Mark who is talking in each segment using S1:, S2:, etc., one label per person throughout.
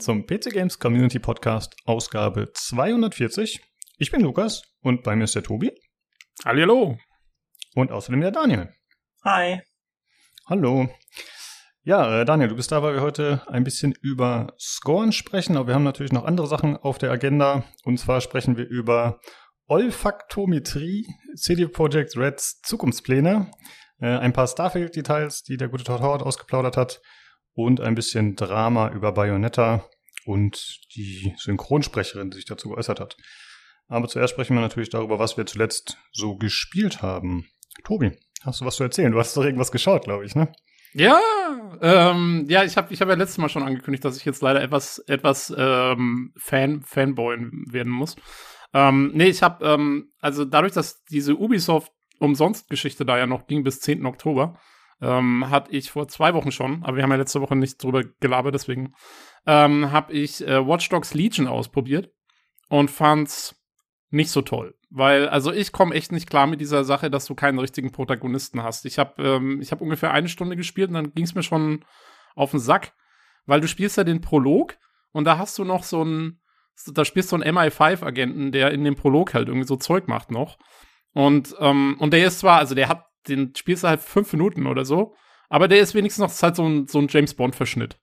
S1: Willkommen zum PC Games Community Podcast Ausgabe 240. Ich bin Lukas und bei mir ist der Tobi.
S2: Hallo.
S1: Und außerdem der Daniel.
S3: Hi.
S1: Hallo. Ja, äh, Daniel, du bist da, weil wir heute ein bisschen über Scoren sprechen, aber wir haben natürlich noch andere Sachen auf der Agenda. Und zwar sprechen wir über Olfaktometrie, CD Projekt Reds Zukunftspläne, äh, ein paar Starfield-Details, die der gute Todd Howard ausgeplaudert hat und ein bisschen Drama über Bayonetta und die Synchronsprecherin, die sich dazu geäußert hat. Aber zuerst sprechen wir natürlich darüber, was wir zuletzt so gespielt haben. Tobi, hast du was zu erzählen? Du hast doch irgendwas geschaut, glaube ich, ne?
S2: Ja, ähm, ja, ich habe ich hab ja letztes Mal schon angekündigt, dass ich jetzt leider etwas, etwas ähm, Fan, Fanboy werden muss. Ähm, nee, ich habe, ähm, also dadurch, dass diese Ubisoft-Umsonst-Geschichte da ja noch ging bis 10. Oktober, ähm, hatte ich vor zwei Wochen schon, aber wir haben ja letzte Woche nicht drüber gelabert, deswegen ähm, habe ich äh, Watch Dogs Legion ausprobiert und fand's nicht so toll. Weil, also ich komme echt nicht klar mit dieser Sache, dass du keinen richtigen Protagonisten hast. Ich habe ähm, hab ungefähr eine Stunde gespielt und dann ging es mir schon auf den Sack, weil du spielst ja den Prolog und da hast du noch so ein, da spielst du einen MI5-Agenten, der in dem Prolog halt irgendwie so Zeug macht noch. Und, ähm, und der ist zwar, also der hat, den spielst du halt fünf Minuten oder so, aber der ist wenigstens noch halt so ein, so ein James Bond-Verschnitt.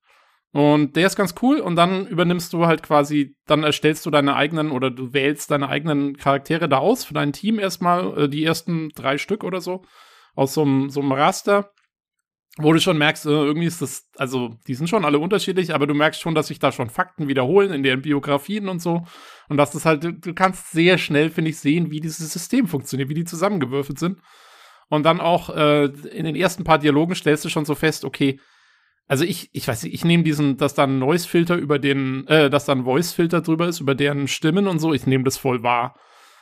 S2: Und der ist ganz cool und dann übernimmst du halt quasi, dann erstellst du deine eigenen oder du wählst deine eigenen Charaktere da aus für dein Team erstmal, äh, die ersten drei Stück oder so, aus so einem, so einem Raster, wo du schon merkst, äh, irgendwie ist das, also die sind schon alle unterschiedlich, aber du merkst schon, dass sich da schon Fakten wiederholen in deren Biografien und so. Und dass das halt, du, du kannst sehr schnell, finde ich, sehen, wie dieses System funktioniert, wie die zusammengewürfelt sind. Und dann auch äh, in den ersten paar Dialogen stellst du schon so fest, okay, also ich, ich weiß nicht, ich nehme diesen, dass da ein Noise-Filter über den, äh, dass da ein Voice-Filter drüber ist, über deren Stimmen und so, ich nehme das voll wahr.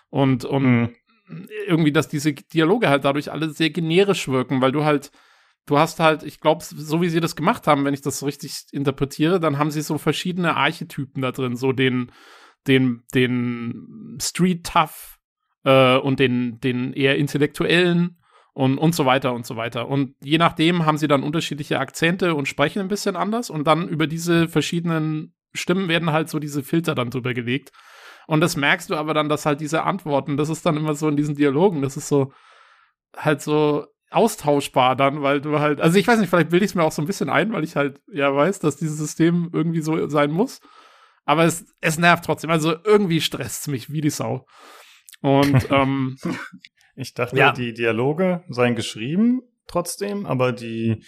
S2: Und, und mhm. irgendwie, dass diese Dialoge halt dadurch alle sehr generisch wirken, weil du halt, du hast halt, ich glaube, so wie sie das gemacht haben, wenn ich das richtig interpretiere, dann haben sie so verschiedene Archetypen da drin, so den, den, den Street Tough äh, und den, den eher intellektuellen und, und so weiter und so weiter. Und je nachdem haben sie dann unterschiedliche Akzente und sprechen ein bisschen anders und dann über diese verschiedenen Stimmen werden halt so diese Filter dann drüber gelegt. Und das merkst du aber dann, dass halt diese Antworten, das ist dann immer so in diesen Dialogen, das ist so halt so austauschbar dann, weil du halt, also ich weiß nicht, vielleicht bilde ich es mir auch so ein bisschen ein, weil ich halt ja weiß, dass dieses System irgendwie so sein muss. Aber es, es nervt trotzdem. Also irgendwie stresst es mich wie die Sau. Und ähm,
S1: Ich dachte, ja. die Dialoge seien geschrieben trotzdem, aber die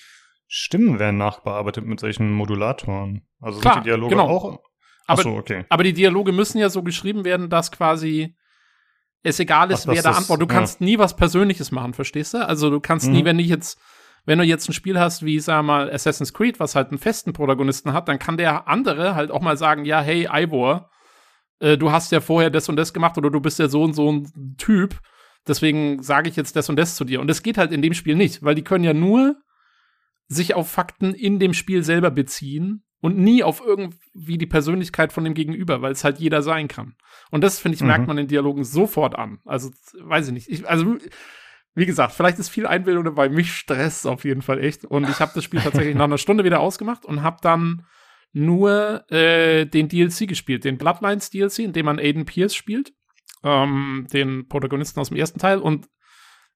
S1: Stimmen werden nachbearbeitet mit solchen Modulatoren. Also
S2: Klar,
S1: sind die Dialoge
S2: genau.
S1: auch.
S2: Achso, okay. Aber die Dialoge müssen ja so geschrieben werden, dass quasi es egal ist, Ach, wer da antwortet. Du kannst ja. nie was Persönliches machen, verstehst du? Also du kannst mhm. nie, wenn ich jetzt, wenn du jetzt ein Spiel hast wie, sag mal, Assassin's Creed, was halt einen festen Protagonisten hat, dann kann der andere halt auch mal sagen, ja, hey, Ivor, äh, du hast ja vorher das und das gemacht oder du bist ja so und so ein Typ Deswegen sage ich jetzt das und das zu dir. Und das geht halt in dem Spiel nicht, weil die können ja nur sich auf Fakten in dem Spiel selber beziehen und nie auf irgendwie die Persönlichkeit von dem Gegenüber, weil es halt jeder sein kann. Und das, finde ich, mhm. merkt man in Dialogen sofort an. Also, weiß ich nicht. Ich, also, wie gesagt, vielleicht ist viel Einbildung dabei. Mich stresst auf jeden Fall echt. Und ich habe das Spiel tatsächlich nach einer Stunde wieder ausgemacht und habe dann nur äh, den DLC gespielt, den Bloodlines DLC, in dem man Aiden Pierce spielt ähm, den Protagonisten aus dem ersten Teil. Und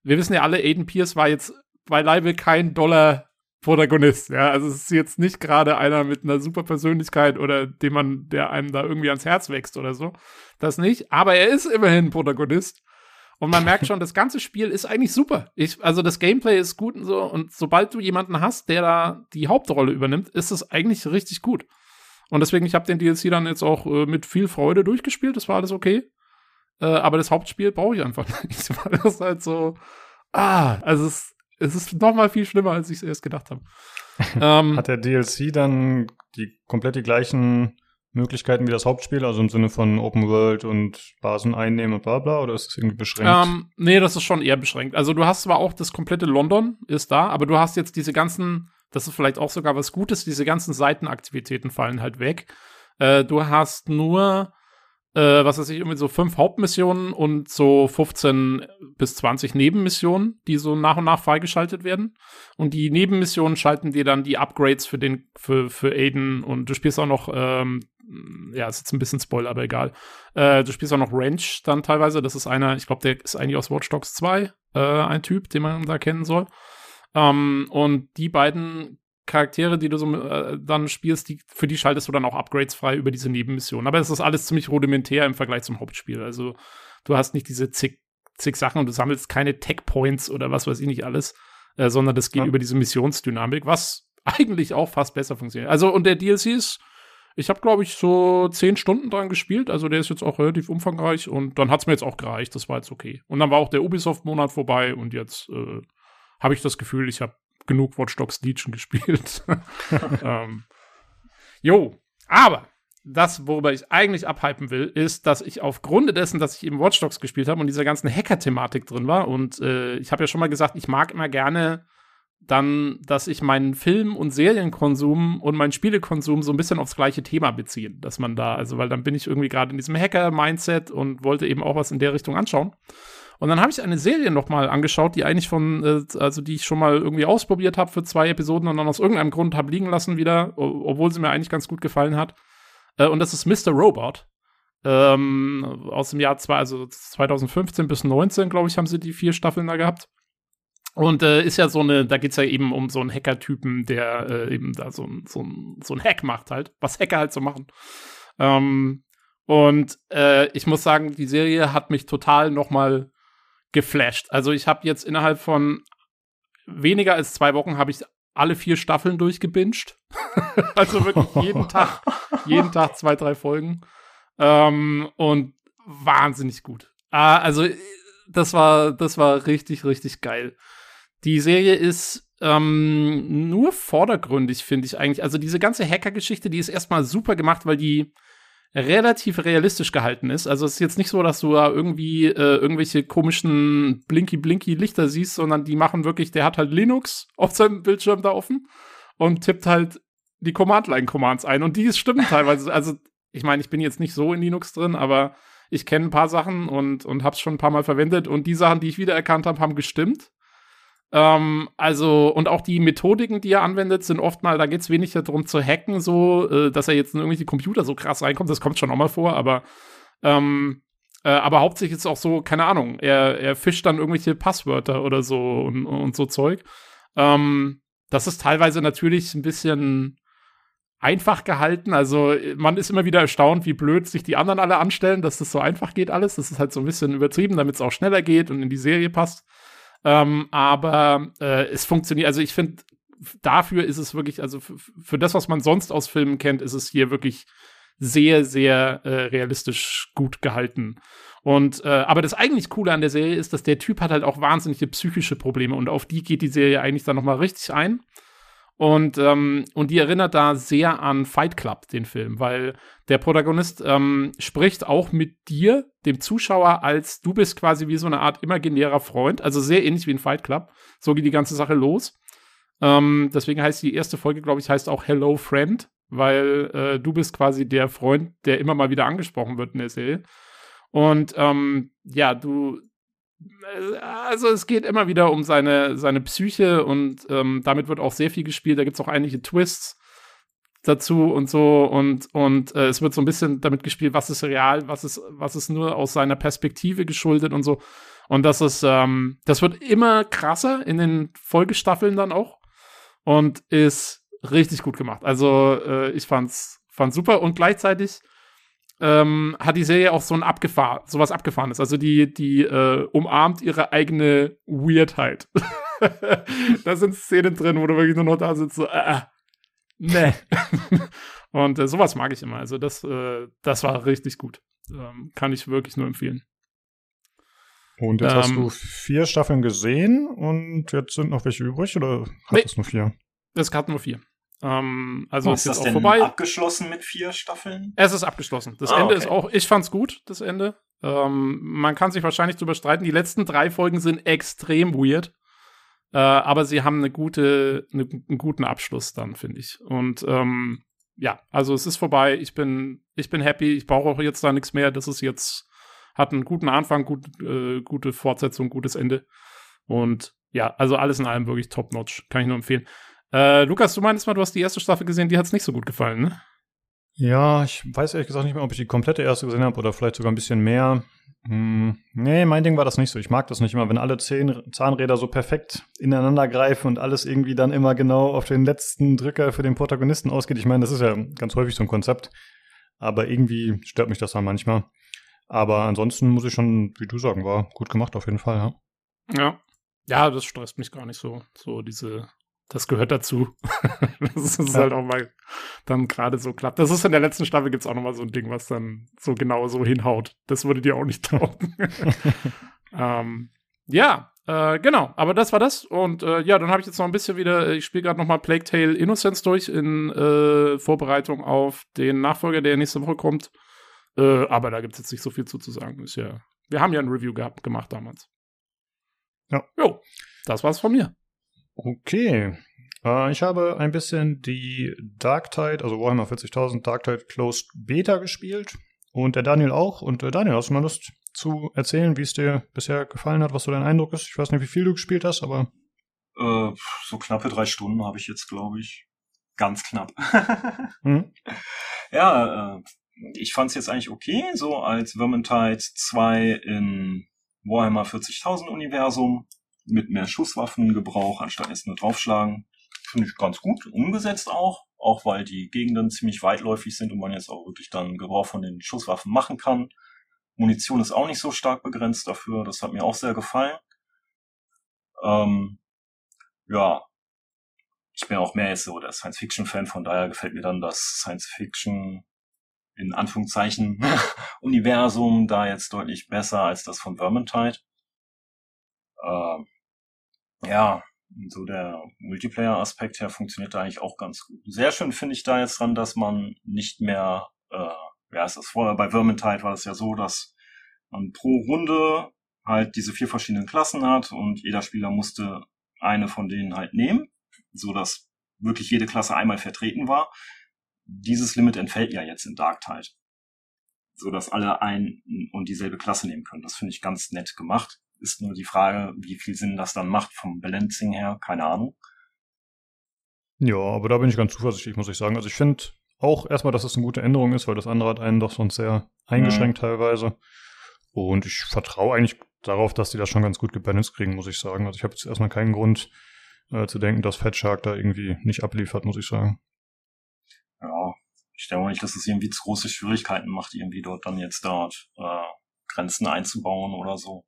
S2: wir wissen ja alle, Aiden Pierce war jetzt beileibe kein doller Protagonist. Ja, also es ist jetzt nicht gerade einer mit einer super Persönlichkeit oder dem man, der einem da irgendwie ans Herz wächst oder so. Das nicht. Aber er ist immerhin Protagonist. Und man merkt schon, das ganze Spiel ist eigentlich super. Ich, also das Gameplay ist gut und so. Und sobald du jemanden hast, der da die Hauptrolle übernimmt, ist es eigentlich richtig gut. Und deswegen, ich habe den DLC dann jetzt auch äh, mit viel Freude durchgespielt. Das war alles okay. Äh, aber das Hauptspiel brauche ich einfach nicht, weil das halt so, ah, also es, es ist noch mal viel schlimmer, als ich es erst gedacht habe.
S1: ähm, Hat der DLC dann die komplett die gleichen Möglichkeiten wie das Hauptspiel, also im Sinne von Open World und Basen einnehmen und bla bla, oder ist es irgendwie beschränkt?
S2: Ähm, nee, das ist schon eher beschränkt. Also du hast zwar auch das komplette London ist da, aber du hast jetzt diese ganzen, das ist vielleicht auch sogar was Gutes, diese ganzen Seitenaktivitäten fallen halt weg. Äh, du hast nur äh, was weiß ich, irgendwie so fünf Hauptmissionen und so 15 bis 20 Nebenmissionen, die so nach und nach freigeschaltet werden. Und die Nebenmissionen schalten dir dann die Upgrades für den, für, für Aiden und du spielst auch noch, ähm, ja, ist jetzt ein bisschen Spoiler, aber egal. Äh, du spielst auch noch Ranch dann teilweise. Das ist einer, ich glaube, der ist eigentlich aus Watch Dogs 2, äh, ein Typ, den man da kennen soll. Ähm, und die beiden Charaktere, die du so äh, dann spielst, die, für die schaltest du dann auch Upgrades frei über diese Nebenmissionen. Aber es ist alles ziemlich rudimentär im Vergleich zum Hauptspiel. Also du hast nicht diese zig, zig Sachen und du sammelst keine Tech Points oder was weiß ich nicht alles, äh, sondern das geht ja. über diese Missionsdynamik, was eigentlich auch fast besser funktioniert. Also und der DLC ist, ich habe glaube ich so zehn Stunden dran gespielt, also der ist jetzt auch relativ umfangreich und dann hat es mir jetzt auch gereicht, das war jetzt okay. Und dann war auch der Ubisoft-Monat vorbei und jetzt äh, habe ich das Gefühl, ich habe genug Watch Dogs Legion gespielt. ähm, jo, aber das, worüber ich eigentlich abhypen will, ist, dass ich aufgrund dessen, dass ich eben Watch Dogs gespielt habe und dieser ganzen Hacker-Thematik drin war und äh, ich habe ja schon mal gesagt, ich mag immer gerne dann, dass ich meinen Film- und Serienkonsum und meinen Spielekonsum so ein bisschen aufs gleiche Thema beziehe, dass man da, also weil dann bin ich irgendwie gerade in diesem Hacker-Mindset und wollte eben auch was in der Richtung anschauen. Und dann habe ich eine Serie noch mal angeschaut, die eigentlich von, äh, also die ich schon mal irgendwie ausprobiert habe für zwei Episoden und dann aus irgendeinem Grund habe liegen lassen wieder, obwohl sie mir eigentlich ganz gut gefallen hat. Äh, und das ist Mr. Robot. Ähm, aus dem Jahr zwei, also 2015 bis 19, glaube ich, haben sie die vier Staffeln da gehabt. Und äh, ist ja so eine, da geht's ja eben um so einen Hacker-Typen, der äh, eben da so, so, so ein Hack macht halt, was Hacker halt so machen. Ähm, und äh, ich muss sagen, die Serie hat mich total noch mal geflasht. Also ich habe jetzt innerhalb von weniger als zwei Wochen habe ich alle vier Staffeln durchgebinged. also wirklich jeden Tag, jeden Tag zwei, drei Folgen. Ähm, und wahnsinnig gut. Ah, also das war, das war richtig, richtig geil. Die Serie ist ähm, nur vordergründig, finde ich eigentlich. Also diese ganze Hacker-Geschichte, die ist erstmal super gemacht, weil die relativ realistisch gehalten ist. Also es ist jetzt nicht so, dass du da irgendwie äh, irgendwelche komischen Blinky-Blinky-Lichter siehst, sondern die machen wirklich, der hat halt Linux auf seinem Bildschirm da offen und tippt halt die Command-Line-Commands ein. Und die stimmen teilweise. Also ich meine, ich bin jetzt nicht so in Linux drin, aber ich kenne ein paar Sachen und, und habe es schon ein paar Mal verwendet. Und die Sachen, die ich wiedererkannt habe, haben gestimmt. Ähm, also, und auch die Methodiken, die er anwendet, sind oft mal, da geht es weniger darum zu hacken, so, äh, dass er jetzt in irgendwelche Computer so krass reinkommt. Das kommt schon auch mal vor, aber ähm, äh, aber hauptsächlich ist es auch so, keine Ahnung, er, er fischt dann irgendwelche Passwörter oder so und, und so Zeug. Ähm, das ist teilweise natürlich ein bisschen einfach gehalten. Also man ist immer wieder erstaunt, wie blöd sich die anderen alle anstellen, dass das so einfach geht alles. Das ist halt so ein bisschen übertrieben, damit es auch schneller geht und in die Serie passt. Ähm, aber äh, es funktioniert, also ich finde, dafür ist es wirklich, also für das, was man sonst aus Filmen kennt, ist es hier wirklich sehr, sehr äh, realistisch gut gehalten. Und äh, aber das eigentlich Coole an der Serie ist, dass der Typ hat halt auch wahnsinnige psychische Probleme und auf die geht die Serie eigentlich dann noch mal richtig ein. Und, ähm, und die erinnert da sehr an Fight Club, den Film, weil der Protagonist ähm, spricht auch mit dir, dem Zuschauer, als du bist quasi wie so eine Art imaginärer Freund, also sehr ähnlich wie in Fight Club. So geht die ganze Sache los. Ähm, deswegen heißt die erste Folge, glaube ich, heißt auch Hello Friend, weil äh, du bist quasi der Freund, der immer mal wieder angesprochen wird in der Serie. Und ähm, ja, du, also es geht immer wieder um seine, seine Psyche und ähm, damit wird auch sehr viel gespielt. Da gibt es auch einige Twists dazu und so und und äh, es wird so ein bisschen damit gespielt, was ist real, was ist was ist nur aus seiner Perspektive geschuldet und so und das ist ähm, das wird immer krasser in den Folgestaffeln dann auch und ist richtig gut gemacht. Also äh, ich fand's fand's super und gleichzeitig ähm, hat die Serie auch so ein abgefahren, sowas abgefahrenes. Also die, die äh, umarmt ihre eigene Weirdheit. da sind Szenen drin, wo du wirklich nur noch da sitzt, so, äh, nee. Und äh, sowas mag ich immer. Also das, äh, das war richtig gut. Ähm, kann ich wirklich nur empfehlen.
S1: Und jetzt ähm, hast du vier Staffeln gesehen und jetzt sind noch welche übrig oder hat nee, es nur vier?
S2: Es hat nur vier. Ähm, also
S3: oh, ist, ist auch vorbei. abgeschlossen mit vier Staffeln?
S2: Es ist abgeschlossen. Das ah, Ende okay. ist auch, ich fand's gut, das Ende. Ähm, man kann sich wahrscheinlich drüber streiten. Die letzten drei Folgen sind extrem weird. Äh, aber sie haben eine gute, eine, einen guten Abschluss dann, finde ich. Und ähm, ja, also es ist vorbei. Ich bin, ich bin happy. Ich brauche auch jetzt da nichts mehr. Das ist jetzt, hat einen guten Anfang, gut, äh, gute Fortsetzung, gutes Ende. Und ja, also alles in allem wirklich top-notch. Kann ich nur empfehlen. Äh, Lukas, du meinst mal, du hast die erste Staffel gesehen, die hat es nicht so gut gefallen, ne?
S1: Ja, ich weiß ehrlich gesagt nicht mehr, ob ich die komplette erste gesehen habe oder vielleicht sogar ein bisschen mehr. Hm, nee, mein Ding war das nicht so. Ich mag das nicht immer, wenn alle zehn Zahnräder so perfekt ineinander greifen und alles irgendwie dann immer genau auf den letzten Drücker für den Protagonisten ausgeht. Ich meine, das ist ja ganz häufig so ein Konzept. Aber irgendwie stört mich das dann manchmal. Aber ansonsten muss ich schon, wie du sagen, war gut gemacht auf jeden Fall, ja.
S2: Ja. Ja, das stresst mich gar nicht so. So diese das gehört dazu. das ist ja. halt auch mal dann gerade so klappt. Das ist in der letzten Staffel gibt es auch noch mal so ein Ding, was dann so genau so hinhaut. Das würde dir auch nicht trauen. ähm, ja, äh, genau. Aber das war das. Und äh, ja, dann habe ich jetzt noch ein bisschen wieder, äh, ich spiele gerade noch mal Plague Tale Innocence durch in äh, Vorbereitung auf den Nachfolger, der nächste Woche kommt. Äh, aber da gibt es jetzt nicht so viel zu, zu sagen. Ist ja, wir haben ja ein Review gehabt, gemacht damals.
S1: Ja.
S2: Jo, das war's von mir.
S1: Okay. Äh, ich habe ein bisschen die Darktide, also Warhammer 40.000 Darktide Closed Beta gespielt. Und der Daniel auch. Und äh, Daniel, hast du mal Lust zu erzählen, wie es dir bisher gefallen hat, was so dein Eindruck ist? Ich weiß nicht, wie viel du gespielt hast, aber.
S3: Äh, so knappe drei Stunden habe ich jetzt, glaube ich. Ganz knapp. mhm. Ja, äh, ich fand es jetzt eigentlich okay, so als Vermintide 2 in Warhammer 40.000 Universum mit mehr Schusswaffengebrauch, anstatt erst nur draufschlagen. Finde ich ganz gut umgesetzt auch, auch weil die Gegenden ziemlich weitläufig sind und man jetzt auch wirklich dann Gebrauch von den Schusswaffen machen kann. Munition ist auch nicht so stark begrenzt dafür, das hat mir auch sehr gefallen. Ähm, ja, ich bin auch mehr jetzt so der Science-Fiction-Fan, von daher gefällt mir dann das Science-Fiction in Anführungszeichen Universum da jetzt deutlich besser als das von Vermintide. Ähm, ja, so der Multiplayer-Aspekt her funktioniert da eigentlich auch ganz gut. Sehr schön finde ich da jetzt dran, dass man nicht mehr, äh, ja, es ist vorher bei Vermintide war es ja so, dass man pro Runde halt diese vier verschiedenen Klassen hat und jeder Spieler musste eine von denen halt nehmen, so dass wirklich jede Klasse einmal vertreten war. Dieses Limit entfällt ja jetzt in Darktide, so dass alle ein und dieselbe Klasse nehmen können. Das finde ich ganz nett gemacht. Ist nur die Frage, wie viel Sinn das dann macht vom Balancing her, keine Ahnung.
S1: Ja, aber da bin ich ganz zuversichtlich, muss ich sagen. Also ich finde auch erstmal, dass es das eine gute Änderung ist, weil das andere hat einen doch sonst sehr eingeschränkt mhm. teilweise. Und ich vertraue eigentlich darauf, dass die das schon ganz gut gebalanced kriegen, muss ich sagen. Also ich habe jetzt erstmal keinen Grund äh, zu denken, dass Fat Shark da irgendwie nicht abliefert, muss ich sagen.
S3: Ja, ich denke nicht, dass es irgendwie zu große Schwierigkeiten macht, irgendwie dort dann jetzt dort äh, Grenzen einzubauen oder so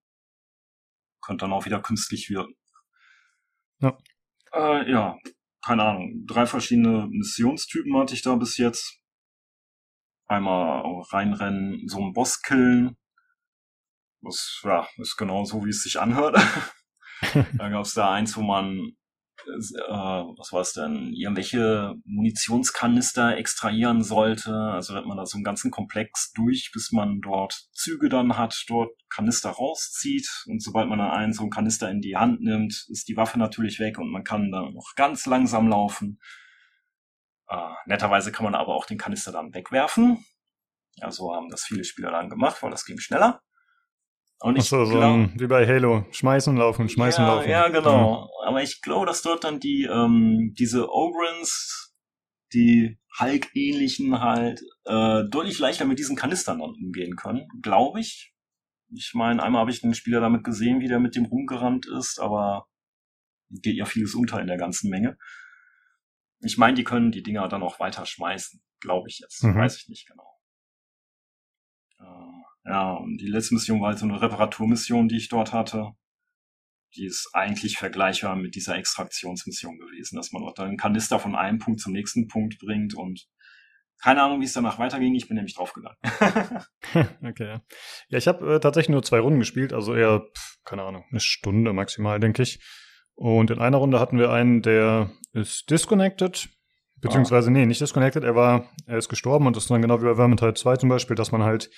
S3: könnte dann auch wieder künstlich wirken.
S1: Ja.
S3: Äh, ja, keine Ahnung. Drei verschiedene Missionstypen hatte ich da bis jetzt. Einmal reinrennen, so einen Boss killen. Das ja, ist genau so, wie es sich anhört. dann gab es da eins, wo man äh, was war es denn, irgendwelche Munitionskanister extrahieren sollte. Also hat man da so einen ganzen Komplex durch, bis man dort Züge dann hat, dort Kanister rauszieht. Und sobald man dann einen so einen Kanister in die Hand nimmt, ist die Waffe natürlich weg und man kann dann noch ganz langsam laufen. Äh, netterweise kann man aber auch den Kanister dann wegwerfen. Ja, so haben das viele Spieler dann gemacht, weil das ging schneller.
S1: Und ich Achso, so ein, wie bei Halo. Schmeißen, laufen, schmeißen,
S3: ja,
S1: laufen.
S3: Ja, genau. Ja. Aber ich glaube, dass dort dann die, ähm, diese Ogrins, die Hulk-ähnlichen halt, äh, deutlich leichter mit diesen Kanistern dann umgehen können. Glaube ich. Ich meine, einmal habe ich einen Spieler damit gesehen, wie der mit dem rumgerannt ist, aber geht ja vieles unter in der ganzen Menge. Ich meine, die können die Dinger dann auch weiter schmeißen. Glaube ich jetzt. Mhm. Weiß ich nicht genau. Äh, ja, und die letzte Mission war halt so eine Reparaturmission, die ich dort hatte. Die ist eigentlich vergleichbar mit dieser Extraktionsmission gewesen, dass man dort einen Kanister von einem Punkt zum nächsten Punkt bringt und keine Ahnung, wie es danach weiterging. Ich bin nämlich draufgegangen.
S1: okay. Ja, ich habe äh, tatsächlich nur zwei Runden gespielt, also eher, pf, keine Ahnung, eine Stunde maximal, denke ich. Und in einer Runde hatten wir einen, der ist disconnected, beziehungsweise, ah. nee, nicht disconnected, er war, er ist gestorben und das ist dann genau wie bei Vermintide 2 zum Beispiel, dass man halt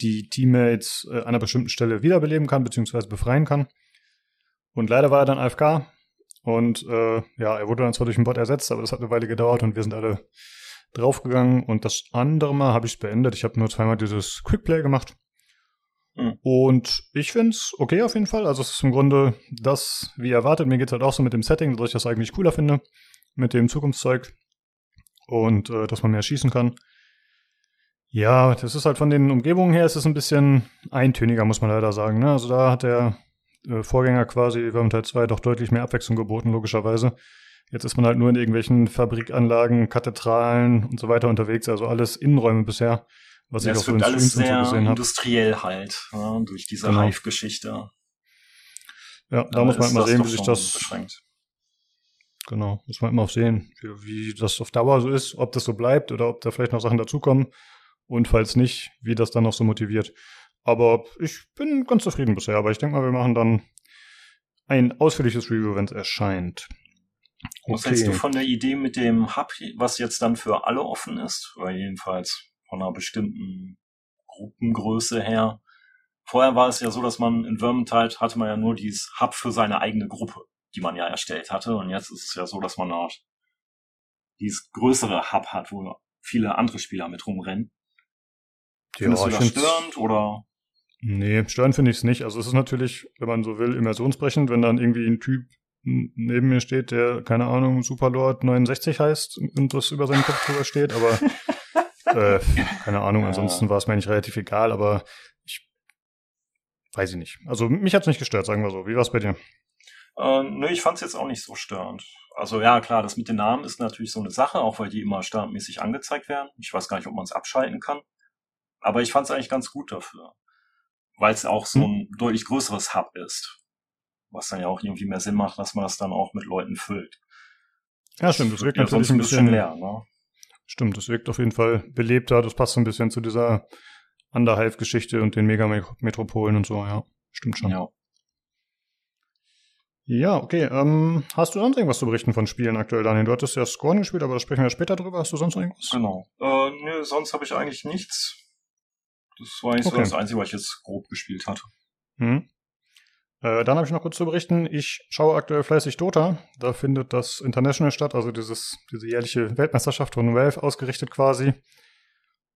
S1: die Teammates äh, an einer bestimmten Stelle wiederbeleben kann, beziehungsweise befreien kann. Und leider war er dann AFK. Und äh, ja, er wurde dann zwar durch den Bot ersetzt, aber das hat eine Weile gedauert und wir sind alle draufgegangen und das andere Mal habe ich es beendet. Ich habe nur zweimal dieses Quickplay gemacht. Mhm. Und ich finde es okay auf jeden Fall. Also es ist im Grunde das, wie erwartet. Mir geht es halt auch so mit dem Setting, dass ich das eigentlich cooler finde. Mit dem Zukunftszeug. Und äh, dass man mehr schießen kann. Ja, das ist halt von den Umgebungen her, ist es ein bisschen eintöniger, muss man leider sagen. Ne? Also da hat der äh, Vorgänger quasi Vermintide 2 doch deutlich mehr Abwechslung geboten, logischerweise. Jetzt ist man halt nur in irgendwelchen Fabrikanlagen, Kathedralen und so weiter unterwegs, also alles Innenräume bisher,
S3: was ja, ich auch so in alles Streams sehr und so gesehen habe. industriell halt, ja, durch diese genau. Hive-Geschichte.
S1: Ja, da, da muss man halt mal sehen, wie sich das beschränkt. Genau, muss man immer auf sehen, wie, wie das auf Dauer so ist, ob das so bleibt oder ob da vielleicht noch Sachen dazukommen und falls nicht, wie das dann noch so motiviert. Aber ich bin ganz zufrieden bisher, aber ich denke mal, wir machen dann ein ausführliches Review, wenn es erscheint.
S3: Was okay. hältst du von der Idee mit dem Hub, was jetzt dann für alle offen ist? Oder jedenfalls von einer bestimmten Gruppengröße her. Vorher war es ja so, dass man in Vermintide hatte man ja nur dieses Hub für seine eigene Gruppe, die man ja erstellt hatte. Und jetzt ist es ja so, dass man auch dieses größere Hub hat, wo viele andere Spieler mit rumrennen. Ja, Findest du das störend oder?
S1: Nee, störend finde ich es nicht. Also es ist natürlich, wenn man so will, immersionsbrechend, wenn dann irgendwie ein Typ neben mir steht, der, keine Ahnung, Superlord 69 heißt und das über seinen Kopf drüber steht, aber äh, keine Ahnung, ansonsten war es mir eigentlich relativ egal, aber ich weiß ich nicht. Also mich hat es nicht gestört, sagen wir so. Wie war es bei dir?
S3: Äh, nö, ich fand es jetzt auch nicht so störend. Also ja, klar, das mit den Namen ist natürlich so eine Sache, auch weil die immer standardmäßig angezeigt werden. Ich weiß gar nicht, ob man es abschalten kann. Aber ich fand es eigentlich ganz gut dafür. Weil es auch so hm. ein deutlich größeres Hub ist. Was dann ja auch irgendwie mehr Sinn macht, dass man das dann auch mit Leuten füllt.
S1: Ja, stimmt, das wirkt natürlich ein bisschen, leer, ne? Stimmt, das wirkt auf jeden Fall belebter, das passt so ein bisschen zu dieser Underhive-Geschichte und den Megametropolen und so, ja. Stimmt schon. Ja. Ja, okay. Ähm, hast du sonst irgendwas zu berichten von Spielen aktuell, Daniel? Du hattest ja Scorn gespielt, aber da sprechen wir später drüber. Hast du sonst noch irgendwas?
S3: Genau. Äh, nö, sonst habe ich eigentlich nichts. Das war eigentlich okay. so das Einzige, was ich jetzt grob gespielt hatte. Hm.
S1: Äh, dann habe ich noch kurz zu berichten, ich schaue aktuell fleißig Dota. Da findet das International statt, also dieses, diese jährliche Weltmeisterschaft von Valve ausgerichtet quasi.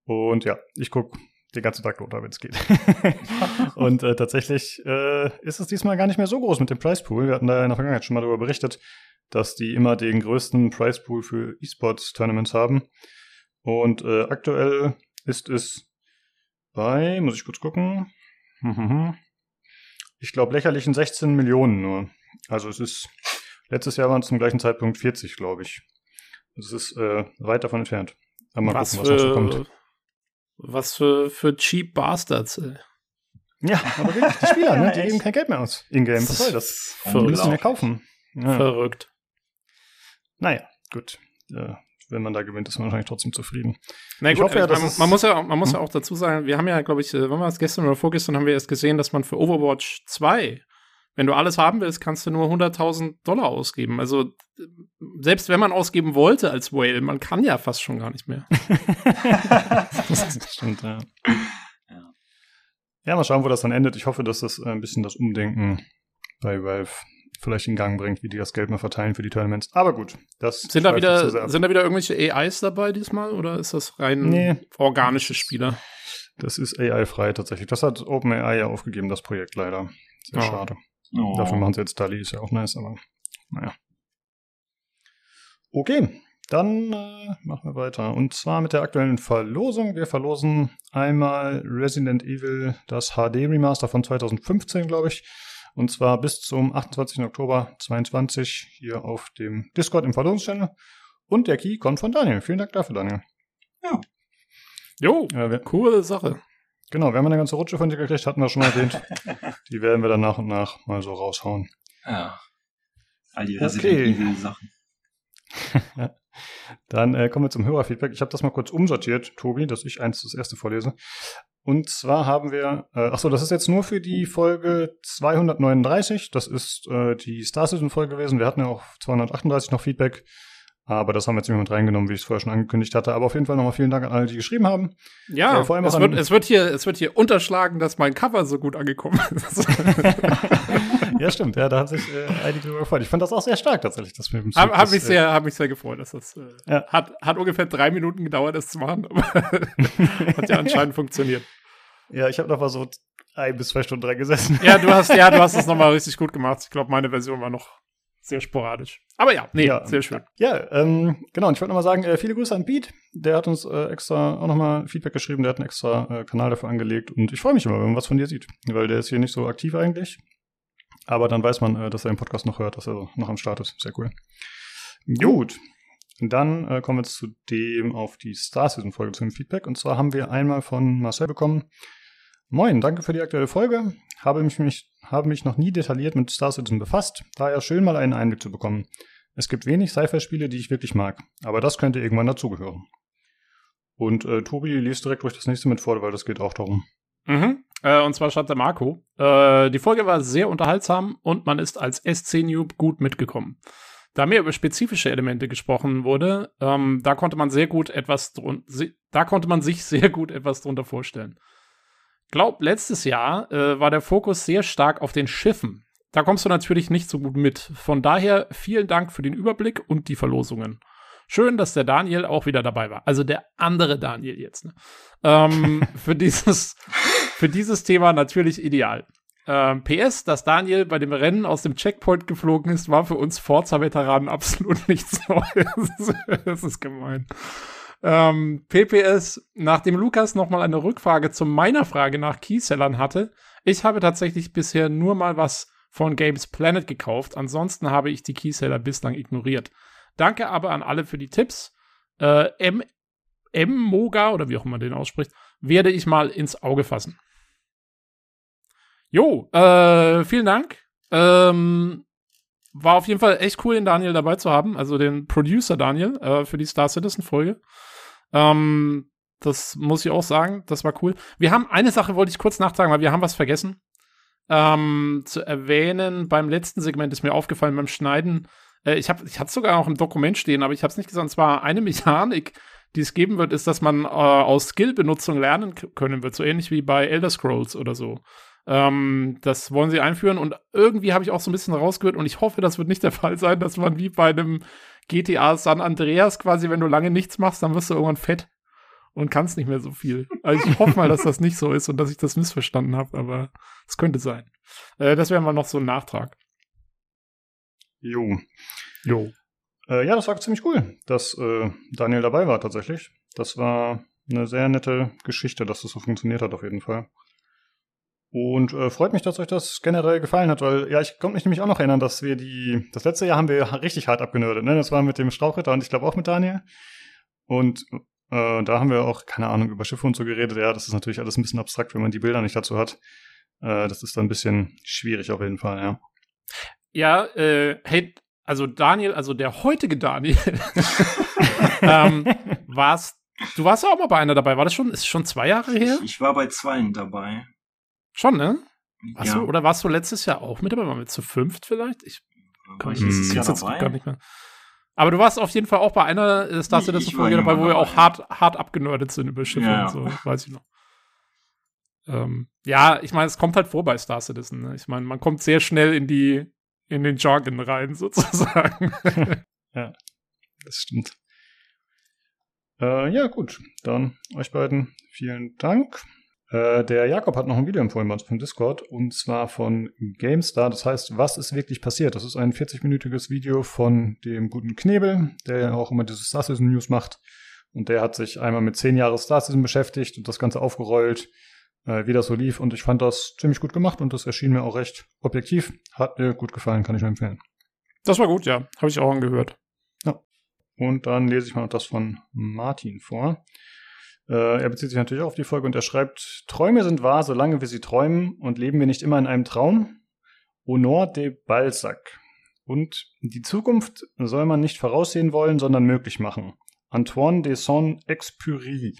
S1: Und ja, ich gucke den ganzen Tag Dota, wenn es geht. und äh, tatsächlich äh, ist es diesmal gar nicht mehr so groß mit dem Price Pool. Wir hatten da in der Vergangenheit schon mal darüber berichtet, dass die immer den größten Price Pool für E-Sports-Tournaments haben. Und äh, aktuell ist es bei, muss ich kurz gucken, ich glaube, lächerlichen 16 Millionen nur. Also es ist, letztes Jahr waren es zum gleichen Zeitpunkt 40, glaube ich. Es ist äh, weit davon entfernt.
S2: mal was gucken, was für, noch so kommt. Was für, für Cheap Bastards, ey.
S1: Ja, aber wirklich, die Spieler, ne? die geben kein Geld mehr aus in-game. Was soll das? Die müssen mehr kaufen.
S2: Ja. Verrückt.
S1: Naja, gut. Ja, wenn man da gewinnt, ist man wahrscheinlich trotzdem zufrieden.
S2: Na gut, hoffe, ja, man, man, muss ja, man muss hm? ja auch dazu sagen, wir haben ja, glaube ich, äh, wann war es gestern oder vorgestern, haben wir erst gesehen, dass man für Overwatch 2, wenn du alles haben willst, kannst du nur 100.000 Dollar ausgeben. Also selbst wenn man ausgeben wollte als Whale, man kann ja fast schon gar nicht mehr.
S1: das stimmt, ja. Ja, mal schauen, wo das dann endet. Ich hoffe, dass das ein bisschen das Umdenken bei Valve vielleicht in Gang bringt, wie die das Geld mal verteilen für die Tournaments. Aber gut, das
S2: sind da wieder sind da wieder irgendwelche AIs dabei diesmal oder ist das rein nee. organische Spieler?
S1: Das ist AI-frei tatsächlich. Das hat OpenAI ja aufgegeben, das Projekt leider. Sehr oh. schade. Oh. Dafür machen sie jetzt DALI, ist ja auch nice, aber naja. Okay, dann äh, machen wir weiter. Und zwar mit der aktuellen Verlosung. Wir verlosen einmal Resident Evil, das HD Remaster von 2015, glaube ich. Und zwar bis zum 28. Oktober 22 hier auf dem Discord im Verlosungschannel. Und der Key kommt von Daniel. Vielen Dank dafür, Daniel.
S2: Ja. Jo, ja, wir, coole Sache.
S1: Genau, wir haben eine ganze Rutsche von dir gekriegt, hatten wir schon mal erwähnt. die werden wir dann nach und nach mal so raushauen.
S3: Ja. All die Resident okay. Evil Sachen.
S1: Dann äh, kommen wir zum Hörerfeedback. Ich habe das mal kurz umsortiert, Tobi, dass ich eins das erste vorlese. Und zwar haben wir, äh, achso, das ist jetzt nur für die Folge 239. Das ist äh, die Star Citizen-Folge gewesen. Wir hatten ja auch 238 noch Feedback. Aber das haben wir jetzt nicht mit reingenommen, wie ich es vorher schon angekündigt hatte. Aber auf jeden Fall nochmal vielen Dank an alle, die geschrieben haben.
S2: Ja, äh, vor allem es, wird, es, wird hier, es wird hier unterschlagen, dass mein Cover so gut angekommen ist.
S1: ja, stimmt. Ja, da haben sich äh, einige darüber gefreut. Ich fand das auch sehr stark tatsächlich, das
S2: mit dem Zug. Habe hab mich, äh, hab mich sehr gefreut. Dass das äh, ja. hat, hat ungefähr drei Minuten gedauert, das zu machen, aber hat ja anscheinend funktioniert.
S1: Ja, ich habe noch mal so ein bis zwei Stunden dran gesessen.
S2: Ja, du hast, ja, du hast es nochmal richtig gut gemacht. Ich glaube, meine Version war noch sehr sporadisch. Aber ja, nee, ja, sehr schön.
S1: Ja, ähm, genau. Und ich wollte nochmal sagen, äh, viele Grüße an Pete. Der hat uns äh, extra auch nochmal Feedback geschrieben. Der hat einen extra äh, Kanal dafür angelegt. Und ich freue mich immer, wenn man was von dir sieht. Weil der ist hier nicht so aktiv eigentlich. Aber dann weiß man, äh, dass er den Podcast noch hört, dass er noch am Start ist. Sehr cool. Gut. Dann äh, kommen wir jetzt zu dem auf die Star Season Folge zu dem Feedback. Und zwar haben wir einmal von Marcel bekommen, Moin, danke für die aktuelle Folge. Habe mich, mich, habe mich noch nie detailliert mit Star Citizen befasst, daher schön mal einen Einblick zu bekommen. Es gibt wenig Sci-Fi-Spiele, die ich wirklich mag, aber das könnte irgendwann dazugehören. Und äh, Tobi liest direkt durch das nächste mit vor, weil das geht auch darum.
S2: Mhm. Äh, und zwar schreibt der Marco. Äh, die Folge war sehr unterhaltsam und man ist als SC-Noob gut mitgekommen. Da mehr über spezifische Elemente gesprochen wurde, ähm, da konnte man sehr gut etwas da konnte man sich sehr gut etwas drunter vorstellen glaube, letztes Jahr äh, war der Fokus sehr stark auf den Schiffen. Da kommst du natürlich nicht so gut mit. Von daher vielen Dank für den Überblick und die Verlosungen. Schön, dass der Daniel auch wieder dabei war. Also der andere Daniel jetzt. Ne? Ähm, für, dieses, für dieses Thema natürlich ideal. Ähm, PS, dass Daniel bei dem Rennen aus dem Checkpoint geflogen ist, war für uns Forza-Veteranen absolut nichts Neues. das ist gemein. Ähm, PPS, nachdem Lukas nochmal eine Rückfrage zu meiner Frage nach Keysellern hatte, ich habe tatsächlich bisher nur mal was von Games Planet gekauft. Ansonsten habe ich die Keyseller bislang ignoriert. Danke aber an alle für die Tipps. Äh, M, M Moga oder wie auch immer den ausspricht, werde ich mal ins Auge fassen. Jo, äh, vielen Dank. Ähm, war auf jeden Fall echt cool, den Daniel dabei zu haben, also den Producer Daniel äh, für die Star Citizen Folge. Ähm, das muss ich auch sagen, das war cool. Wir haben eine Sache wollte ich kurz nachtragen, weil wir haben was vergessen ähm, zu erwähnen. Beim letzten Segment ist mir aufgefallen beim Schneiden. Äh, ich habe, ich hatte sogar auch im Dokument stehen, aber ich habe es nicht gesagt. Und zwar eine Mechanik, die es geben wird, ist, dass man äh, aus Skill-Benutzung lernen können wird, so ähnlich wie bei Elder Scrolls oder so. Ähm, das wollen sie einführen und irgendwie habe ich auch so ein bisschen rausgehört und ich hoffe, das wird nicht der Fall sein, dass man wie bei einem GTA San Andreas quasi, wenn du lange nichts machst, dann wirst du irgendwann fett und kannst nicht mehr so viel. Also ich hoffe mal, dass das nicht so ist und dass ich das missverstanden habe, aber es könnte sein. Äh, das wäre mal noch so ein Nachtrag.
S1: Jo. Jo. Äh, ja, das war ziemlich cool, dass äh, Daniel dabei war tatsächlich. Das war eine sehr nette Geschichte, dass das so funktioniert hat auf jeden Fall. Und äh, freut mich, dass euch das generell gefallen hat, weil ja, ich konnte mich nämlich auch noch erinnern, dass wir die, das letzte Jahr haben wir richtig hart abgenördet, ne? Das war mit dem Strauchritter und ich glaube auch mit Daniel. Und äh, da haben wir auch, keine Ahnung, über Schiffe und so geredet. Ja, das ist natürlich alles ein bisschen abstrakt, wenn man die Bilder nicht dazu hat. Äh, das ist dann ein bisschen schwierig auf jeden Fall, ja.
S2: Ja, äh, hey, also Daniel, also der heutige Daniel, ähm, warst, du warst ja auch mal bei einer dabei. War das schon, ist schon zwei Jahre her?
S3: Ich, ich war bei zweien dabei.
S2: Schon, ne? Warst ja. oder warst du letztes Jahr auch mit dabei? Waren wir zu fünft vielleicht? Ich kann ich gar nicht mehr. Aber du warst auf jeden Fall auch bei einer äh, Star Citizen Folge dabei, wo wir auch hart, hart abgenördet sind über Schiffe ja. und so, weiß ich noch. Ähm, ja, ich meine, es kommt halt vor bei Star Citizen. Ne? Ich meine, man kommt sehr schnell in die, in den Jargon rein, sozusagen.
S1: ja, das stimmt. Äh, ja, gut. Dann euch beiden vielen Dank. Äh, der Jakob hat noch ein Video empfohlen bei uns vom Discord und zwar von GameStar. Das heißt, was ist wirklich passiert? Das ist ein 40-minütiges Video von dem guten Knebel, der ja auch immer diese Star Citizen News macht. Und der hat sich einmal mit 10 Jahre Star Citizen beschäftigt und das Ganze aufgerollt, äh, wie das so lief. Und ich fand das ziemlich gut gemacht und das erschien mir auch recht objektiv. Hat mir gut gefallen, kann ich nur empfehlen.
S2: Das war gut, ja. Habe ich auch angehört.
S1: Ja. Und dann lese ich mal noch das von Martin vor. Äh, er bezieht sich natürlich auch auf die Folge und er schreibt, Träume sind wahr, solange wir sie träumen und leben wir nicht immer in einem Traum. Honor de Balzac. Und die Zukunft soll man nicht voraussehen wollen, sondern möglich machen. Antoine de Saint-Exupéry.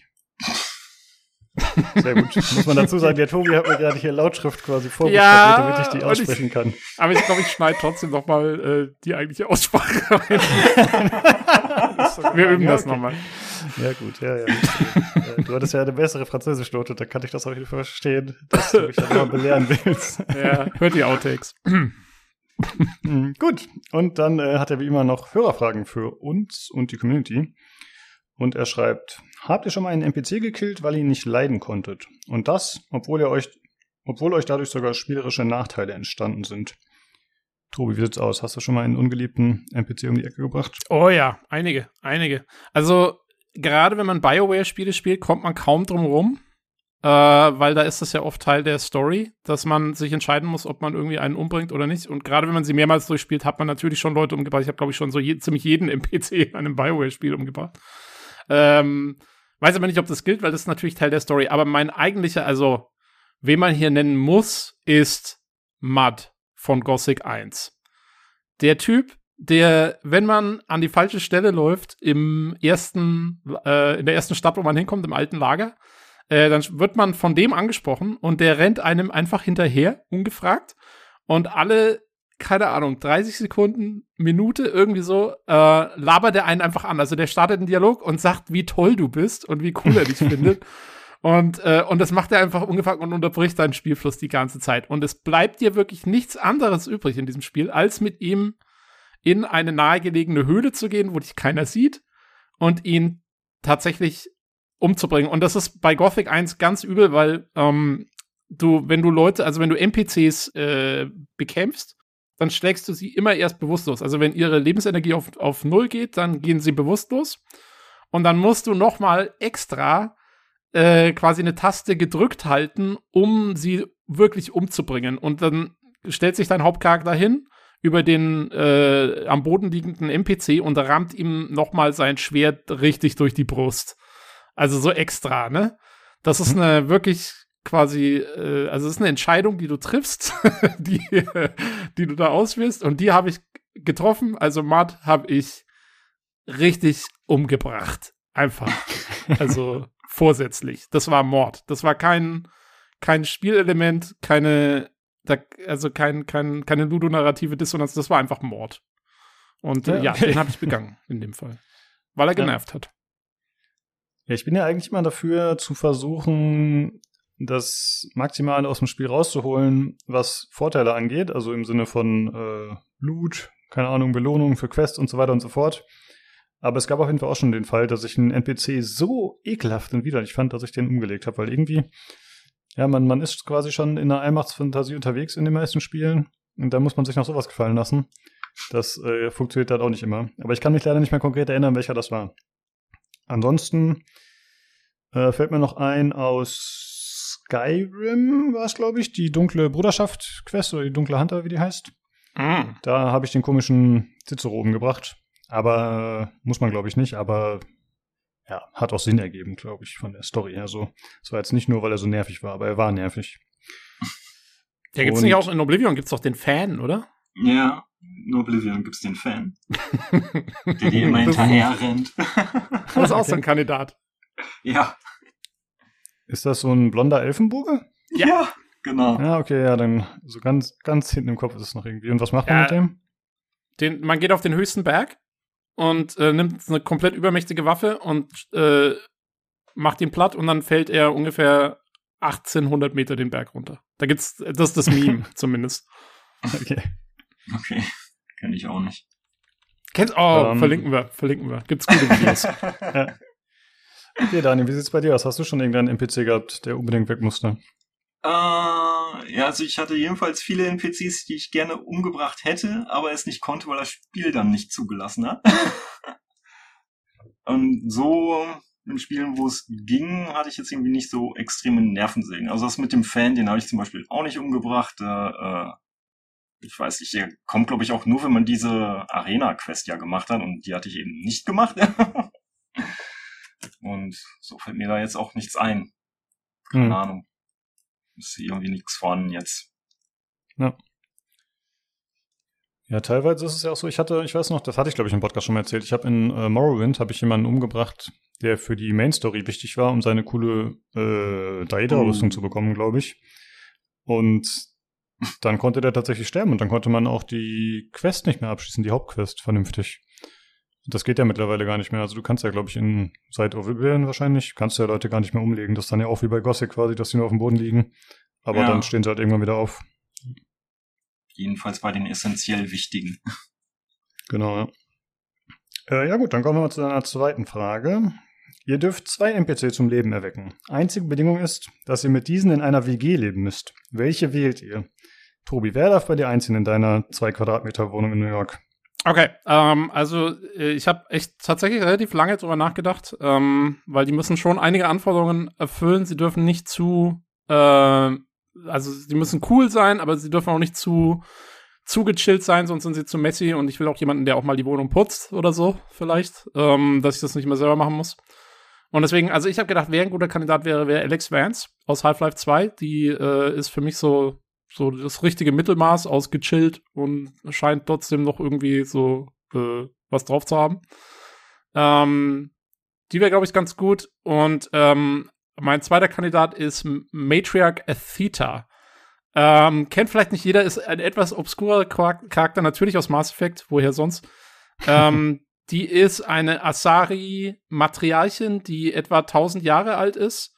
S1: Sehr gut. Muss man dazu sagen, der Tobi hat mir gerade hier Lautschrift quasi vorgestellt, ja, damit ich die aussprechen ich, kann.
S2: Aber ich glaube, ich schneide trotzdem noch mal äh, die eigentliche Aussprache rein. Wir üben ja, das okay. nochmal.
S1: Ja, gut, ja, ja. du hattest ja eine bessere Französischnote, da kann ich das auch nicht verstehen, dass du mich dann mal belehren willst.
S2: Ja, hört die Outtakes.
S1: Hm, gut, und dann äh, hat er wie immer noch Hörerfragen für uns und die Community. Und er schreibt, habt ihr schon mal einen NPC gekillt, weil ihr ihn nicht leiden konntet? Und das, obwohl ihr euch, obwohl euch dadurch sogar spielerische Nachteile entstanden sind. Tobi, wie sieht's aus? Hast du schon mal einen ungeliebten NPC um die Ecke gebracht?
S2: Oh ja, einige, einige. Also, gerade wenn man BioWare-Spiele spielt, kommt man kaum drum rum, äh, weil da ist das ja oft Teil der Story, dass man sich entscheiden muss, ob man irgendwie einen umbringt oder nicht. Und gerade wenn man sie mehrmals durchspielt, hat man natürlich schon Leute umgebracht. Ich habe, glaube ich, schon so je, ziemlich jeden NPC in einem BioWare-Spiel umgebracht. Ähm, weiß aber nicht, ob das gilt, weil das ist natürlich Teil der Story. Aber mein eigentlicher, also, wen man hier nennen muss, ist Mud von Gothic 1. Der Typ, der, wenn man an die falsche Stelle läuft, im ersten, äh, in der ersten Stadt, wo man hinkommt, im alten Lager, äh, dann wird man von dem angesprochen und der rennt einem einfach hinterher, ungefragt. Und alle, keine Ahnung, 30 Sekunden, Minute, irgendwie so, äh, labert er einen einfach an. Also der startet einen Dialog und sagt, wie toll du bist und wie cool er dich findet. Und, äh, und das macht er einfach ungefragt und unterbricht seinen Spielfluss die ganze Zeit. Und es bleibt dir wirklich nichts anderes übrig in diesem Spiel, als mit ihm in eine nahegelegene Höhle zu gehen, wo dich keiner sieht und ihn tatsächlich umzubringen. Und das ist bei Gothic 1 ganz übel, weil ähm, du, wenn du Leute, also wenn du NPCs äh, bekämpfst, dann schlägst du sie immer erst bewusstlos. Also wenn ihre Lebensenergie auf, auf Null geht, dann gehen sie bewusstlos. Und dann musst du noch mal extra äh, quasi eine Taste gedrückt halten, um sie wirklich umzubringen. Und dann stellt sich dein Hauptcharakter hin über den äh, am Boden liegenden NPC und rammt ihm nochmal sein Schwert richtig durch die Brust. Also so extra, ne? Das ist mhm. eine wirklich quasi, äh, also es ist eine Entscheidung, die du triffst, die, die du da auswählst und die habe ich getroffen. Also Matt habe ich richtig umgebracht. Einfach. Also vorsätzlich. Das war Mord. Das war kein, kein Spielelement, keine, da, also kein, kein, keine ludonarrative Dissonanz. Das war einfach Mord. Und äh, ja, den habe ich begangen in dem Fall. Weil er genervt ja. hat.
S1: Ja, ich bin ja eigentlich mal dafür zu versuchen, das Maximale aus dem Spiel rauszuholen, was Vorteile angeht, also im Sinne von äh, Loot, keine Ahnung, Belohnung für Quests und so weiter und so fort. Aber es gab auf jeden Fall auch schon den Fall, dass ich einen NPC so ekelhaft und widerlich fand, dass ich den umgelegt habe, weil irgendwie, ja, man, man ist quasi schon in einer Allmachtsfantasie unterwegs in den meisten Spielen und da muss man sich noch sowas gefallen lassen. Das äh, funktioniert halt auch nicht immer. Aber ich kann mich leider nicht mehr konkret erinnern, welcher das war. Ansonsten äh, fällt mir noch ein aus Skyrim, war es, glaube ich, die dunkle Bruderschaft-Quest oder die dunkle Hunter, wie die heißt. Mm. Da habe ich den komischen Cicero umgebracht. Aber äh, muss man, glaube ich, nicht. Aber ja, hat auch Sinn ergeben, glaube ich, von der Story her so. Es war jetzt nicht nur, weil er so nervig war, aber er war nervig.
S2: Ja, gibt's Und, nicht auch in Oblivion gibt's doch den Fan, oder?
S3: Ja, in Oblivion gibt's den Fan. der dir immer hinterher rennt.
S2: das ist auch so ein Kandidat.
S3: Ja.
S1: Ist das so ein blonder Elfenboge?
S3: Ja, ja genau.
S1: Ja, okay, ja, dann so ganz, ganz hinten im Kopf ist es noch irgendwie. Und was macht man ja, mit dem?
S2: Den, man geht auf den höchsten Berg und äh, nimmt eine komplett übermächtige Waffe und äh, macht ihn platt und dann fällt er ungefähr 1800 Meter den Berg runter. Da gibt's, das ist das Meme zumindest.
S3: Okay. Okay. Kenn ich auch nicht.
S2: Kennst, oh, um, ähm. verlinken wir, verlinken wir. Gibt's gute Videos.
S1: ja. Okay, Daniel, wie sieht's bei dir aus? Hast du schon irgendeinen NPC gehabt, der unbedingt weg musste?
S3: Äh, ja, also ich hatte jedenfalls viele NPCs, die ich gerne umgebracht hätte, aber es nicht konnte, weil das Spiel dann nicht zugelassen hat. Und so in Spielen, wo es ging, hatte ich jetzt irgendwie nicht so extreme Nervensägen. Also das mit dem Fan, den habe ich zum Beispiel auch nicht umgebracht. Äh, ich weiß nicht, der kommt, glaube ich, auch nur, wenn man diese Arena-Quest ja gemacht hat und die hatte ich eben nicht gemacht. und so fällt mir da jetzt auch nichts ein. Keine hm. Ahnung ist irgendwie nichts vorhanden jetzt.
S1: Ja. Ja, teilweise ist es ja auch so, ich hatte, ich weiß noch, das hatte ich glaube ich im Podcast schon mal erzählt, ich habe in äh, Morrowind, habe ich jemanden umgebracht, der für die Main Story wichtig war, um seine coole äh, Daedra-Rüstung oh. zu bekommen, glaube ich. Und dann konnte der tatsächlich sterben und dann konnte man auch die Quest nicht mehr abschließen, die Hauptquest, vernünftig. Das geht ja mittlerweile gar nicht mehr. Also du kannst ja, glaube ich, in seit Oblivion wahrscheinlich, kannst du ja Leute gar nicht mehr umlegen. Das ist dann ja auch wie bei Gothic quasi, dass die nur auf dem Boden liegen. Aber ja. dann stehen sie halt irgendwann wieder auf.
S3: Jedenfalls bei den essentiell wichtigen.
S1: Genau, ja. Äh, ja gut, dann kommen wir mal zu einer zweiten Frage. Ihr dürft zwei NPC zum Leben erwecken. Einzige Bedingung ist, dass ihr mit diesen in einer WG leben müsst. Welche wählt ihr? Tobi, wer darf bei dir einziehen in deiner zwei Quadratmeter Wohnung in New York?
S2: Okay, ähm, also äh, ich habe echt tatsächlich relativ lange drüber nachgedacht, ähm, weil die müssen schon einige Anforderungen erfüllen. Sie dürfen nicht zu, äh, also sie müssen cool sein, aber sie dürfen auch nicht zu zu gechillt sein, sonst sind sie zu messy und ich will auch jemanden, der auch mal die Wohnung putzt oder so, vielleicht, ähm, dass ich das nicht mehr selber machen muss. Und deswegen, also ich habe gedacht, wer ein guter Kandidat wäre, wäre Alex Vance aus Half-Life 2. Die äh, ist für mich so so das richtige Mittelmaß aus gechillt und scheint trotzdem noch irgendwie so äh, was drauf zu haben. Ähm, die wäre, glaube ich, ganz gut. Und ähm, mein zweiter Kandidat ist Matriarch Atheta. Ähm, kennt vielleicht nicht jeder, ist ein etwas obskurer Charakter, natürlich aus Mass Effect, woher sonst. ähm, die ist eine Asari-Matriarchin, die etwa 1000 Jahre alt ist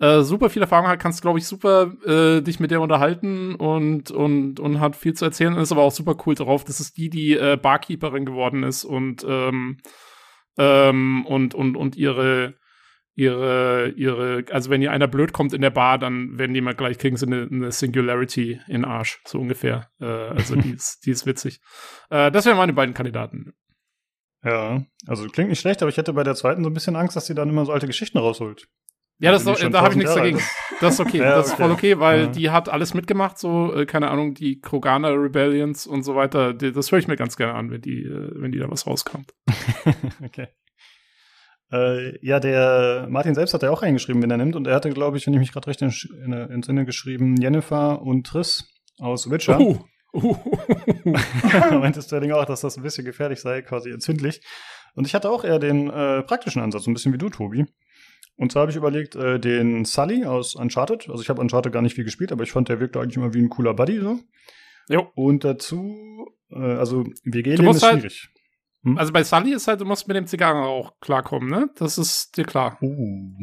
S2: äh, super viel Erfahrung hat, kannst, glaube ich, super äh, dich mit der unterhalten und, und, und hat viel zu erzählen ist aber auch super cool drauf. Das ist die, die äh, Barkeeperin geworden ist und, ähm, ähm, und, und, und ihre, ihre, ihre, also wenn ihr einer blöd kommt in der Bar, dann werden die mal gleich, kriegen sie eine, eine Singularity in Arsch, so ungefähr. Äh, also die ist, die ist witzig. Äh, das wären meine beiden Kandidaten.
S1: Ja, also klingt nicht schlecht, aber ich hätte bei der zweiten so ein bisschen Angst, dass sie dann immer so alte Geschichten rausholt.
S2: Ja, das, ist, da habe ich nichts dagegen. Das ist okay, ja, das ist voll okay, weil ja. die hat alles mitgemacht, so, äh, keine Ahnung, die Kroganer Rebellions und so weiter. Die, das höre ich mir ganz gerne an, wenn die, äh, wenn die da was rauskommt.
S1: okay. Äh, ja, der Martin selbst hat ja auch reingeschrieben, wenn er nimmt. Und er hatte, glaube ich, wenn ich mich gerade recht in, in, in Sinne geschrieben, Jennifer und Triss aus Witcher. Uh. Uh. da meinte Sterling auch, dass das ein bisschen gefährlich sei, quasi entzündlich. Und ich hatte auch eher den äh, praktischen Ansatz, ein bisschen wie du, Tobi. Und zwar habe ich überlegt, äh, den Sully aus Uncharted. Also ich habe Uncharted gar nicht viel gespielt, aber ich fand, der wirkte eigentlich immer wie ein cooler Buddy so. Jo. Und dazu, äh, also WG-Leben ist halt, schwierig.
S2: Hm? Also bei Sully ist halt, du musst mit dem Zigarren auch klarkommen, ne? Das ist dir klar.
S1: Uh.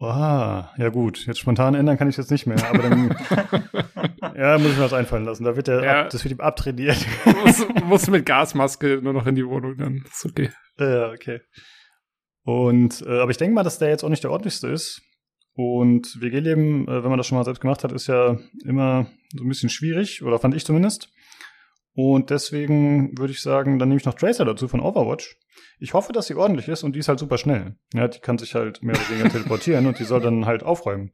S1: Ah, ja gut. Jetzt spontan ändern kann ich jetzt nicht mehr, aber dann ja, muss ich mir was einfallen lassen. Da wird der, ja. ab, das wird ihm abtrainiert.
S2: Du musst, musst mit Gasmaske nur noch in die Wohnung, dann ist okay.
S1: Ja, okay. Und, äh, aber ich denke mal, dass der jetzt auch nicht der ordentlichste ist. Und WG-Leben, äh, wenn man das schon mal selbst gemacht hat, ist ja immer so ein bisschen schwierig, oder fand ich zumindest. Und deswegen würde ich sagen, dann nehme ich noch Tracer dazu von Overwatch. Ich hoffe, dass sie ordentlich ist und die ist halt super schnell. Ja, die kann sich halt mehr oder weniger teleportieren und die soll dann halt aufräumen.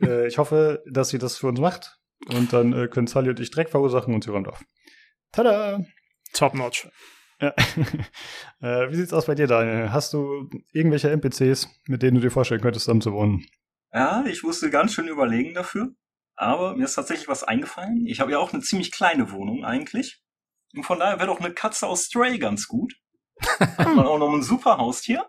S1: Äh, ich hoffe, dass sie das für uns macht und dann äh, können Sally und ich Dreck verursachen und sie räumt auf. Tada!
S2: Top notch.
S1: Ja. äh, wie sieht's aus bei dir, Daniel? Hast du irgendwelche NPCs, mit denen du dir vorstellen könntest, zusammen zu wohnen?
S3: Ja, ich musste ganz schön überlegen dafür. Aber mir ist tatsächlich was eingefallen. Ich habe ja auch eine ziemlich kleine Wohnung eigentlich. Und von daher wäre doch eine Katze aus Stray ganz gut. Hat man auch noch ein super Haustier.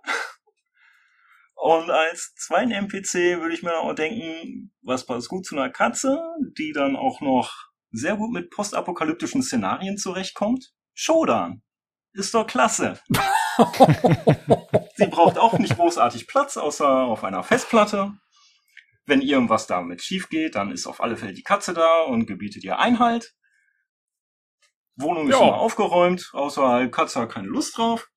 S3: Und als zweiten NPC würde ich mir auch denken, was passt gut zu einer Katze, die dann auch noch sehr gut mit postapokalyptischen Szenarien zurechtkommt. Shodan ist doch klasse. Sie braucht auch nicht großartig Platz, außer auf einer Festplatte. Wenn irgendwas damit schief geht, dann ist auf alle Fälle die Katze da und gebietet ihr Einhalt. Wohnung ist ja. immer aufgeräumt, außer Katze hat keine Lust drauf.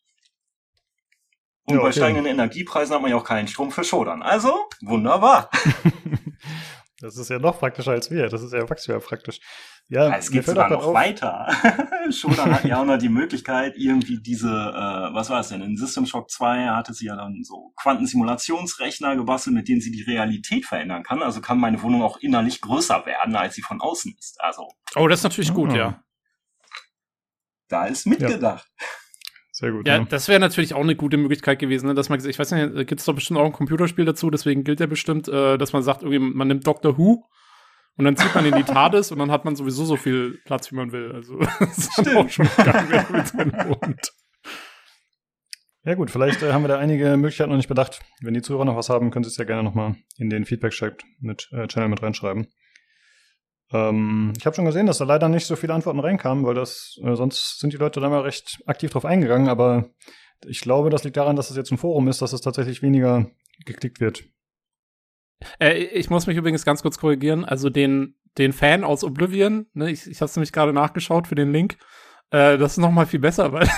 S3: Und ja, okay. bei steigenden Energiepreisen hat man ja auch keinen Strom für Schodern. Also, wunderbar.
S1: das ist ja noch praktischer als wir. Das ist ja maximal praktisch.
S3: Ja, es geht sogar noch auf. weiter. Shodan hat ja auch noch die Möglichkeit, irgendwie diese, äh, was war es denn, in System Shock 2 hatte sie ja dann so Quantensimulationsrechner gebastelt, mit denen sie die Realität verändern kann. Also kann meine Wohnung auch innerlich größer werden, als sie von außen ist. Also.
S2: Oh, das ist natürlich gut, oh. ja.
S3: Da ist mitgedacht. Ja.
S2: Sehr gut. Ja, ja. das wäre natürlich auch eine gute Möglichkeit gewesen, ne? dass man, ich weiß nicht, gibt es doch bestimmt auch ein Computerspiel dazu, deswegen gilt ja bestimmt, äh, dass man sagt, irgendwie, man nimmt Doctor Who und dann zieht man in die TARDIS und dann hat man sowieso so viel Platz, wie man will. Also das ist dann auch schon gegangen mit seinem Hund.
S1: Ja gut, vielleicht äh, haben wir da einige Möglichkeiten noch nicht bedacht. Wenn die Zuhörer noch was haben, können sie es ja gerne nochmal in den Feedback-Chat mit äh, Channel mit reinschreiben. Ähm, ich habe schon gesehen, dass da leider nicht so viele Antworten reinkamen, weil das äh, sonst sind die Leute da mal recht aktiv drauf eingegangen, aber ich glaube, das liegt daran, dass es jetzt ein Forum ist, dass es tatsächlich weniger geklickt wird.
S2: Äh, ich muss mich übrigens ganz kurz korrigieren. Also den, den Fan aus Oblivion, ne, ich, ich habe es nämlich gerade nachgeschaut für den Link. Äh, das ist noch mal viel besser, weil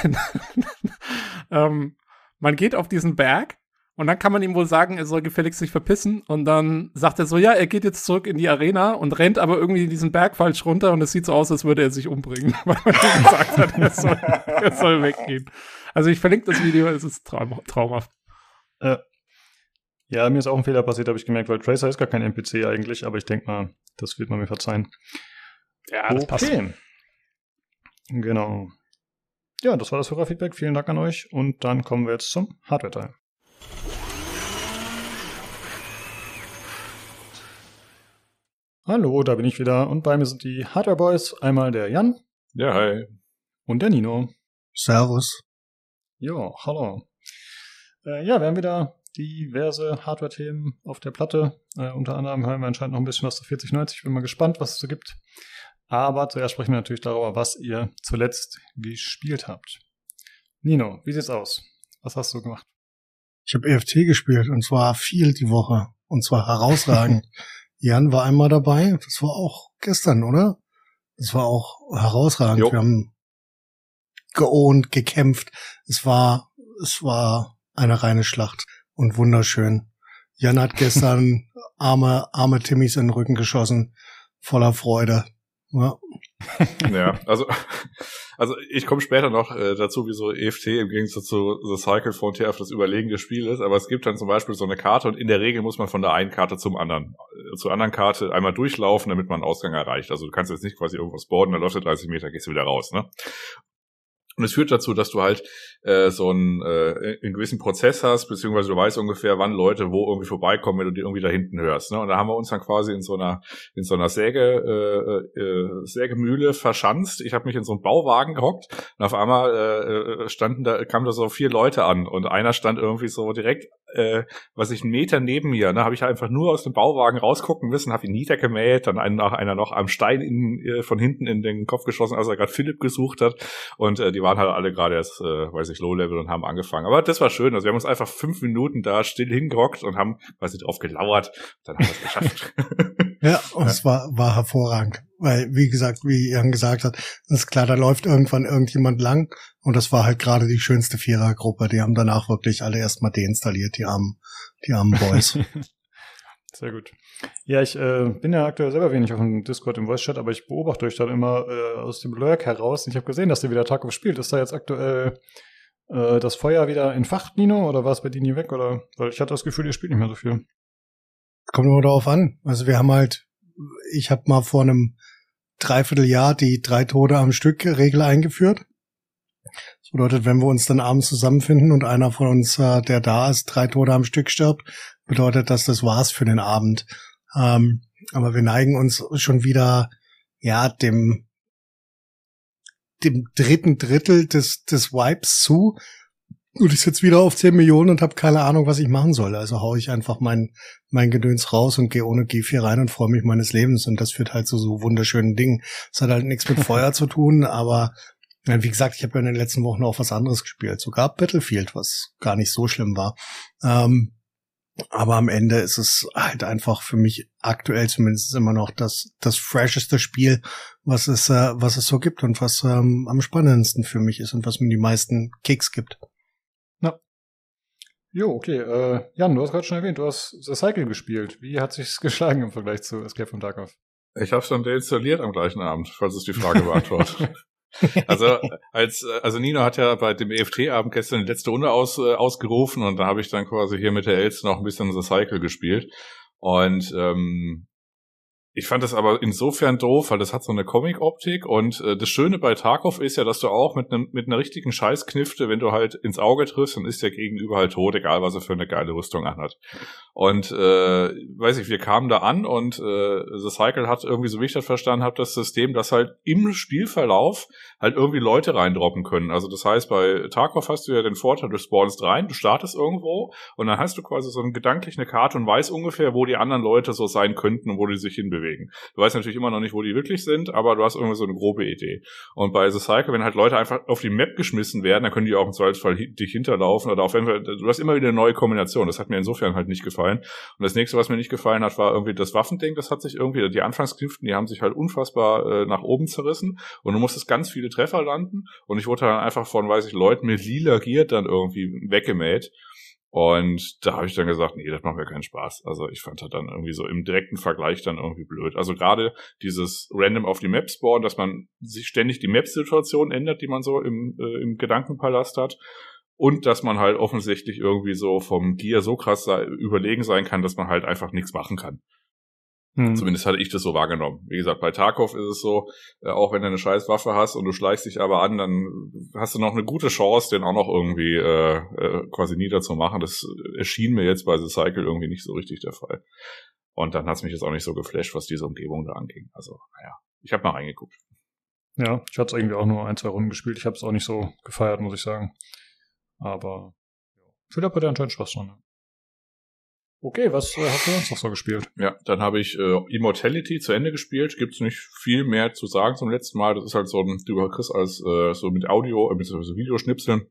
S2: ähm, man geht auf diesen Berg und dann kann man ihm wohl sagen, er soll gefälligst sich verpissen. Und dann sagt er so, ja, er geht jetzt zurück in die Arena und rennt aber irgendwie diesen Berg falsch runter und es sieht so aus, als würde er sich umbringen, weil man ihm gesagt hat, er soll, er soll weggehen. Also ich verlinke das Video, es ist traum traumhaft.
S1: Äh, ja, mir ist auch ein Fehler passiert, habe ich gemerkt, weil Tracer ist gar kein NPC eigentlich, aber ich denke mal, das wird man mir verzeihen.
S2: Ja, das okay. passt.
S1: Genau. Ja, das war das Hörerfeedback. Vielen Dank an euch. Und dann kommen wir jetzt zum Hardware-Teil. Hallo, da bin ich wieder und bei mir sind die Hardware Boys. Einmal der Jan.
S4: Ja, hi.
S1: Und der Nino.
S5: Servus.
S1: Ja, hallo. Äh, ja, wir haben wieder diverse Hardware-Themen auf der Platte. Äh, unter anderem hören wir anscheinend noch ein bisschen was zu 4090. Ich bin mal gespannt, was es so gibt. Aber zuerst sprechen wir natürlich darüber, was ihr zuletzt gespielt habt. Nino, wie sieht's aus? Was hast du gemacht?
S5: Ich habe EFT gespielt und zwar viel die Woche. Und zwar herausragend. Jan war einmal dabei. Das war auch gestern, oder? Das war auch herausragend. Jo. Wir haben geohnt, gekämpft. Es war, es war eine reine Schlacht und wunderschön. Jan hat gestern arme, arme Timmys in den Rücken geschossen. Voller Freude. Ja.
S4: Ja, also, also ich komme später noch äh, dazu, wieso EFT im Gegensatz zu The Cycle Frontier auf das überlegene Spiel ist, aber es gibt dann zum Beispiel so eine Karte und in der Regel muss man von der einen Karte zum anderen, äh, zur anderen Karte einmal durchlaufen, damit man einen Ausgang erreicht. Also du kannst jetzt nicht quasi irgendwas boarden, dann läuft er 30 Meter, gehst du wieder raus, ne? Und es führt dazu, dass du halt äh, so einen, äh, einen gewissen Prozess hast, beziehungsweise du weißt ungefähr, wann Leute wo irgendwie vorbeikommen, wenn du die irgendwie da hinten hörst. Ne? Und da haben wir uns dann quasi in so einer in so einer Säge äh, äh, Sägemühle verschanzt. Ich habe mich in so einen Bauwagen gehockt und auf einmal äh, äh, standen da kamen da so vier Leute an und einer stand irgendwie so direkt äh, was ich einen Meter neben mir, ne, habe ich einfach nur aus dem Bauwagen rausgucken müssen, habe ihn niedergemäht, dann einen, einer noch am Stein in, äh, von hinten in den Kopf geschossen, als er gerade Philipp gesucht hat. Und äh, die waren halt alle gerade erst, äh, weiß ich, Low-Level und haben angefangen. Aber das war schön. Also wir haben uns einfach fünf Minuten da still hingerockt und haben, weiß ich, drauf gelauert. Dann haben wir es geschafft.
S5: ja, und ja. es war, war hervorragend. Weil, wie gesagt, wie Jan gesagt hat, ist klar, da läuft irgendwann irgendjemand lang und das war halt gerade die schönste Vierergruppe. Die haben danach wirklich alle erstmal deinstalliert, die armen, die armen Boys.
S1: Sehr gut. Ja, ich äh, bin ja aktuell selber wenig auf dem Discord im Voice-Chat, aber ich beobachte euch dann immer äh, aus dem Lurk heraus. Und ich habe gesehen, dass ihr wieder Tarkov spielt. Ist da jetzt aktuell äh, das Feuer wieder entfacht, Nino? Oder war es bei dir nie weg? Oder weil ich hatte das Gefühl, ihr spielt nicht mehr so viel.
S5: Kommt immer darauf an. Also wir haben halt, ich habe mal vor einem Dreivierteljahr die drei Tode am Stück Regel eingeführt. Das bedeutet, wenn wir uns dann abends zusammenfinden und einer von uns, äh, der da ist, drei Tode am Stück stirbt, bedeutet das, das war's für den Abend. Ähm, aber wir neigen uns schon wieder, ja, dem, dem dritten Drittel des, des Wipes zu. Und ich sitze wieder auf 10 Millionen und habe keine Ahnung, was ich machen soll. Also hau ich einfach mein, mein Gedöns raus und gehe ohne G4 rein und freue mich meines Lebens. Und das führt halt zu so wunderschönen Dingen. Es hat halt nichts mit Feuer zu tun, aber wie gesagt, ich habe ja in den letzten Wochen auch was anderes gespielt. Sogar Battlefield, was gar nicht so schlimm war. Ähm, aber am Ende ist es halt einfach für mich aktuell zumindest immer noch das, das fresheste Spiel, was es, äh, was es so gibt und was ähm, am spannendsten für mich ist und was mir die meisten Kicks gibt.
S1: Jo, okay. Äh, Jan, du hast gerade schon erwähnt, du hast The Cycle gespielt. Wie hat sich's geschlagen im Vergleich zu Escape from Tarkov?
S4: Ich habe schon deinstalliert am gleichen Abend, falls es die Frage beantwortet. Also als also Nino hat ja bei dem EFT-Abend gestern die letzte Runde aus, äh, ausgerufen und da habe ich dann quasi hier mit der Elste noch ein bisschen The Cycle gespielt. Und ähm, ich fand das aber insofern doof, weil das hat so eine Comic-Optik und äh, das Schöne bei Tarkov ist ja, dass du auch mit einem mit einer richtigen Scheißknifte, wenn du halt ins Auge triffst, dann ist der Gegenüber halt tot, egal was er für eine geile Rüstung anhat. Und äh, weiß ich, wir kamen da an und äh, The Cycle hat irgendwie, so wie ich das verstanden habe, das System, das halt im Spielverlauf halt irgendwie Leute reindroppen können. Also das heißt, bei Tarkov hast du ja den Vorteil, du spawnst rein, du startest irgendwo und dann hast du quasi so ein gedanklich eine Karte und weißt ungefähr, wo die anderen Leute so sein könnten und wo die sich hinbewegen bewegen. Du weißt natürlich immer noch nicht, wo die wirklich sind, aber du hast irgendwie so eine grobe Idee. Und bei The Cycle, wenn halt Leute einfach auf die Map geschmissen werden, dann können die auch im Zweifelsfall dich hinterlaufen oder auf jeden Fall, du hast immer wieder eine neue Kombination. Das hat mir insofern halt nicht gefallen. Und das nächste, was mir nicht gefallen hat, war irgendwie das Waffending. Das hat sich irgendwie, die Anfangskniften, die haben sich halt unfassbar äh, nach oben zerrissen und du musstest ganz viele Treffer landen und ich wurde dann einfach von, weiß ich, Leuten mit lila Gier dann irgendwie weggemäht. Und da habe ich dann gesagt, nee, das macht mir keinen Spaß. Also ich fand das dann irgendwie so im direkten Vergleich dann irgendwie blöd. Also gerade dieses random auf die Map spawnen, dass man sich ständig die Map-Situation ändert, die man so im, äh, im Gedankenpalast hat. Und dass man halt offensichtlich irgendwie so vom Gear so krass sei, überlegen sein kann, dass man halt einfach nichts machen kann. Hm. Zumindest hatte ich das so wahrgenommen. Wie gesagt, bei Tarkov ist es so, äh, auch wenn du eine scheiß Waffe hast und du schleichst dich aber an, dann hast du noch eine gute Chance, den auch noch irgendwie äh, äh, quasi niederzumachen. Das erschien mir jetzt bei The Cycle irgendwie nicht so richtig der Fall. Und dann hat es mich jetzt auch nicht so geflasht, was diese Umgebung da anging. Also, naja, ich habe mal reingeguckt.
S1: Ja, ich hatte es irgendwie auch nur ein, zwei Runden gespielt. Ich habe es auch nicht so gefeiert, muss ich sagen. Aber Philipp hat ja anscheinend Spaß dran. Okay, was äh, hast du sonst noch so gespielt?
S4: Ja, dann habe ich äh, Immortality zu Ende gespielt. Gibt's nicht viel mehr zu sagen zum letzten Mal. Das ist halt so ein, du kriegst als äh, so mit Audio, äh, bzw. Videoschnipseln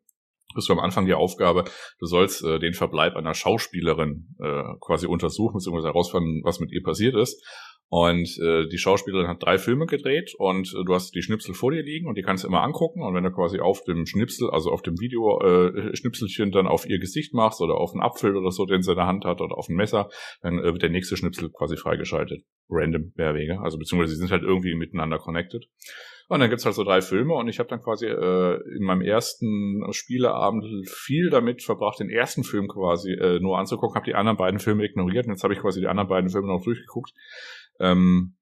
S4: bist du am Anfang die Aufgabe, du sollst äh, den Verbleib einer Schauspielerin äh, quasi untersuchen, beziehungsweise herausfinden, was mit ihr passiert ist. Und äh, die Schauspielerin hat drei Filme gedreht und äh, du hast die Schnipsel vor dir liegen und die kannst du immer angucken. Und wenn du quasi auf dem Schnipsel, also auf dem Video äh, Schnipselchen dann auf ihr Gesicht machst oder auf einen Apfel oder so, den sie in der Hand hat oder auf ein Messer, dann äh, wird der nächste Schnipsel quasi freigeschaltet. Random Mehrwege. Also beziehungsweise sie sind halt irgendwie miteinander connected. Und dann gibt's halt so drei Filme und ich habe dann quasi äh, in meinem ersten Spieleabend viel damit verbracht, den ersten Film quasi äh, nur anzugucken, habe die anderen beiden Filme ignoriert und jetzt habe ich quasi die anderen beiden Filme noch durchgeguckt. Ähm,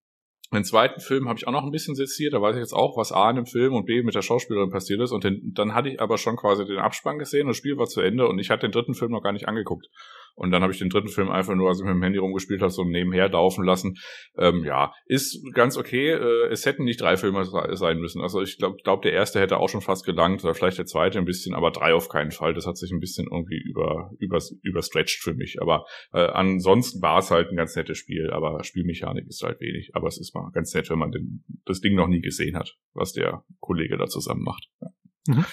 S4: den zweiten Film habe ich auch noch ein bisschen seziert, da weiß ich jetzt auch, was A in dem Film und B mit der Schauspielerin passiert ist. Und den, dann hatte ich aber schon quasi den Abspann gesehen, das Spiel war zu Ende und ich hatte den dritten Film noch gar nicht angeguckt. Und dann habe ich den dritten Film einfach nur, als ich mit dem Handy rumgespielt habe, so nebenher laufen lassen. Ähm, ja, ist ganz okay. Äh, es hätten nicht drei Filme sein müssen. Also ich glaube, glaub, der erste hätte auch schon fast gelangt oder vielleicht der zweite ein bisschen, aber drei auf keinen Fall. Das hat sich ein bisschen irgendwie über, über, überstretched für mich. Aber äh, ansonsten war es halt ein ganz nettes Spiel, aber Spielmechanik ist halt wenig. Aber es ist mal ganz nett, wenn man den, das Ding noch nie gesehen hat, was der Kollege da zusammen macht. Ja. Mhm.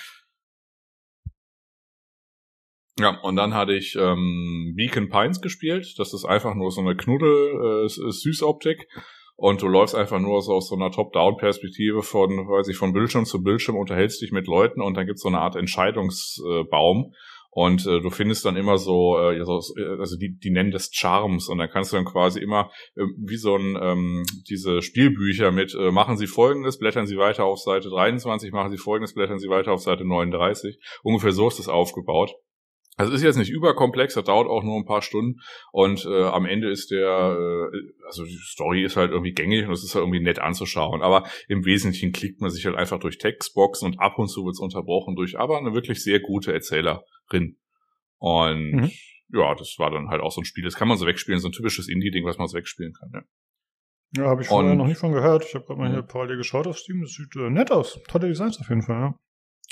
S4: Ja, und dann hatte ich ähm, Beacon Pines gespielt. Das ist einfach nur so eine Knuddel, äh, Süßoptik. Und du läufst einfach nur so aus so einer Top-Down-Perspektive von, weiß ich, von Bildschirm zu Bildschirm, unterhältst dich mit Leuten und dann gibt's so eine Art Entscheidungsbaum. Und äh, du findest dann immer so, äh, also die, die nennen das Charms und dann kannst du dann quasi immer äh, wie so ein ähm, diese Spielbücher mit äh, machen Sie folgendes, blättern Sie weiter auf Seite 23, machen Sie folgendes, blättern Sie weiter auf Seite 39. Ungefähr so ist das aufgebaut. Also ist jetzt nicht überkomplex, das dauert auch nur ein paar Stunden und äh, am Ende ist der, äh, also die Story ist halt irgendwie gängig und es ist halt irgendwie nett anzuschauen, aber im Wesentlichen klickt man sich halt einfach durch Textboxen und ab und zu wird es unterbrochen durch aber eine wirklich sehr gute Erzählerin. Und mhm. ja, das war dann halt auch so ein Spiel, das kann man so wegspielen, so ein typisches Indie-Ding, was man so wegspielen kann, ja.
S1: Ja, habe ich vorher und, noch nicht von gehört. Ich habe gerade mal hier parallel geschaut auf Steam. Das sieht äh, nett aus. Tolle Designs auf jeden Fall, ja.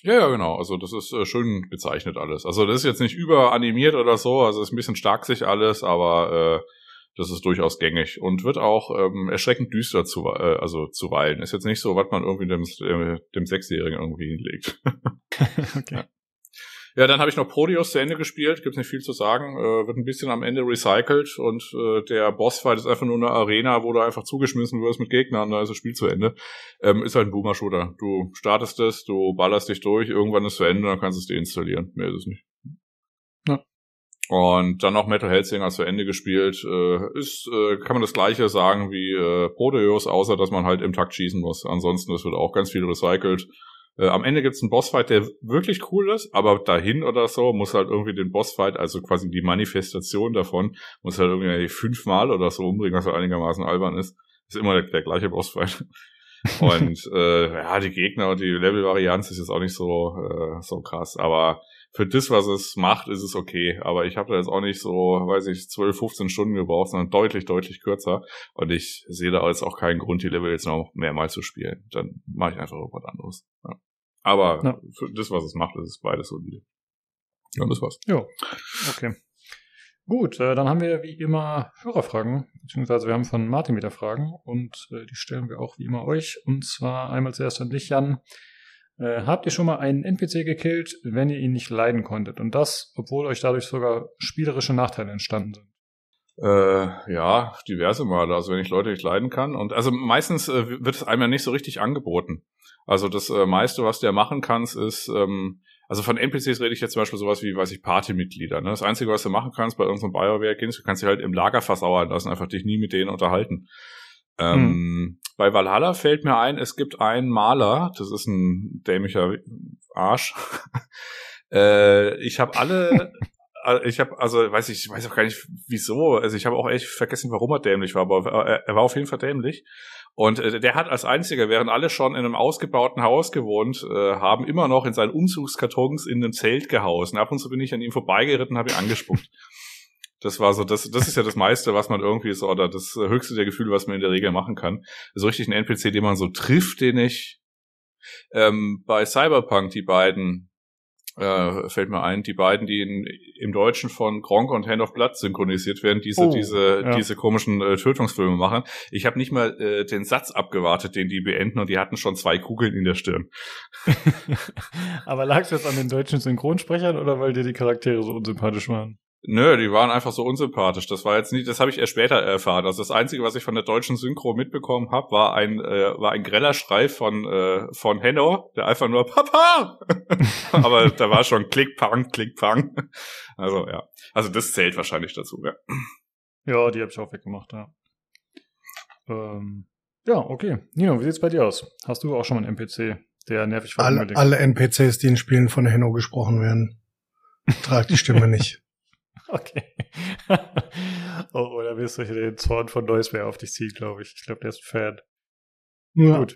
S4: Ja, ja, genau. Also das ist äh, schön gezeichnet alles. Also das ist jetzt nicht überanimiert oder so, also ist ein bisschen stark sich alles, aber äh, das ist durchaus gängig und wird auch ähm, erschreckend düster zu, äh, also zuweilen. Ist jetzt nicht so, was man irgendwie dem, äh, dem Sechsjährigen irgendwie hinlegt. okay. Ja. Ja, dann habe ich noch Proteus zu Ende gespielt, gibt's nicht viel zu sagen, äh, wird ein bisschen am Ende recycelt und äh, der Bossfight ist einfach nur eine Arena, wo du einfach zugeschmissen wirst mit Gegnern, da ist das Spiel zu Ende. Ähm, ist halt ein Boomer-Shooter. Du startest es, du ballerst dich durch, irgendwann ist es zu Ende, dann kannst du es deinstallieren. Mehr ist es nicht. Ja. Und dann noch Metal Hellsinger zu Ende gespielt. Äh, ist, äh, kann man das gleiche sagen wie äh, Proteus, außer dass man halt im Takt schießen muss. Ansonsten, es wird auch ganz viel recycelt. Äh, am Ende gibt's einen Bossfight, der wirklich cool ist, aber dahin oder so muss halt irgendwie den Bossfight, also quasi die Manifestation davon, muss halt irgendwie fünfmal oder so umbringen, was halt einigermaßen albern ist. Ist immer der, der gleiche Bossfight. und äh, ja, die Gegner und die Level-Varianz ist jetzt auch nicht so, äh, so krass, aber für das, was es macht, ist es okay. Aber ich habe da jetzt auch nicht so, weiß ich, 12, 15 Stunden gebraucht, sondern deutlich, deutlich kürzer. Und ich sehe da jetzt auch keinen Grund, die Level jetzt noch mehrmals zu spielen. Dann mache ich einfach was anderes. Ja. Aber ja. für das, was es macht, ist es beides solide. Ja, das war's.
S1: Ja, okay. Gut, äh, dann haben wir wie immer Hörerfragen, beziehungsweise wir haben von Martin wieder Fragen und äh, die stellen wir auch wie immer euch. Und zwar einmal zuerst an dich, Jan. Äh, habt ihr schon mal einen NPC gekillt, wenn ihr ihn nicht leiden konntet? Und das, obwohl euch dadurch sogar spielerische Nachteile entstanden sind?
S4: Äh, ja, diverse Male. Also wenn ich Leute nicht leiden kann. Und also meistens äh, wird es einem ja nicht so richtig angeboten. Also das äh, meiste, was du ja machen kannst, ist, ähm, also von NPCs rede ich jetzt zum Beispiel sowas wie, weiß ich, Partymitglieder. Ne? Das Einzige, was du machen kannst bei irgendeinem BioWare-Kind, du kannst dich halt im Lager versauern lassen, einfach dich nie mit denen unterhalten. Ähm, hm. Bei Valhalla fällt mir ein, es gibt einen Maler, das ist ein dämlicher Arsch. äh, ich habe alle ich habe also weiß ich weiß auch gar nicht wieso. Also ich habe auch echt vergessen warum er dämlich war aber er, er war auf jeden Fall dämlich. Und äh, der hat als einziger während alle schon in einem ausgebauten Haus gewohnt äh, haben immer noch in seinen Umzugskartons in einem Zelt gehaust. Und ab und zu bin ich an ihm vorbeigeritten habe ihn angespuckt. Das war so, das, das ist ja das meiste, was man irgendwie so, oder das höchste der Gefühle, was man in der Regel machen kann. So richtig ein NPC, den man so trifft, den ich ähm, bei Cyberpunk, die beiden, äh, fällt mir ein, die beiden, die in, im Deutschen von Gronk und Hand of Blood synchronisiert werden, diese, oh, diese, ja. diese komischen äh, Tötungsfilme machen. Ich habe nicht mal äh, den Satz abgewartet, den die beenden und die hatten schon zwei Kugeln in der Stirn.
S1: Aber lag es jetzt an den deutschen Synchronsprechern oder weil dir die Charaktere so unsympathisch waren?
S4: Nö, die waren einfach so unsympathisch. Das war jetzt nicht, das habe ich erst später erfahren. Also das Einzige, was ich von der deutschen Synchro mitbekommen habe, war ein äh, war ein greller Schrei von äh, von Henno, der einfach nur Papa. Aber da war schon Klick Pang, Klick Pang. Also ja, also das zählt wahrscheinlich dazu. Ja,
S1: ja die habe ich auch weggemacht. Ja. Ähm, ja, okay. Nino, wie sieht's bei dir aus? Hast du auch schon mal einen NPC, der nervig
S5: war? Alle, alle NPCs, die in Spielen von Henno gesprochen werden, tragt die Stimme nicht.
S1: Okay. oh, oder wirst du hier den Zorn von Neusmeer auf dich ziehen, glaube ich. Ich glaube, der ist ein Fan. Ja. Gut.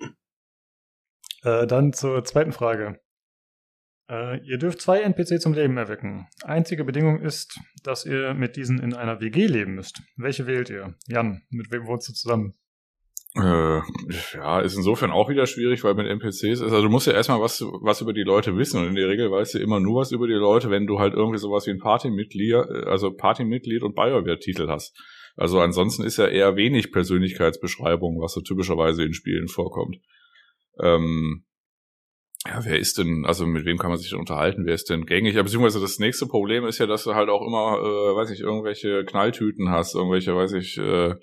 S1: Äh, dann zur zweiten Frage. Äh, ihr dürft zwei NPC zum Leben erwecken. Einzige Bedingung ist, dass ihr mit diesen in einer WG leben müsst. Welche wählt ihr? Jan, mit wem wohnst du zusammen?
S4: Äh, ja, ist insofern auch wieder schwierig, weil mit NPCs ist, also du musst ja erstmal was, was über die Leute wissen und in der Regel weißt du immer nur was über die Leute, wenn du halt irgendwie sowas wie ein Partymitglied, also Partymitglied und Bioware-Titel hast. Also ansonsten ist ja eher wenig Persönlichkeitsbeschreibung, was so typischerweise in Spielen vorkommt. Ähm, ja, wer ist denn, also mit wem kann man sich denn unterhalten? Wer ist denn gängig? Ja, beziehungsweise das nächste Problem ist ja, dass du halt auch immer, äh, weiß ich, irgendwelche Knalltüten hast, irgendwelche, weiß ich, äh,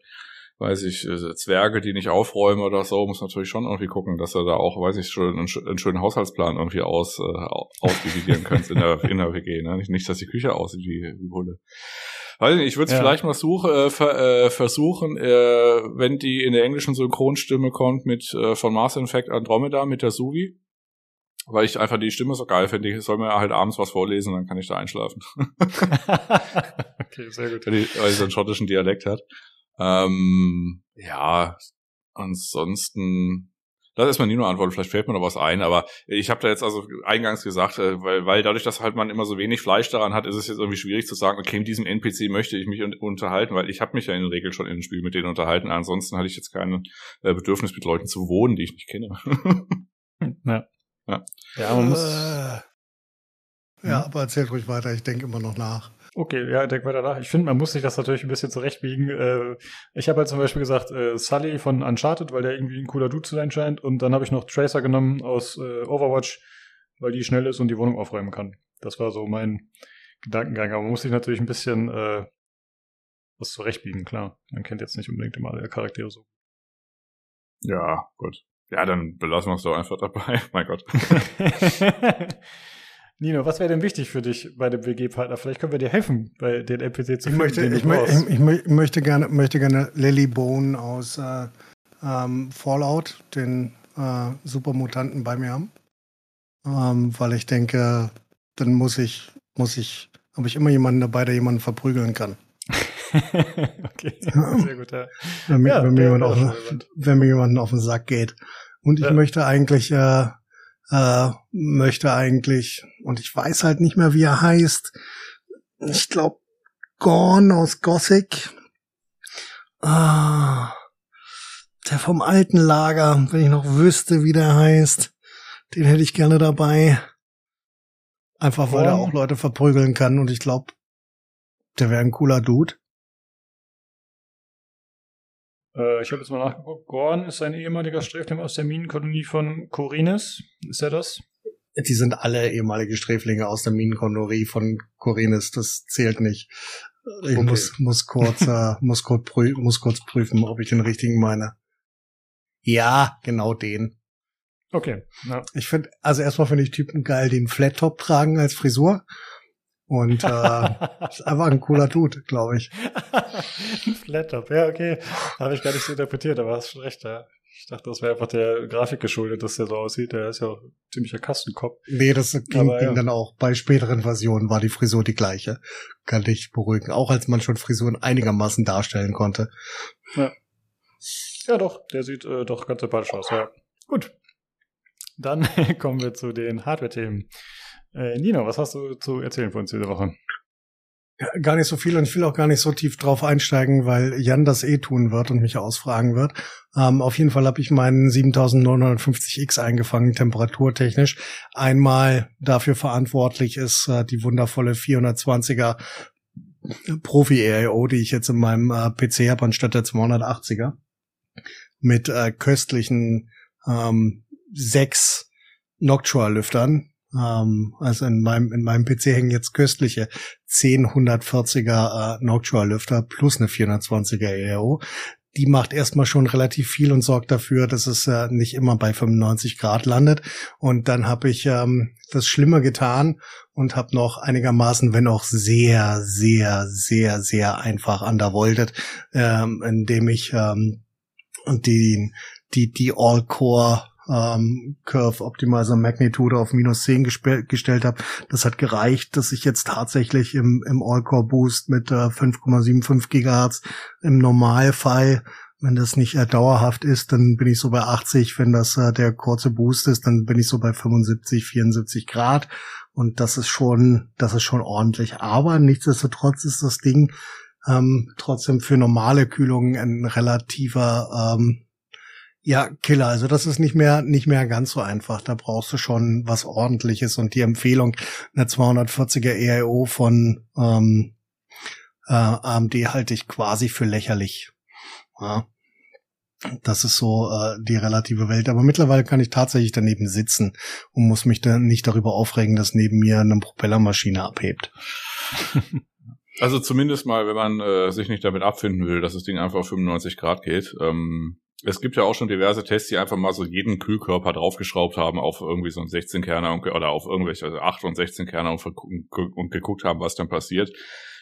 S4: weiß ich, äh, Zwerge, die nicht aufräumen oder so, muss natürlich schon irgendwie gucken, dass er da auch, weiß ich, schon einen, einen schönen Haushaltsplan irgendwie aus, äh, ausdividieren kannst in der, in der WG. Ne? Nicht, nicht, dass die Küche aussieht wie, wie Hulle. Weiß nicht, ich würde es ja. vielleicht mal suche, äh, ver, äh, versuchen, äh, wenn die in der englischen Synchronstimme kommt mit äh, von Mass Effect Andromeda mit der Suvi, weil ich einfach die Stimme so geil finde. Ich soll mir halt abends was vorlesen, dann kann ich da einschlafen. okay, sehr gut. Weil, sie so einen schottischen Dialekt hat. Ähm, ja, ansonsten, das ist mal nie nur Antwort, vielleicht fällt mir noch was ein, aber ich habe da jetzt also eingangs gesagt, äh, weil, weil dadurch, dass halt man immer so wenig Fleisch daran hat, ist es jetzt irgendwie schwierig zu sagen, okay, in diesem NPC möchte ich mich unterhalten, weil ich habe mich ja in der Regel schon in dem Spiel mit denen unterhalten. Ansonsten hatte ich jetzt kein äh, Bedürfnis, mit Leuten zu wohnen, die ich nicht kenne.
S1: ja. Ja,
S5: ja man muss. Äh, ja, aber erzählt ruhig weiter, ich denke immer noch nach.
S1: Okay, ja, denk weiter nach. Ich finde, man muss sich das natürlich ein bisschen zurechtbiegen. Äh, ich habe halt zum Beispiel gesagt, äh, Sully von Uncharted, weil der irgendwie ein cooler Dude zu sein scheint. Und dann habe ich noch Tracer genommen aus äh, Overwatch, weil die schnell ist und die Wohnung aufräumen kann. Das war so mein Gedankengang. Aber man muss sich natürlich ein bisschen äh, was zurechtbiegen, klar. Man kennt jetzt nicht unbedingt immer alle Charaktere so.
S4: Ja, gut. Ja, dann belassen wir es doch einfach dabei. mein Gott.
S1: Nino, was wäre denn wichtig für dich bei dem WG-Partner? Vielleicht können wir dir helfen, bei den NPC zu
S5: finden. Ich möchte, ich, ich, ich, möchte gerne, möchte gerne Lily Bone aus äh, ähm, Fallout, den äh, Supermutanten, bei mir haben. Ähm, weil ich denke, dann muss ich, muss ich, habe ich immer jemanden dabei, der jemanden verprügeln kann. okay, sehr gut, ja. Wenn, ja, wenn, mir, jemand auf, wenn mir jemand auf den Sack geht. Und ich ja. möchte eigentlich äh, äh, möchte eigentlich, und ich weiß halt nicht mehr, wie er heißt. Ich glaube, Gorn aus Gothic. Ah, der vom alten Lager, wenn ich noch wüsste, wie der heißt, den hätte ich gerne dabei. Einfach weil er auch Leute verprügeln kann und ich glaube, Der wäre ein cooler Dude.
S1: Äh, ich habe jetzt mal nachgeguckt. Gorn ist ein ehemaliger Sträfling aus der Minenkolonie von Korinis. Ist er das?
S5: Die sind alle ehemalige Sträflinge aus der Minenkolonie von Korinis. Das zählt nicht. Ich okay. muss, muss, kurz, äh, muss, kurz prü muss kurz prüfen, ob ich den richtigen meine. Ja, genau den.
S1: Okay. Ja.
S5: Ich finde, also erstmal finde ich Typen geil, die einen Flat Top tragen als Frisur. Und äh, ist einfach ein cooler Dude, glaube ich.
S1: Flattop, ja, okay. Habe ich gar nicht so interpretiert, aber hast schon recht, ja. Ich dachte, das wäre einfach der Grafik geschuldet, dass der so aussieht. Der ist ja auch ziemlicher Kastenkopf.
S5: Nee, das ging, aber, ja. dann auch. Bei späteren Versionen war die Frisur die gleiche. Kann dich beruhigen. Auch als man schon Frisuren einigermaßen darstellen konnte.
S1: Ja. Ja, doch. Der sieht äh, doch ganz sympathisch aus, ja. Gut. Dann kommen wir zu den Hardware-Themen. Äh, Nino, was hast du zu erzählen von uns diese Woche?
S5: Gar nicht so viel und ich will auch gar nicht so tief drauf einsteigen, weil Jan das eh tun wird und mich ausfragen wird. Ähm, auf jeden Fall habe ich meinen 7950X eingefangen, temperaturtechnisch. Einmal dafür verantwortlich ist äh, die wundervolle 420er Profi-AIO, die ich jetzt in meinem äh, PC habe, anstatt der 280er. Mit äh, köstlichen ähm, sechs Noctua-Lüftern, ähm, also in meinem, in meinem PC hängen jetzt köstliche 10 140er äh, Noctua-Lüfter plus eine 420er ERO. Die macht erstmal schon relativ viel und sorgt dafür, dass es äh, nicht immer bei 95 Grad landet. Und dann habe ich ähm, das Schlimme getan und habe noch einigermaßen, wenn auch sehr, sehr, sehr, sehr einfach undervoltet, ähm, indem ich ähm, die die die All-Core ähm, Curve Optimizer Magnitude auf minus 10 gestellt habe. Das hat gereicht, dass ich jetzt tatsächlich im, im All-Core Boost mit äh, 5,75 Gigahertz im Normalfall wenn das nicht äh, dauerhaft ist, dann bin ich so bei 80. Wenn das äh, der kurze Boost ist, dann bin ich so bei 75, 74 Grad. Und das ist schon, das ist schon ordentlich. Aber nichtsdestotrotz ist das Ding ähm, trotzdem für normale Kühlungen ein relativer ähm, ja, Killer. Also das ist nicht mehr, nicht mehr ganz so einfach. Da brauchst du schon was ordentliches und die Empfehlung, eine 240er EIO von ähm, äh, AMD halte ich quasi für lächerlich. Ja. Das ist so äh, die relative Welt. Aber mittlerweile kann ich tatsächlich daneben sitzen und muss mich dann nicht darüber aufregen, dass neben mir eine Propellermaschine abhebt.
S4: Also zumindest mal, wenn man äh, sich nicht damit abfinden will, dass das Ding einfach auf 95 Grad geht. Ähm, es gibt ja auch schon diverse Tests, die einfach mal so jeden Kühlkörper draufgeschraubt haben auf irgendwie so ein 16 Kerner oder auf irgendwelche also 8 und 16 Kerner und, und geguckt haben, was dann passiert.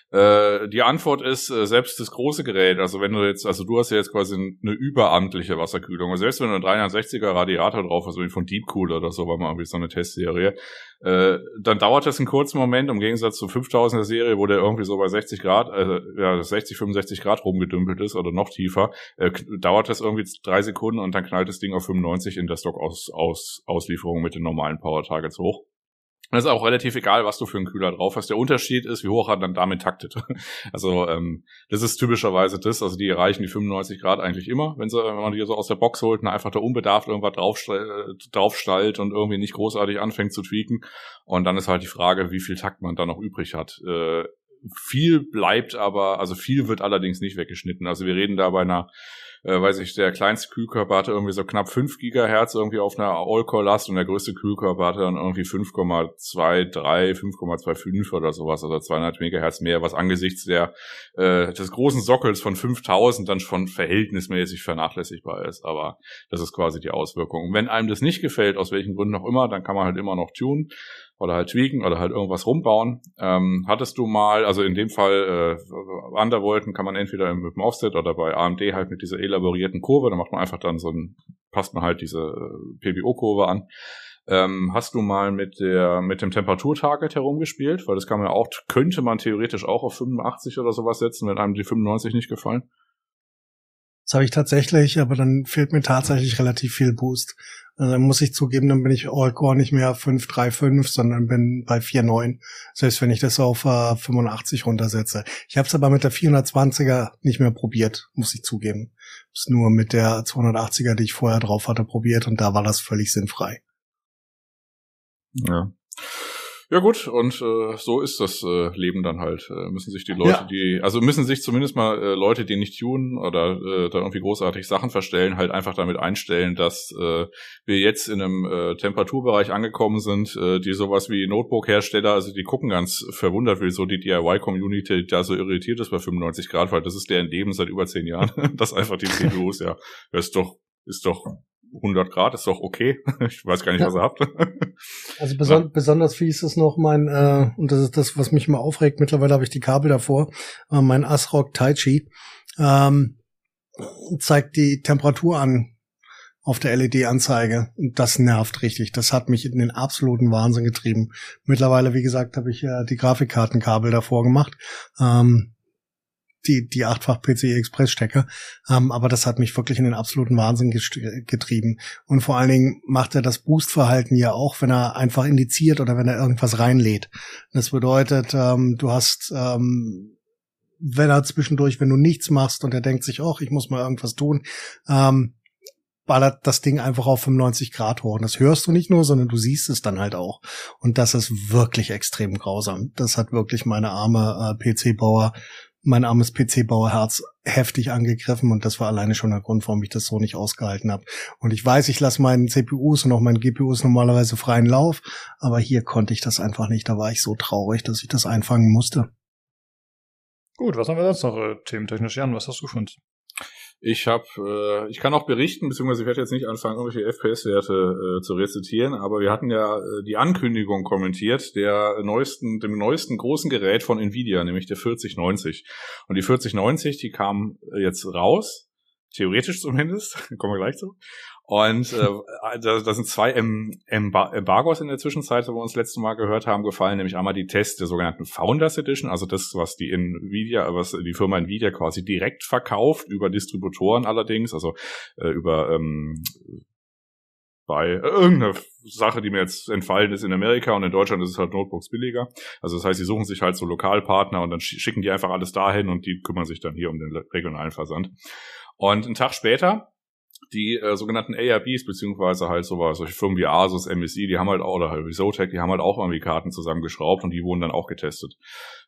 S4: Äh, die Antwort ist, äh, selbst das große Gerät, also wenn du jetzt, also du hast ja jetzt quasi eine überamtliche Wasserkühlung, also selbst wenn du einen 360er Radiator drauf hast, wie von Deepcool oder so, war mal irgendwie so eine Testserie, äh, dann dauert das einen kurzen Moment, im Gegensatz zur 5000er Serie, wo der irgendwie so bei 60 Grad, äh, ja, 60, 65 Grad rumgedümpelt ist oder noch tiefer, äh, dauert das irgendwie drei Sekunden und dann knallt das Ding auf 95 in der Stock-Auslieferung -Aus mit den normalen Power Targets hoch. Das ist auch relativ egal, was du für einen Kühler drauf hast. Der Unterschied ist, wie hoch er dann damit taktet. Also ähm, das ist typischerweise das. Also die erreichen die 95 Grad eigentlich immer, wenn, sie, wenn man die so aus der Box holt und einfach da unbedarft irgendwas drauf, äh, draufstallt und irgendwie nicht großartig anfängt zu tweaken. Und dann ist halt die Frage, wie viel Takt man da noch übrig hat. Äh, viel bleibt aber, also viel wird allerdings nicht weggeschnitten. Also wir reden da bei einer äh, weiß ich, der kleinste Kühlkörper hatte irgendwie so knapp 5 Gigahertz irgendwie auf einer All-Core-Last und der größte Kühlkörper hatte dann irgendwie 5,23, 5,25 oder sowas, also 200 Megahertz mehr, was angesichts der äh, des großen Sockels von 5000 dann schon verhältnismäßig vernachlässigbar ist. Aber das ist quasi die Auswirkung. Wenn einem das nicht gefällt, aus welchen Gründen auch immer, dann kann man halt immer noch tunen oder halt tweaken oder halt irgendwas rumbauen. Ähm, hattest du mal, also in dem Fall äh, Undervolten kann man entweder mit dem Offset oder bei AMD halt mit dieser elaborierten Kurve, da macht man einfach dann so ein, passt man halt diese äh, PBO-Kurve an. Ähm, hast du mal mit der mit dem Temperaturtarget herumgespielt? Weil das kann man ja auch, könnte man theoretisch auch auf 85 oder sowas setzen, wenn einem die 95 nicht gefallen.
S5: Das habe ich tatsächlich, aber dann fehlt mir tatsächlich relativ viel Boost. Also dann muss ich zugeben, dann bin ich All-Core nicht mehr 5.3.5, sondern bin bei 4.9. Selbst wenn ich das auf äh, 85 runtersetze. Ich habe es aber mit der 420er nicht mehr probiert, muss ich zugeben. Ist nur mit der 280er, die ich vorher drauf hatte, probiert und da war das völlig sinnfrei.
S4: Ja. Ja gut, und äh, so ist das äh, Leben dann halt. Äh, müssen sich die Leute, ja. die, also müssen sich zumindest mal äh, Leute, die nicht tunen oder äh, da irgendwie großartig Sachen verstellen, halt einfach damit einstellen, dass äh, wir jetzt in einem äh, Temperaturbereich angekommen sind, äh, die sowas wie Notebook-Hersteller, also die gucken ganz verwundert, wieso die DIY-Community da so irritiert ist bei 95 Grad, weil das ist deren Leben seit über zehn Jahren, dass einfach die CPUs, ja, das ist doch, ist doch 100 Grad ist doch okay. Ich weiß gar nicht, ja. was ihr habt.
S5: Also beson ja. besonders fies ist noch mein, äh, und das ist das, was mich immer aufregt, mittlerweile habe ich die Kabel davor, äh, mein ASRock Taichi ähm, zeigt die Temperatur an auf der LED-Anzeige. Und das nervt richtig. Das hat mich in den absoluten Wahnsinn getrieben. Mittlerweile, wie gesagt, habe ich äh, die Grafikkartenkabel davor gemacht. Ähm, die, die achtfach PCI Express Stecker. Ähm, aber das hat mich wirklich in den absoluten Wahnsinn getrieben. Und vor allen Dingen macht er das Boost-Verhalten ja auch, wenn er einfach indiziert oder wenn er irgendwas reinlädt. Das bedeutet, ähm, du hast, ähm, wenn er zwischendurch, wenn du nichts machst und er denkt sich, oh, ich muss mal irgendwas tun, ähm, ballert das Ding einfach auf 95 Grad hoch. Und das hörst du nicht nur, sondern du siehst es dann halt auch. Und das ist wirklich extrem grausam. Das hat wirklich meine arme äh, PC-Bauer mein armes PC-Bauerherz heftig angegriffen und das war alleine schon der Grund, warum ich das so nicht ausgehalten habe. Und ich weiß, ich lasse meinen CPUs und auch meinen GPUs normalerweise freien Lauf, aber hier konnte ich das einfach nicht. Da war ich so traurig, dass ich das einfangen musste.
S1: Gut, was haben wir sonst noch äh, thementechnisch? Jan, was hast du gefunden?
S4: Ich habe, äh, ich kann auch berichten, beziehungsweise ich werde jetzt nicht anfangen, irgendwelche FPS-Werte äh, zu rezitieren, aber wir hatten ja äh, die Ankündigung kommentiert der neuesten, dem neuesten großen Gerät von Nvidia, nämlich der 4090. Und die 4090, die kam jetzt raus, theoretisch zumindest, kommen wir gleich zu. Und äh, da, da sind zwei em Embargos in der Zwischenzeit, wo wir uns das letzte Mal gehört haben, gefallen, nämlich einmal die Tests der sogenannten Founders Edition, also das, was die Nvidia, was die Firma Nvidia quasi direkt verkauft, über Distributoren allerdings, also äh, über ähm, bei irgendeine Sache, die mir jetzt entfallen ist in Amerika und in Deutschland ist es halt Notebooks billiger. Also das heißt, sie suchen sich halt so Lokalpartner und dann schicken die einfach alles dahin und die kümmern sich dann hier um den regionalen Versand. Und einen Tag später die äh, sogenannten ARBs, beziehungsweise halt sowas, solche Firmen wie Asus, MSI, die haben halt auch, oder halt wie Zotac, die haben halt auch irgendwie Karten zusammengeschraubt und die wurden dann auch getestet.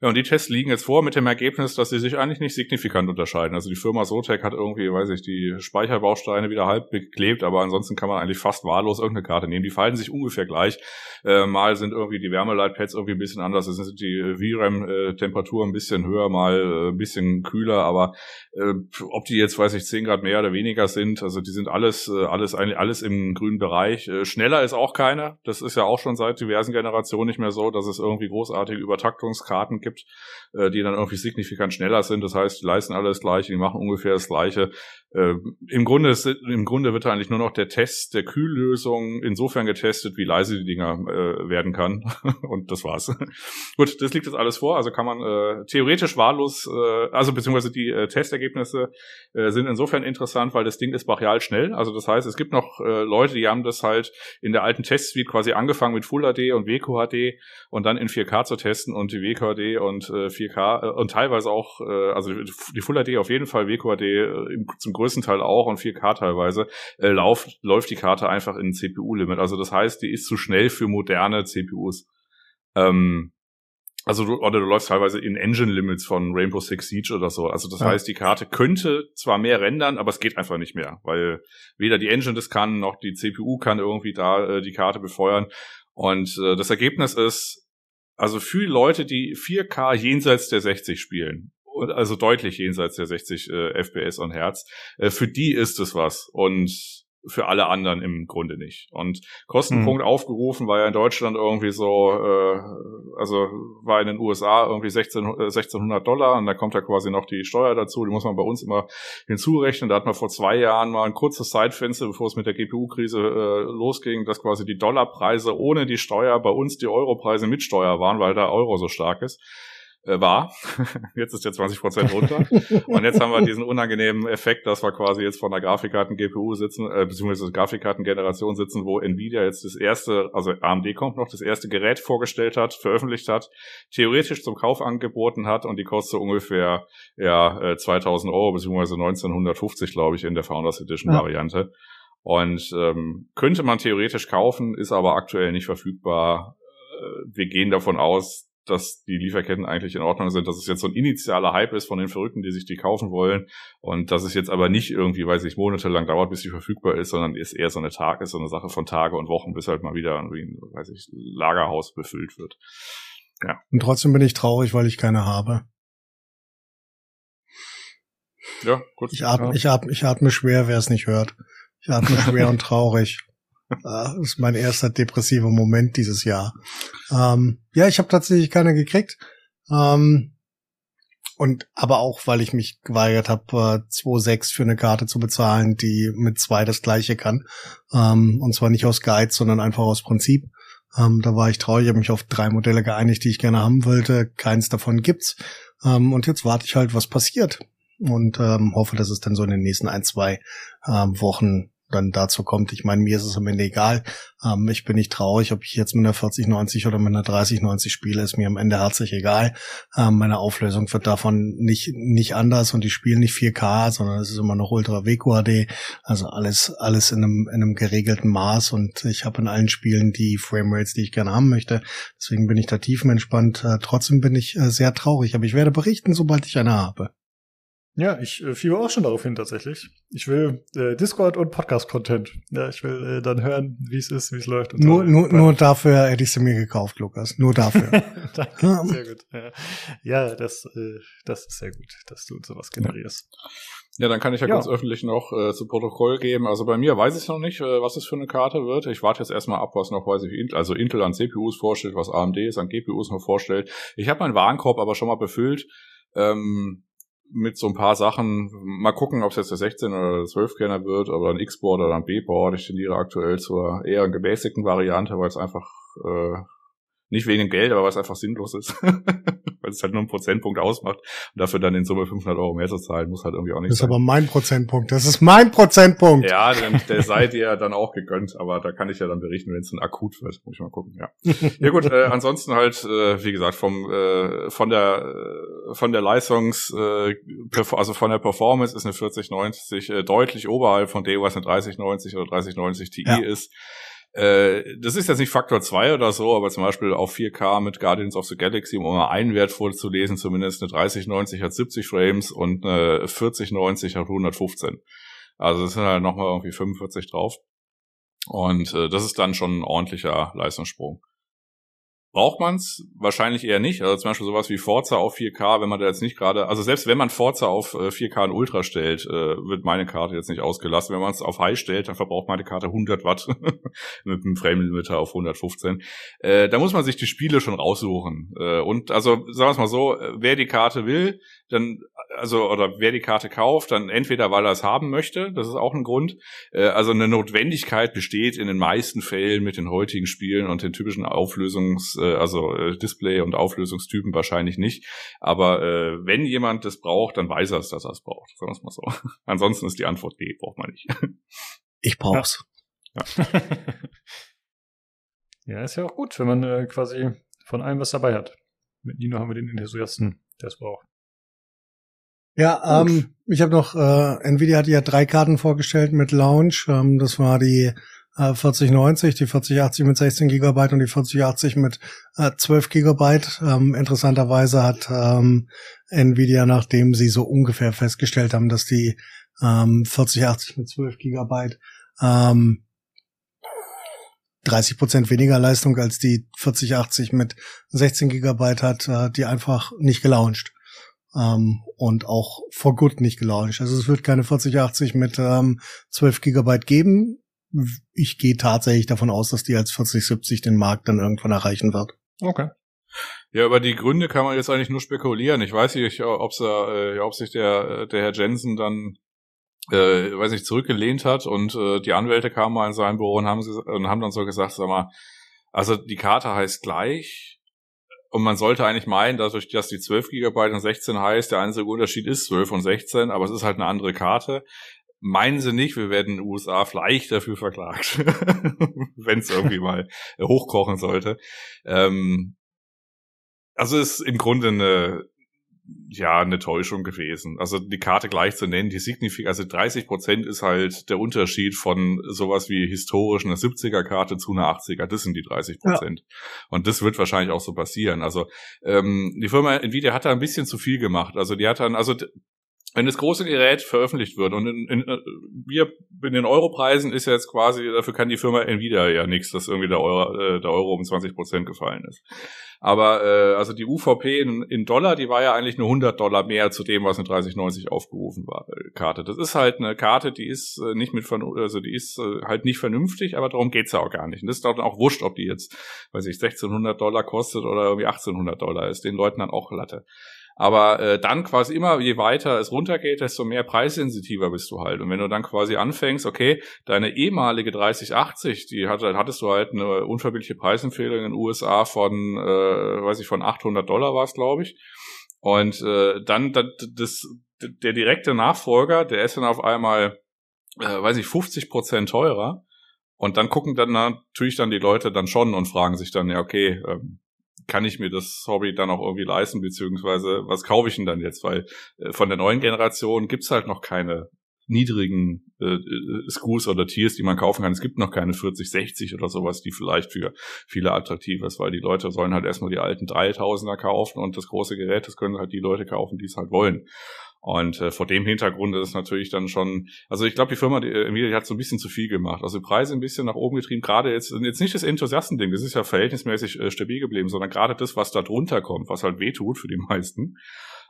S4: Ja, und die Tests liegen jetzt vor mit dem Ergebnis, dass sie sich eigentlich nicht signifikant unterscheiden. Also die Firma Zotac hat irgendwie, weiß ich, die Speicherbausteine wieder halb beklebt, aber ansonsten kann man eigentlich fast wahllos irgendeine Karte nehmen. Die falten sich ungefähr gleich. Äh, mal sind irgendwie die Wärmeleitpads irgendwie ein bisschen anders, es sind die VRAM-Temperatur ein bisschen höher, mal äh, ein bisschen kühler, aber äh, ob die jetzt, weiß ich, 10 Grad mehr oder weniger sind, also die sind alles, äh, alles, alles im grünen Bereich. Äh, schneller ist auch keiner. Das ist ja auch schon seit diversen Generationen nicht mehr so, dass es irgendwie großartige Übertaktungskarten gibt, äh, die dann irgendwie signifikant schneller sind. Das heißt, die leisten alles das Gleiche, die machen ungefähr das Gleiche. Im Grunde ist, im Grunde wird eigentlich nur noch der Test der Kühllösung insofern getestet, wie leise die Dinger werden kann. Und das war's. Gut, das liegt jetzt alles vor. Also kann man theoretisch wahllos, also beziehungsweise die Testergebnisse sind insofern interessant, weil das Ding ist brachial schnell. Also das heißt, es gibt noch äh, Leute, die haben das halt in der alten Testsuite quasi angefangen mit Full HD und WQHD und dann in 4K zu testen und die WQHD und äh, 4K äh, und teilweise auch, äh, also die Full HD auf jeden Fall, WQHD äh, zum größten Teil auch und 4K teilweise, äh, lauf, läuft die Karte einfach in CPU-Limit. Also das heißt, die ist zu schnell für moderne CPUs. Ähm, also du, oder du läufst teilweise in Engine Limits von Rainbow Six Siege oder so. Also das ja. heißt, die Karte könnte zwar mehr rendern, aber es geht einfach nicht mehr, weil weder die Engine das kann, noch die CPU kann irgendwie da äh, die Karte befeuern. Und äh, das Ergebnis ist, also für Leute, die 4K jenseits der 60 spielen, also deutlich jenseits der 60 äh, FPS und Hertz. Äh, für die ist es was und für alle anderen im Grunde nicht. Und Kostenpunkt mhm. aufgerufen war ja in Deutschland irgendwie so, äh, also war in den USA irgendwie 16, äh, 1600 Dollar und da kommt ja quasi noch die Steuer dazu, die muss man bei uns immer hinzurechnen. Da hat man vor zwei Jahren mal ein kurzes Zeitfenster, bevor es mit der GPU-Krise äh, losging, dass quasi die Dollarpreise ohne die Steuer bei uns die Europreise mit Steuer waren, weil der Euro so stark ist äh, war. jetzt ist der 20 Prozent runter. und jetzt haben wir diesen unangenehmen Effekt, dass wir quasi jetzt von der Grafikkarten-GPU sitzen, äh, beziehungsweise Grafikkarten-Generation sitzen, wo Nvidia jetzt das erste, also AMD kommt noch, das erste Gerät vorgestellt hat, veröffentlicht hat, theoretisch zum Kauf angeboten hat und die kostet ungefähr ja 2000 äh, Euro, beziehungsweise 1950, glaube ich, in der Founders Edition ja. Variante. Und ähm, könnte man theoretisch kaufen, ist aber aktuell nicht verfügbar wir gehen davon aus, dass die Lieferketten eigentlich in Ordnung sind, dass es jetzt so ein initialer Hype ist von den Verrückten, die sich die kaufen wollen und dass es jetzt aber nicht irgendwie, weiß ich, monatelang dauert, bis sie verfügbar ist, sondern ist eher so eine Tag, ist so eine Sache von Tage und Wochen, bis halt mal wieder irgendwie ein, weiß ich, Lagerhaus befüllt wird.
S5: Ja. Und trotzdem bin ich traurig, weil ich keine habe. Ja, gut. Ich atme, ich atme, ich atme schwer, wer es nicht hört. Ich atme schwer und traurig. Das ist mein erster depressiver Moment dieses Jahr. Ähm, ja, ich habe tatsächlich keine gekriegt. Ähm, und aber auch, weil ich mich geweigert habe, äh, 2,6 für eine Karte zu bezahlen, die mit zwei das gleiche kann. Ähm, und zwar nicht aus Guide, sondern einfach aus Prinzip. Ähm, da war ich traurig, habe mich auf drei Modelle geeinigt, die ich gerne haben wollte. Keins davon gibt's. Ähm, und jetzt warte ich halt, was passiert. Und ähm, hoffe, dass es dann so in den nächsten ein, zwei ähm, Wochen dann dazu kommt. Ich meine, mir ist es am Ende egal. Ähm, ich bin nicht traurig, ob ich jetzt mit einer 4090 oder mit einer 3090 spiele, ist mir am Ende herzlich egal. Ähm, meine Auflösung wird davon nicht, nicht anders und ich spiele nicht 4K, sondern es ist immer noch Ultra WQHD. Also alles, alles in einem, in einem geregelten Maß und ich habe in allen Spielen die Framerates, die ich gerne haben möchte. Deswegen bin ich da tiefenentspannt. Äh, trotzdem bin ich äh, sehr traurig, aber ich werde berichten, sobald ich eine habe.
S1: Ja, ich äh, fiebe auch schon darauf hin tatsächlich. Ich will äh, Discord und Podcast-Content. Ja, ich will äh, dann hören, wie es ist, wie es läuft.
S5: Und nur, so. nur, nur dafür hätte ich sie mir gekauft, Lukas. Nur dafür.
S1: Danke, sehr gut. Ja, ja das, äh, das ist sehr gut, dass du sowas generierst.
S4: Ja, dann kann ich ja, ja. ganz öffentlich noch äh, zu Protokoll geben. Also bei mir weiß ich noch nicht, äh, was es für eine Karte wird. Ich warte jetzt erstmal ab, was noch, weiß ich, also Intel an CPUs vorstellt, was AMD es an GPUs noch vorstellt. Ich habe meinen Warenkorb aber schon mal befüllt. Ähm, mit so ein paar Sachen. Mal gucken, ob es jetzt der 16 oder der 12 Kerner wird, aber ein X-Board oder ein B-Board. Ich tendiere aktuell zur eher gemäßigten Variante, weil es einfach äh, nicht wegen Geld, aber es einfach sinnlos ist. weil es halt nur einen Prozentpunkt ausmacht. Und dafür dann in Summe 500 Euro mehr zu zahlen, muss halt irgendwie auch nicht
S5: Das ist sein. aber mein Prozentpunkt. Das ist mein Prozentpunkt.
S4: Ja, der, der sei dir dann auch gegönnt. Aber da kann ich ja dann berichten, wenn es dann akut wird. Muss ich mal gucken, ja. ja gut, äh, ansonsten halt, äh, wie gesagt, vom, äh, von der, äh, von der Leistungs, äh, also von der Performance ist eine 4090 äh, deutlich oberhalb von der, was eine 3090 oder 3090 Ti ja. ist. Äh, das ist jetzt nicht Faktor 2 oder so, aber zum Beispiel auf 4K mit Guardians of the Galaxy, um mal einen Wert vorzulesen, zumindest eine 3090 hat 70 Frames und eine 4090 hat 115. Also es sind halt nochmal irgendwie 45 drauf. Und äh, das ist dann schon ein ordentlicher Leistungssprung. Braucht man's Wahrscheinlich eher nicht. Also zum Beispiel sowas wie Forza auf 4K, wenn man da jetzt nicht gerade, also selbst wenn man Forza auf 4K äh, und Ultra stellt, äh, wird meine Karte jetzt nicht ausgelassen. Wenn man es auf High stellt, dann verbraucht meine Karte 100 Watt mit einem Frame-Limiter auf 115. Äh, da muss man sich die Spiele schon raussuchen. und also sagen wir mal so, wer die Karte will, dann, also, oder wer die Karte kauft, dann entweder, weil er es haben möchte, das ist auch ein Grund. also eine Notwendigkeit besteht in den meisten Fällen mit den heutigen Spielen und den typischen Auflösungs äh, also äh, Display und Auflösungstypen wahrscheinlich nicht. Aber äh, wenn jemand das braucht, dann weiß er es, dass er es braucht. Sagen wir es mal so. Ansonsten ist die Antwort B, braucht man nicht.
S5: Ich brauch's.
S1: Ja. ja, ist ja auch gut, wenn man äh, quasi von allem was dabei hat. Mit Nino haben wir den Enthusiasten, der es braucht.
S5: Ja, ähm, ich habe noch, äh, Nvidia hat ja drei Karten vorgestellt mit Launch. Ähm, das war die 4090, äh, die 4080 mit 16 Gigabyte und die 4080 mit äh, 12 Gigabyte. Ähm, interessanterweise hat ähm, Nvidia, nachdem sie so ungefähr festgestellt haben, dass die ähm, 4080 mit 12 Gigabyte ähm, 30 Prozent weniger Leistung als die 4080 mit 16 Gigabyte hat, äh, die einfach nicht gelauncht. Ähm, und auch for good nicht gelauncht. Also es wird keine 4080 mit ähm, 12 Gigabyte geben ich gehe tatsächlich davon aus, dass die als 4070 den Markt dann irgendwann erreichen wird.
S1: Okay.
S4: Ja, über die Gründe kann man jetzt eigentlich nur spekulieren. Ich weiß nicht, ob's, äh, ob sich der, der Herr Jensen dann äh, weiß ich, zurückgelehnt hat und äh, die Anwälte kamen mal in sein Büro und haben, und haben dann so gesagt, sag mal, also die Karte heißt gleich und man sollte eigentlich meinen, dadurch, dass die 12 GB und 16 heißt, der einzige Unterschied ist 12 und 16, aber es ist halt eine andere Karte meinen sie nicht, wir werden in den USA vielleicht dafür verklagt, wenn es irgendwie mal hochkochen sollte. Ähm, also ist im Grunde eine, ja eine Täuschung gewesen. Also die Karte gleich zu nennen, die signifik, also 30 Prozent ist halt der Unterschied von sowas wie historisch einer 70er Karte zu einer 80er. Das sind die 30 Prozent. Ja. Und das wird wahrscheinlich auch so passieren. Also ähm, die Firma Nvidia hat da ein bisschen zu viel gemacht. Also die hat dann, also wenn das große Gerät veröffentlicht wird und in, in, äh, wir in den Europreisen ist ja jetzt quasi, dafür kann die Firma Nvidia ja nichts, dass irgendwie der Euro, äh, der Euro um 20 Prozent gefallen ist. Aber äh, also die UVP in, in, Dollar, die war ja eigentlich nur 100 Dollar mehr zu dem, was in 3090 aufgerufen war. Äh, Karte. Das ist halt eine Karte, die ist äh, nicht mit also die ist äh, halt nicht vernünftig, aber darum geht's ja auch gar nicht. Und das ist dann auch wurscht, ob die jetzt, weiß ich, 1600 Dollar kostet oder irgendwie 1800 Dollar ist. Den Leuten dann auch Latte. Aber äh, dann quasi immer, je weiter es runtergeht, desto mehr preissensitiver bist du halt. Und wenn du dann quasi anfängst, okay, deine ehemalige 3080, die hatte, hattest du halt eine unverbindliche Preisempfehlung in den USA von, äh, weiß ich, von 800 Dollar war es, glaube ich. Und äh, dann das, das, der direkte Nachfolger, der ist dann auf einmal, äh, weiß ich, 50 Prozent teurer. Und dann gucken dann natürlich dann die Leute dann schon und fragen sich dann, ja, okay, ähm, kann ich mir das Hobby dann auch irgendwie leisten, beziehungsweise was kaufe ich denn dann jetzt? Weil äh, von der neuen Generation gibt's halt noch keine niedrigen äh, äh Screws oder Tiers, die man kaufen kann. Es gibt noch keine 40, 60 oder sowas, die vielleicht für viele attraktiv ist, weil die Leute sollen halt erstmal die alten 3000er kaufen und das große Gerät, das können halt die Leute kaufen, die es halt wollen. Und äh, vor dem Hintergrund ist es natürlich dann schon, also ich glaube, die Firma, die, die hat so ein bisschen zu viel gemacht. Also Preise ein bisschen nach oben getrieben, gerade jetzt, jetzt nicht das Enthusiastending, das ist ja verhältnismäßig äh, stabil geblieben, sondern gerade das, was da drunter kommt, was halt wehtut für die meisten.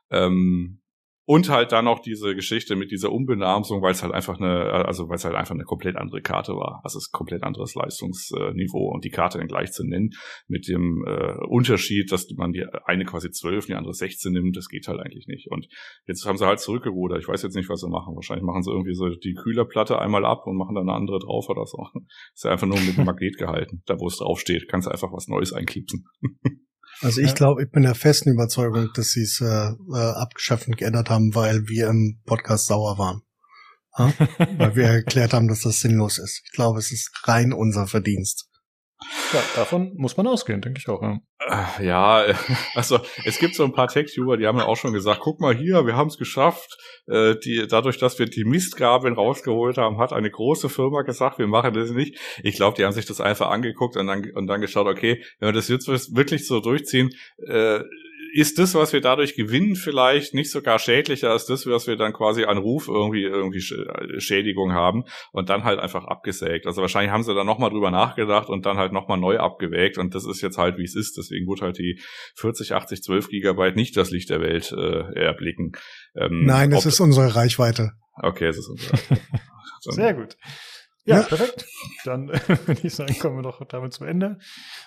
S4: Ähm, und halt dann noch diese Geschichte mit dieser Umbenamsung, weil es halt einfach eine, also weil es halt einfach eine komplett andere Karte war. Also es ist komplett anderes Leistungsniveau und die Karte dann gleich zu nennen mit dem äh, Unterschied, dass man die eine quasi 12, die andere 16 nimmt, das geht halt eigentlich nicht. Und jetzt haben sie halt zurückgerudert. Ich weiß jetzt nicht, was sie machen. Wahrscheinlich machen sie irgendwie so die Kühlerplatte einmal ab und machen dann eine andere drauf oder so. Ist ja einfach nur mit dem Magnet gehalten. Da wo es draufsteht, kannst du einfach was Neues einklipsen.
S5: Also ich glaube, ich bin der festen Überzeugung, dass sie es äh, äh, abgeschafft und geändert haben, weil wir im Podcast sauer waren. Weil wir erklärt haben, dass das sinnlos ist. Ich glaube, es ist rein unser Verdienst.
S1: Ja, davon muss man ausgehen, denke ich auch. Ja.
S4: Äh, ja, also es gibt so ein paar Tech-Tuber, die haben ja auch schon gesagt, guck mal hier, wir haben es geschafft. Äh, die, dadurch, dass wir die Mistgabeln rausgeholt haben, hat eine große Firma gesagt, wir machen das nicht. Ich glaube, die haben sich das einfach angeguckt und dann, und dann geschaut, okay, wenn wir das jetzt wirklich so durchziehen, äh, ist das, was wir dadurch gewinnen, vielleicht nicht sogar schädlicher als das, was wir dann quasi an Ruf irgendwie irgendwie Schädigung haben und dann halt einfach abgesägt. Also wahrscheinlich haben sie da nochmal drüber nachgedacht und dann halt nochmal neu abgewägt und das ist jetzt halt, wie es ist. Deswegen wurde halt die 40, 80, 12 Gigabyte nicht das Licht der Welt äh, erblicken.
S5: Ähm, Nein, es ist unsere Reichweite.
S4: Okay, es ist unsere Reichweite.
S1: Sehr gut. Ja, ja, perfekt. Dann würde ich sagen, kommen wir doch damit zum Ende.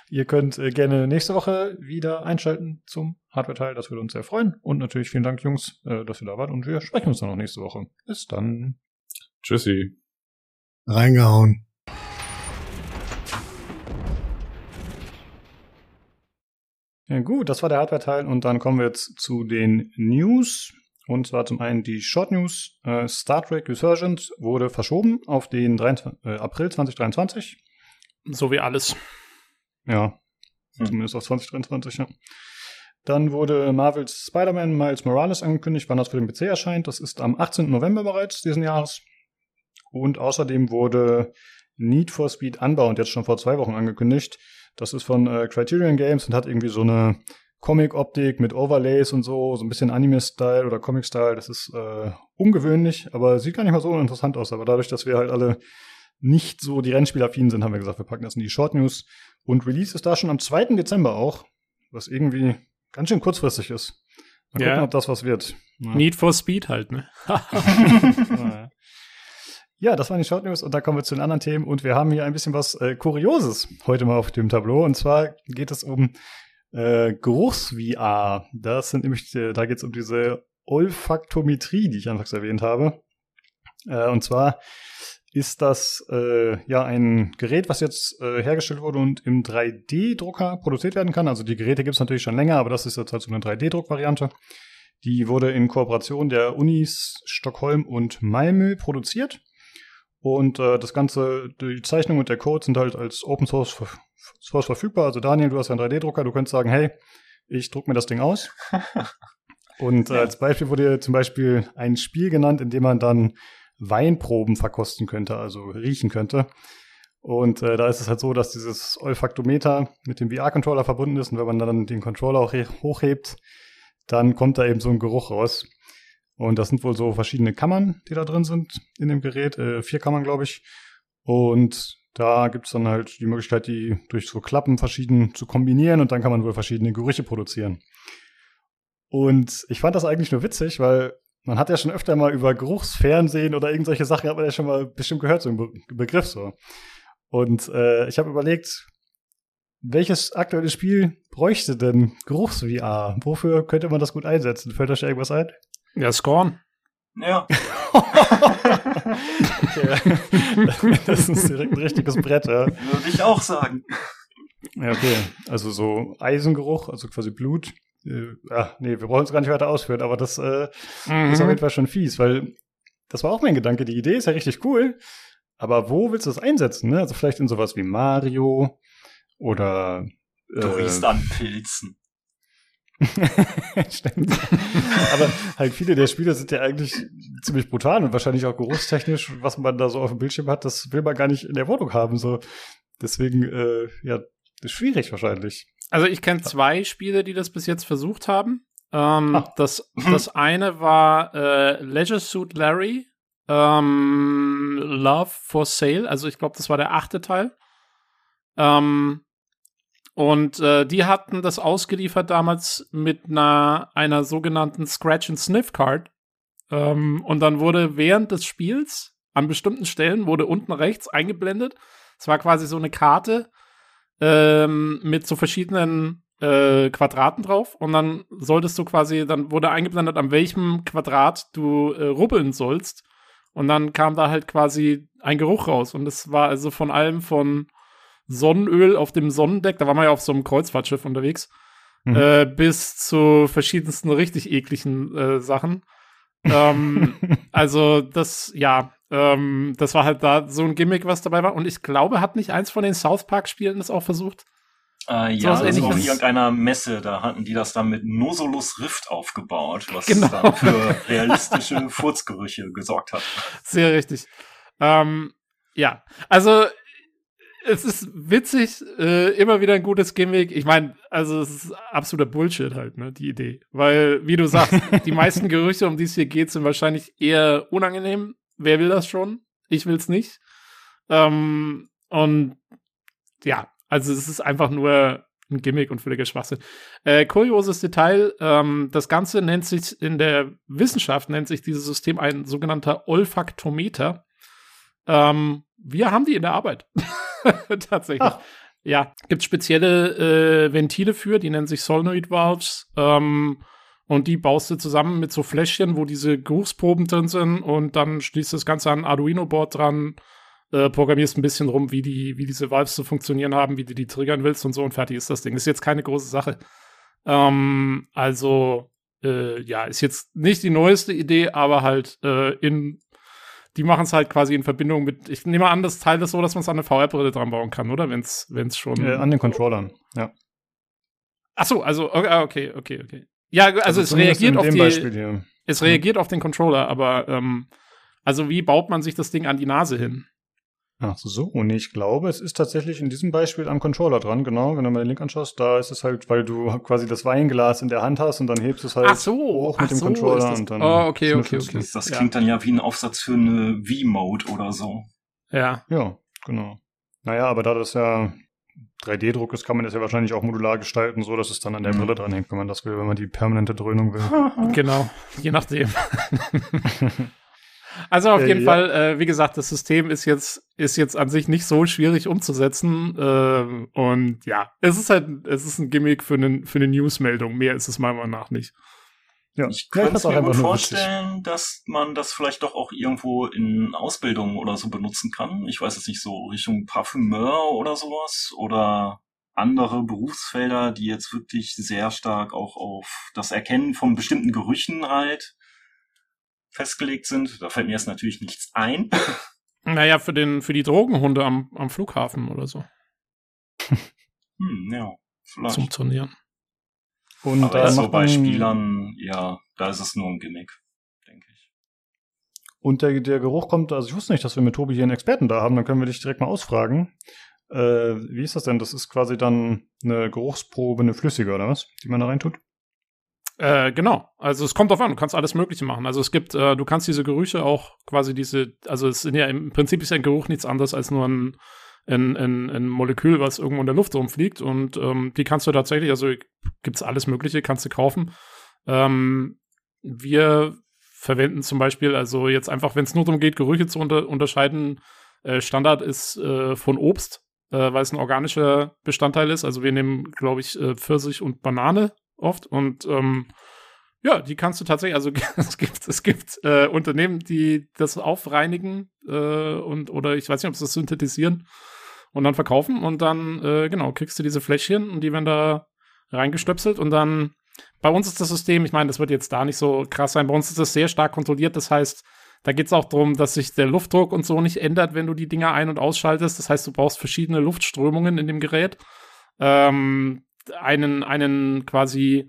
S1: Ihr könnt äh, gerne nächste Woche wieder einschalten zum Hardware-Teil. Das würde uns sehr freuen. Und natürlich vielen Dank, Jungs, äh, dass ihr da wart. Und wir sprechen uns dann noch nächste Woche. Bis dann.
S4: Tschüssi.
S5: Reingehauen.
S1: Ja, gut, das war der Hardware-Teil. Und dann kommen wir jetzt zu den News. Und zwar zum einen die Short News. Äh, Star Trek Resurgent wurde verschoben auf den 23, äh, April 2023.
S2: So wie alles.
S1: Ja, hm. zumindest auf 2023, ja. Dann wurde Marvels Spider-Man Miles Morales angekündigt, wann das für den PC erscheint. Das ist am 18. November bereits diesen Jahres. Und außerdem wurde Need for Speed Unbound jetzt schon vor zwei Wochen angekündigt. Das ist von äh, Criterion Games und hat irgendwie so eine Comic-Optik mit Overlays und so, so ein bisschen Anime-Style oder Comic-Style. Das ist äh, ungewöhnlich, aber sieht gar nicht mal so interessant aus. Aber dadurch, dass wir halt alle nicht so die Rennspielaffinen sind, haben wir gesagt, wir packen das in die Short News. Und Release ist da schon am 2. Dezember auch, was irgendwie ganz schön kurzfristig ist. Mal gucken, ob das was wird.
S2: Ja. Need for Speed halt, ne?
S1: ja, das waren die Short News und da kommen wir zu den anderen Themen und wir haben hier ein bisschen was äh, Kurioses heute mal auf dem Tableau und zwar geht es um äh, Geruchs-VR. Das sind nämlich, äh, da geht es um diese Olfaktometrie, die ich anfangs erwähnt habe. Äh, und zwar ist das äh, ja ein Gerät, was jetzt äh, hergestellt wurde und im 3D-Drucker produziert werden kann. Also die Geräte gibt es natürlich schon länger, aber das ist jetzt halt so eine 3D-Druck-Variante. Die wurde in Kooperation der Unis Stockholm und Malmö produziert. Und äh, das Ganze, die Zeichnung und der Code sind halt als Open Source, Source verfügbar. Also Daniel, du hast ja einen 3D-Drucker, du könntest sagen, hey, ich druck mir das Ding aus. Und äh, als Beispiel wurde zum Beispiel ein Spiel genannt, in dem man dann Weinproben verkosten könnte, also riechen könnte. Und äh, da ist es halt so, dass dieses Olfaktometer mit dem VR-Controller verbunden ist und wenn man dann den Controller auch hochhebt, dann kommt da eben so ein Geruch raus. Und das sind wohl so verschiedene Kammern, die da drin sind in dem Gerät, äh, vier Kammern, glaube ich. Und da gibt es dann halt die Möglichkeit, die durch so Klappen verschieden zu kombinieren und dann kann man wohl verschiedene Gerüche produzieren. Und ich fand das eigentlich nur witzig, weil man hat ja schon öfter mal über Geruchsfernsehen oder irgendwelche Sachen hat man ja schon mal bestimmt gehört, so ein Be Begriff so. Und äh, ich habe überlegt, welches aktuelle Spiel bräuchte denn Geruchs-VR? Wofür könnte man das gut einsetzen? Fällt euch irgendwas ein?
S2: Ja, Scorn.
S3: Ja.
S1: Okay. Das ist direkt ein richtiges Brett, ja.
S3: Würde ich auch sagen.
S1: Ja, okay. Also so Eisengeruch, also quasi Blut. Äh, ja, nee, wir brauchen es gar nicht weiter ausführen, aber das äh, mhm. ist auf jeden Fall schon fies, weil das war auch mein Gedanke. Die Idee ist ja richtig cool, aber wo willst du das einsetzen? Ne? Also vielleicht in sowas wie Mario oder.
S3: Äh, du riechst an Pilzen.
S1: Stimmt. Aber halt viele der Spiele sind ja eigentlich ziemlich brutal und wahrscheinlich auch geruchstechnisch, was man da so auf dem Bildschirm hat, das will man gar nicht in der Wohnung haben. So. Deswegen, äh, ja, ist schwierig wahrscheinlich.
S2: Also ich kenne zwei Spiele, die das bis jetzt versucht haben. Ähm, ah. das, das eine war äh, Leisure Suit Larry, ähm, Love for Sale, also ich glaube, das war der achte Teil. Ähm, und äh, die hatten das ausgeliefert damals mit einer, einer sogenannten Scratch and Sniff Card. Ähm, und dann wurde während des Spiels an bestimmten Stellen wurde unten rechts eingeblendet. Es war quasi so eine Karte ähm, mit so verschiedenen äh, Quadraten drauf. Und dann solltest du quasi, dann wurde eingeblendet, an welchem Quadrat du äh, rubbeln sollst. Und dann kam da halt quasi ein Geruch raus. Und es war also von allem von Sonnenöl auf dem Sonnendeck, da war man ja auf so einem Kreuzfahrtschiff unterwegs, mhm. äh, bis zu verschiedensten richtig ekligen äh, Sachen. ähm, also das, ja, ähm, das war halt da so ein Gimmick, was dabei war. Und ich glaube, hat nicht eins von den South Park-Spielen das auch versucht?
S3: Äh, ja, so also auf irgendeiner Messe, da hatten die das dann mit Nosolus Rift aufgebaut, was
S2: genau.
S3: dann für realistische Furzgerüche gesorgt hat.
S2: Sehr richtig. Ähm, ja, also es ist witzig, äh, immer wieder ein gutes Gimmick. Ich meine, also es ist absoluter Bullshit halt, ne, die Idee. Weil, wie du sagst, die meisten Gerüche, um die es hier geht, sind wahrscheinlich eher unangenehm. Wer will das schon? Ich will's nicht. Ähm, und ja, also es ist einfach nur ein Gimmick und völliger Schwachsinn. Äh, kurioses Detail, ähm, das Ganze nennt sich in der Wissenschaft, nennt sich dieses System ein sogenannter Olfaktometer. Ähm, wir haben die in der Arbeit. Tatsächlich. Ach. Ja, gibt spezielle äh, Ventile für, die nennen sich Solenoid Valves. Ähm, und die baust du zusammen mit so Fläschchen, wo diese Geruchsproben drin sind und dann schließt das Ganze an ein Arduino-Board dran, äh, programmierst ein bisschen rum, wie die, wie diese Valves zu funktionieren haben, wie du die triggern willst und so und fertig ist das Ding. Ist jetzt keine große Sache. Ähm, also, äh, ja, ist jetzt nicht die neueste Idee, aber halt äh, in die machen es halt quasi in Verbindung mit, ich nehme an, das Teil ist so, dass man es an eine VR-Brille dran bauen kann, oder? Wenn es schon.
S1: Äh, an den Controllern, ja.
S2: Ach so, also, okay, okay, okay. Ja, also, also es reagiert auf die, es reagiert auf den Controller, aber, ähm, also wie baut man sich das Ding an die Nase hin?
S1: Ach so, und ich glaube, es ist tatsächlich in diesem Beispiel am Controller dran, genau. Wenn du mal den Link anschaust, da ist es halt, weil du quasi das Weinglas in der Hand hast und dann hebst du es halt
S2: ach so,
S1: hoch mit
S2: ach
S1: dem
S2: so,
S1: Controller und dann.
S2: Oh, okay, okay, okay.
S3: Das, das klingt ja. dann ja wie ein Aufsatz für eine V-Mode oder so.
S2: Ja.
S1: Ja, genau. Naja, aber da das ja 3D-Druck ist, kann man das ja wahrscheinlich auch modular gestalten, so dass es dann an der mhm. Brille dranhängt, wenn man das will, wenn man die permanente Dröhnung will.
S2: genau, je nachdem. Also auf äh, jeden ja. Fall, äh, wie gesagt, das System ist jetzt ist jetzt an sich nicht so schwierig umzusetzen äh, und ja, es ist halt es ist ein Gimmick für eine für eine Newsmeldung. Mehr ist es meiner Meinung nach nicht.
S3: Ja, ich könnte ja, mir gut vorstellen, dass man das vielleicht doch auch irgendwo in Ausbildungen oder so benutzen kann. Ich weiß es nicht so Richtung Parfümeur oder sowas oder andere Berufsfelder, die jetzt wirklich sehr stark auch auf das Erkennen von bestimmten Gerüchen halt festgelegt sind. Da fällt mir jetzt natürlich nichts ein.
S2: Naja, für, den, für die Drogenhunde am, am Flughafen oder so.
S3: Hm, ja,
S2: vielleicht. Zum Turnieren.
S3: Und Aber da so bei Spielern, ja, da ist es nur ein Gimmick, denke ich.
S1: Und der, der Geruch kommt, also ich wusste nicht, dass wir mit Tobi hier einen Experten da haben, dann können wir dich direkt mal ausfragen. Äh, wie ist das denn? Das ist quasi dann eine Geruchsprobe, eine flüssige oder was, die man da reintut?
S2: Äh, genau. Also es kommt drauf an, du kannst alles Mögliche machen. Also es gibt, äh, du kannst diese Gerüche auch quasi diese, also es sind ja im Prinzip ist ein Geruch nichts anderes als nur ein, ein, ein, ein Molekül, was irgendwo in der Luft rumfliegt und ähm, die kannst du tatsächlich, also gibt's alles Mögliche, kannst du kaufen. Ähm, wir verwenden zum Beispiel, also jetzt einfach, wenn es nur darum geht, Gerüche zu unter unterscheiden, äh, Standard ist äh, von Obst, äh, weil es ein organischer Bestandteil ist. Also wir nehmen, glaube ich, äh, Pfirsich und Banane oft. Und ähm, ja, die kannst du tatsächlich, also es gibt, es gibt äh, Unternehmen, die das aufreinigen äh, und oder ich weiß nicht, ob sie das synthetisieren und dann verkaufen und dann, äh, genau, kriegst du diese Fläschchen und die werden da reingestöpselt und dann bei uns ist das System, ich meine, das wird jetzt da nicht so krass sein, bei uns ist das sehr stark kontrolliert, das heißt, da geht es auch darum, dass sich der Luftdruck und so nicht ändert, wenn du die Dinger ein- und ausschaltest. Das heißt, du brauchst verschiedene Luftströmungen in dem Gerät. Ähm, einen, einen quasi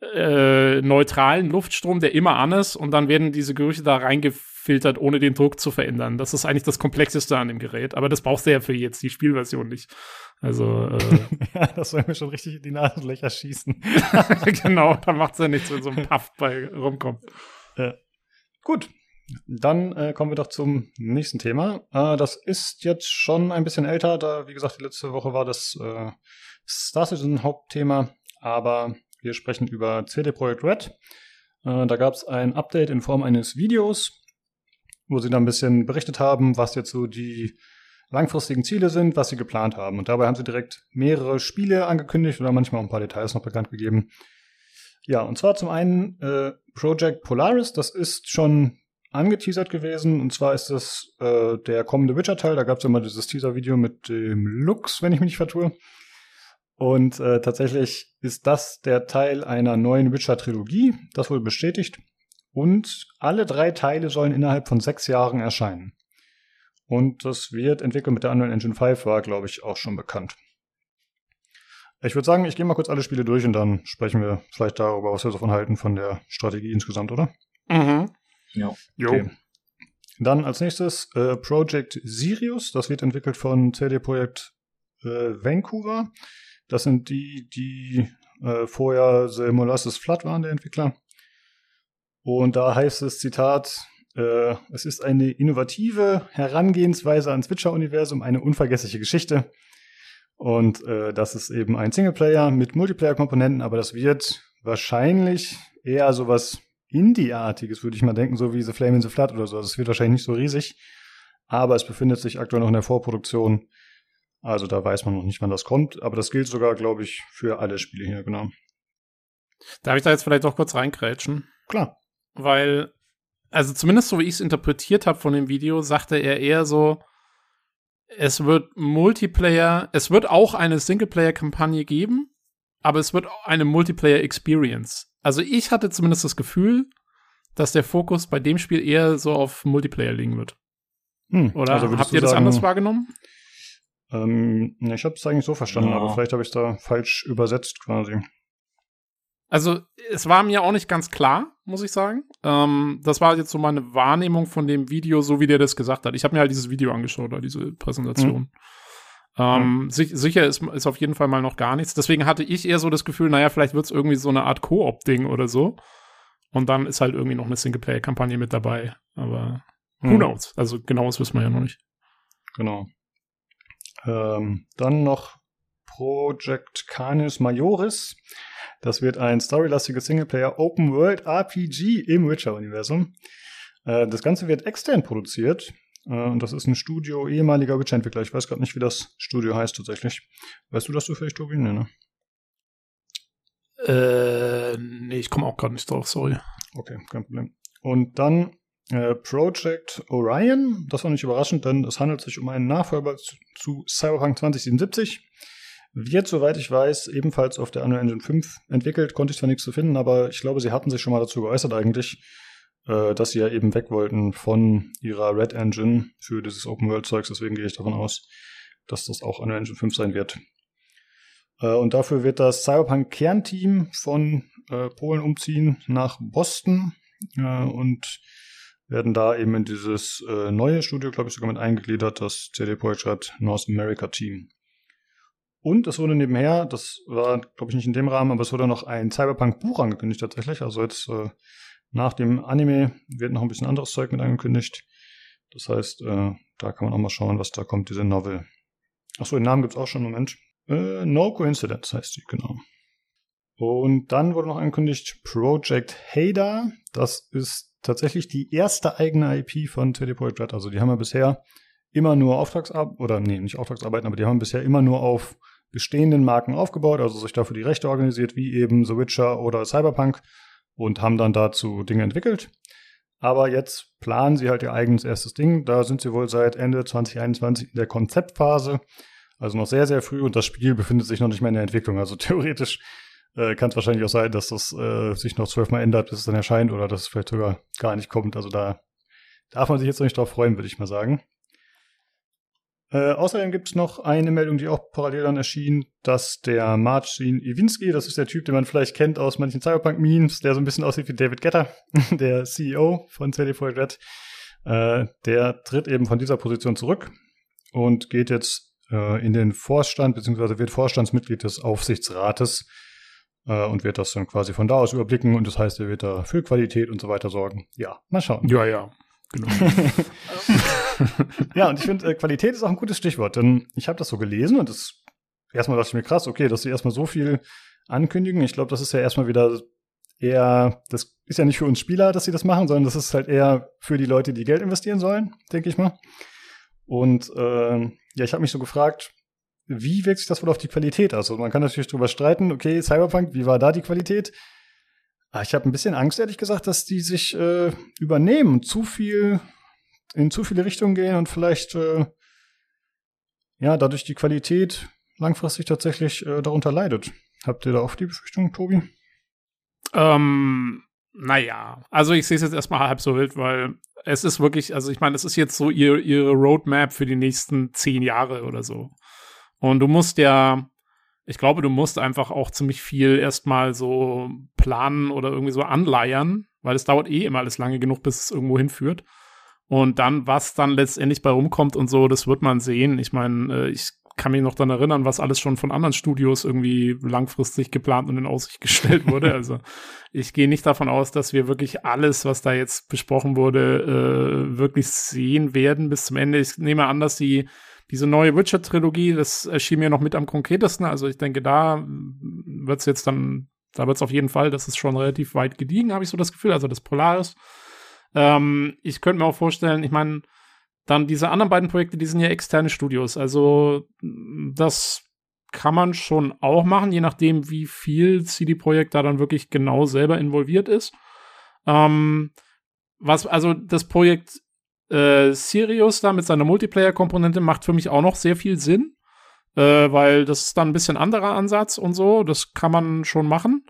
S2: äh, neutralen Luftstrom, der immer an ist, und dann werden diese Gerüche da reingefiltert, ohne den Druck zu verändern. Das ist eigentlich das Komplexeste an dem Gerät, aber das brauchst du ja für jetzt die Spielversion nicht. Also, äh,
S1: ja, das soll mir schon richtig in die Nasenlöcher schießen.
S2: genau, da macht es ja nichts, wenn so ein Puff bei rumkommt.
S1: Ja. Gut, dann äh, kommen wir doch zum nächsten Thema. Äh, das ist jetzt schon ein bisschen älter, da, wie gesagt, die letzte Woche war das äh, Star Citizen Hauptthema, aber wir sprechen über CD Projekt Red. Äh, da gab es ein Update in Form eines Videos, wo sie dann ein bisschen berichtet haben, was jetzt so die langfristigen Ziele sind, was sie geplant haben. Und dabei haben sie direkt mehrere Spiele angekündigt oder manchmal auch ein paar Details noch bekannt gegeben. Ja, und zwar zum einen äh, Project Polaris, das ist schon angeteasert gewesen. Und zwar ist das äh, der kommende Witcher-Teil. Da gab es ja mal dieses Teaser-Video mit dem Lux, wenn ich mich nicht vertue. Und äh, tatsächlich ist das der Teil einer neuen Witcher-Trilogie. Das wurde bestätigt. Und alle drei Teile sollen innerhalb von sechs Jahren erscheinen. Und das wird entwickelt mit der Unreal Engine 5, war, glaube ich, auch schon bekannt. Ich würde sagen, ich gehe mal kurz alle Spiele durch und dann sprechen wir vielleicht darüber, was wir davon halten, von der Strategie insgesamt, oder?
S2: Mhm.
S3: Ja.
S1: Jo. Okay. Dann als nächstes äh, Project Sirius. Das wird entwickelt von CD Projekt äh, Vancouver. Das sind die, die äh, vorher The Molasses Flood waren, der Entwickler. Und da heißt es, Zitat, äh, es ist eine innovative Herangehensweise ans Witcher-Universum, eine unvergessliche Geschichte. Und äh, das ist eben ein Singleplayer mit Multiplayer-Komponenten, aber das wird wahrscheinlich eher sowas Indie-artiges, würde ich mal denken, so wie The Flame in the Flood oder so. Also es wird wahrscheinlich nicht so riesig, aber es befindet sich aktuell noch in der Vorproduktion. Also da weiß man noch nicht, wann das kommt, aber das gilt sogar, glaube ich, für alle Spiele hier, genau.
S2: Darf ich da jetzt vielleicht auch kurz reinkrätschen?
S1: Klar.
S2: Weil, also zumindest so wie ich es interpretiert habe von dem Video, sagte er eher so, es wird Multiplayer, es wird auch eine Singleplayer-Kampagne geben, aber es wird eine Multiplayer-Experience. Also ich hatte zumindest das Gefühl, dass der Fokus bei dem Spiel eher so auf Multiplayer liegen wird. Hm, Oder also habt ihr das sagen, anders wahrgenommen?
S1: Ähm, ich habe es eigentlich so verstanden, ja. aber vielleicht habe ich es da falsch übersetzt quasi.
S2: Also es war mir auch nicht ganz klar, muss ich sagen. Ähm, das war jetzt so meine Wahrnehmung von dem Video, so wie der das gesagt hat. Ich habe mir halt dieses Video angeschaut, oder diese Präsentation. Mhm. Ähm, mhm. sich, sicher ist, ist auf jeden Fall mal noch gar nichts. Deswegen hatte ich eher so das Gefühl, naja, vielleicht wird es irgendwie so eine Art Koop-Ding oder so. Und dann ist halt irgendwie noch eine Singleplayer-Kampagne mit dabei. Aber mhm. who knows? Also genaues wissen wir ja noch nicht.
S1: Genau. Ähm, dann noch Project Canis Majoris. Das wird ein storylastiges Singleplayer Open World RPG im Witcher-Universum. Äh, das Ganze wird extern produziert. Äh, und das ist ein Studio ehemaliger Witcher-Entwickler. Ich weiß gerade nicht, wie das Studio heißt tatsächlich. Weißt du das zufällig, Tobi? Nee, ne?
S2: Äh, nee, ich komme auch gerade nicht drauf, sorry.
S1: Okay, kein Problem. Und dann äh, Project Orion, das war nicht überraschend, denn es handelt sich um einen Nachfolger zu, Cyberpunk 2077. Wird, soweit ich weiß, ebenfalls auf der Unreal Engine 5 entwickelt. Konnte ich zwar nichts zu finden, aber ich glaube, sie hatten sich schon mal dazu geäußert eigentlich, äh, dass sie ja eben weg wollten von ihrer Red Engine für dieses Open World Zeugs. Deswegen gehe ich davon aus, dass das auch Unreal Engine 5 sein wird. Äh, und dafür wird das Cyberpunk-Kernteam von Polen umziehen nach Boston und werden da eben in dieses äh, neue Studio, glaube ich, sogar mit eingegliedert, das CD Projekt hat North America Team. Und es wurde nebenher, das war, glaube ich, nicht in dem Rahmen, aber es wurde noch ein Cyberpunk-Buch angekündigt tatsächlich. Also jetzt äh, nach dem Anime wird noch ein bisschen anderes Zeug mit angekündigt. Das heißt, äh, da kann man auch mal schauen, was da kommt, diese Novel. Achso, den Namen gibt's auch schon, Moment. Äh, no Coincidence heißt sie, genau. Und dann wurde noch angekündigt Project Hader. Das ist tatsächlich die erste eigene IP von CD Projekt Red. Also die haben ja bisher immer nur Auftragsarbeiten, oder nee, nicht Auftragsarbeiten, aber die haben bisher immer nur auf bestehenden Marken aufgebaut, also sich dafür die Rechte organisiert, wie eben The Witcher oder Cyberpunk und haben dann dazu Dinge entwickelt. Aber jetzt planen sie halt ihr eigenes erstes Ding. Da sind sie wohl seit Ende 2021 in der Konzeptphase. Also noch sehr, sehr früh und das Spiel befindet sich noch nicht mehr in der Entwicklung. Also theoretisch äh, kann es wahrscheinlich auch sein, dass das äh, sich noch zwölfmal ändert, bis es dann erscheint oder dass es vielleicht sogar gar nicht kommt. Also da darf man sich jetzt noch nicht drauf freuen, würde ich mal sagen. Äh, außerdem gibt es noch eine Meldung, die auch parallel dann erschien, dass der Marcin Iwinski, das ist der Typ, den man vielleicht kennt aus manchen Cyberpunk-Memes, der so ein bisschen aussieht wie David Getter, der CEO von CD Projekt Red, äh, der tritt eben von dieser Position zurück und geht jetzt äh, in den Vorstand, beziehungsweise wird Vorstandsmitglied des Aufsichtsrates äh, und wird das dann quasi von da aus überblicken und das heißt, er wird da für Qualität und so weiter sorgen. Ja, mal schauen.
S2: Ja, ja. Genau.
S1: ja, und ich finde, äh, Qualität ist auch ein gutes Stichwort, denn ich habe das so gelesen und das erstmal dachte ich mir krass, okay, dass sie erstmal so viel ankündigen. Ich glaube, das ist ja erstmal wieder eher, das ist ja nicht für uns Spieler, dass sie das machen, sondern das ist halt eher für die Leute, die Geld investieren sollen, denke ich mal. Und äh, ja, ich habe mich so gefragt, wie wirkt sich das wohl auf die Qualität aus? Also man kann natürlich drüber streiten, okay, Cyberpunk, wie war da die Qualität? Ah, ich habe ein bisschen Angst, ehrlich gesagt, dass die sich äh, übernehmen, zu viel in zu viele Richtungen gehen und vielleicht äh, ja dadurch die Qualität langfristig tatsächlich äh, darunter leidet. Habt ihr da auch die Befürchtung, Tobi?
S2: Ähm, naja, also ich sehe es jetzt erstmal halb so wild, weil es ist wirklich, also ich meine, es ist jetzt so ihr, ihre Roadmap für die nächsten zehn Jahre oder so. Und du musst ja, ich glaube, du musst einfach auch ziemlich viel erstmal so planen oder irgendwie so anleiern, weil es dauert eh immer alles lange genug, bis es irgendwo hinführt. Und dann, was dann letztendlich bei rumkommt und so, das wird man sehen. Ich meine, äh, ich kann mich noch daran erinnern, was alles schon von anderen Studios irgendwie langfristig geplant und in Aussicht gestellt wurde. Also ich gehe nicht davon aus, dass wir wirklich alles, was da jetzt besprochen wurde, äh, wirklich sehen werden bis zum Ende. Ich nehme an, dass die diese neue Witcher-Trilogie, das erschien mir noch mit am konkretesten. Also ich denke, da wird's jetzt dann, da wird's auf jeden Fall, das ist schon relativ weit gediegen, habe ich so das Gefühl. Also das Polaris. Ähm, ich könnte mir auch vorstellen, ich meine, dann diese anderen beiden Projekte, die sind ja externe Studios. Also das kann man schon auch machen, je nachdem, wie viel CD Projekt da dann wirklich genau selber involviert ist. Ähm, was, also das Projekt äh, Sirius da mit seiner Multiplayer-Komponente macht für mich auch noch sehr viel Sinn, äh, weil das ist dann ein bisschen anderer Ansatz und so. Das kann man schon machen.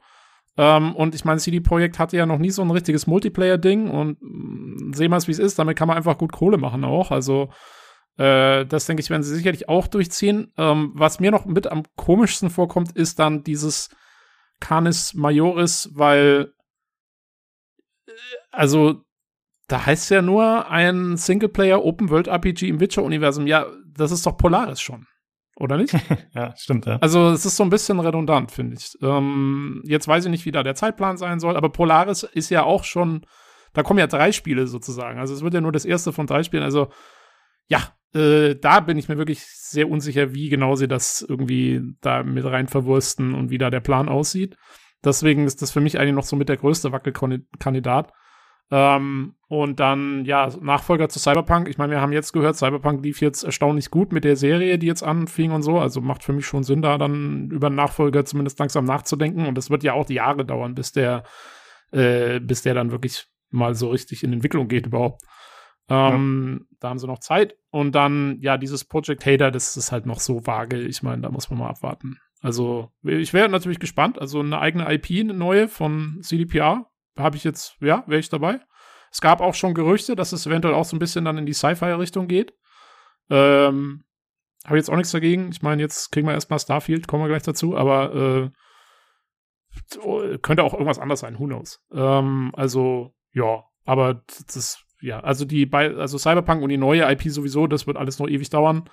S2: Ähm, und ich meine, CD Projekt hatte ja noch nie so ein richtiges Multiplayer-Ding und mh, mm, sehen wir es, wie es ist. Damit kann man einfach gut Kohle machen auch. Also, äh, das denke ich, werden sie sicherlich auch durchziehen. Ähm, was mir noch mit am komischsten vorkommt, ist dann dieses Canis Majoris, weil, äh, also, da heißt ja nur ein Singleplayer Open World RPG im Witcher-Universum. Ja, das ist doch Polaris schon. Oder nicht?
S1: ja, stimmt, ja.
S2: Also es ist so ein bisschen redundant, finde ich. Ähm, jetzt weiß ich nicht, wie da der Zeitplan sein soll, aber Polaris ist ja auch schon, da kommen ja drei Spiele sozusagen. Also es wird ja nur das erste von drei Spielen. Also ja, äh, da bin ich mir wirklich sehr unsicher, wie genau sie das irgendwie da mit rein verwursten und wie da der Plan aussieht. Deswegen ist das für mich eigentlich noch so mit der größte Wackelkandidat. Ähm, und dann, ja, Nachfolger zu Cyberpunk. Ich meine, wir haben jetzt gehört, Cyberpunk lief jetzt erstaunlich gut mit der Serie, die jetzt anfing und so. Also macht für mich schon Sinn, da dann über einen Nachfolger zumindest langsam nachzudenken. Und es wird ja auch die Jahre dauern, bis der, äh, bis der dann wirklich mal so richtig in Entwicklung geht überhaupt. Ähm, ja. Da haben sie noch Zeit. Und dann, ja, dieses Project Hater, das ist halt noch so vage. Ich meine, da muss man mal abwarten. Also, ich wäre natürlich gespannt. Also, eine eigene IP, eine neue von CDPR, habe ich jetzt, ja, wäre ich dabei. Es gab auch schon Gerüchte, dass es eventuell auch so ein bisschen dann in die Sci-Fi-Richtung geht. Ähm, habe jetzt auch nichts dagegen. Ich meine, jetzt kriegen wir erstmal Starfield, kommen wir gleich dazu, aber äh, könnte auch irgendwas anderes sein, who knows. Ähm, also, ja, aber das, ja, also die, also Cyberpunk und die neue IP sowieso, das wird alles noch ewig dauern.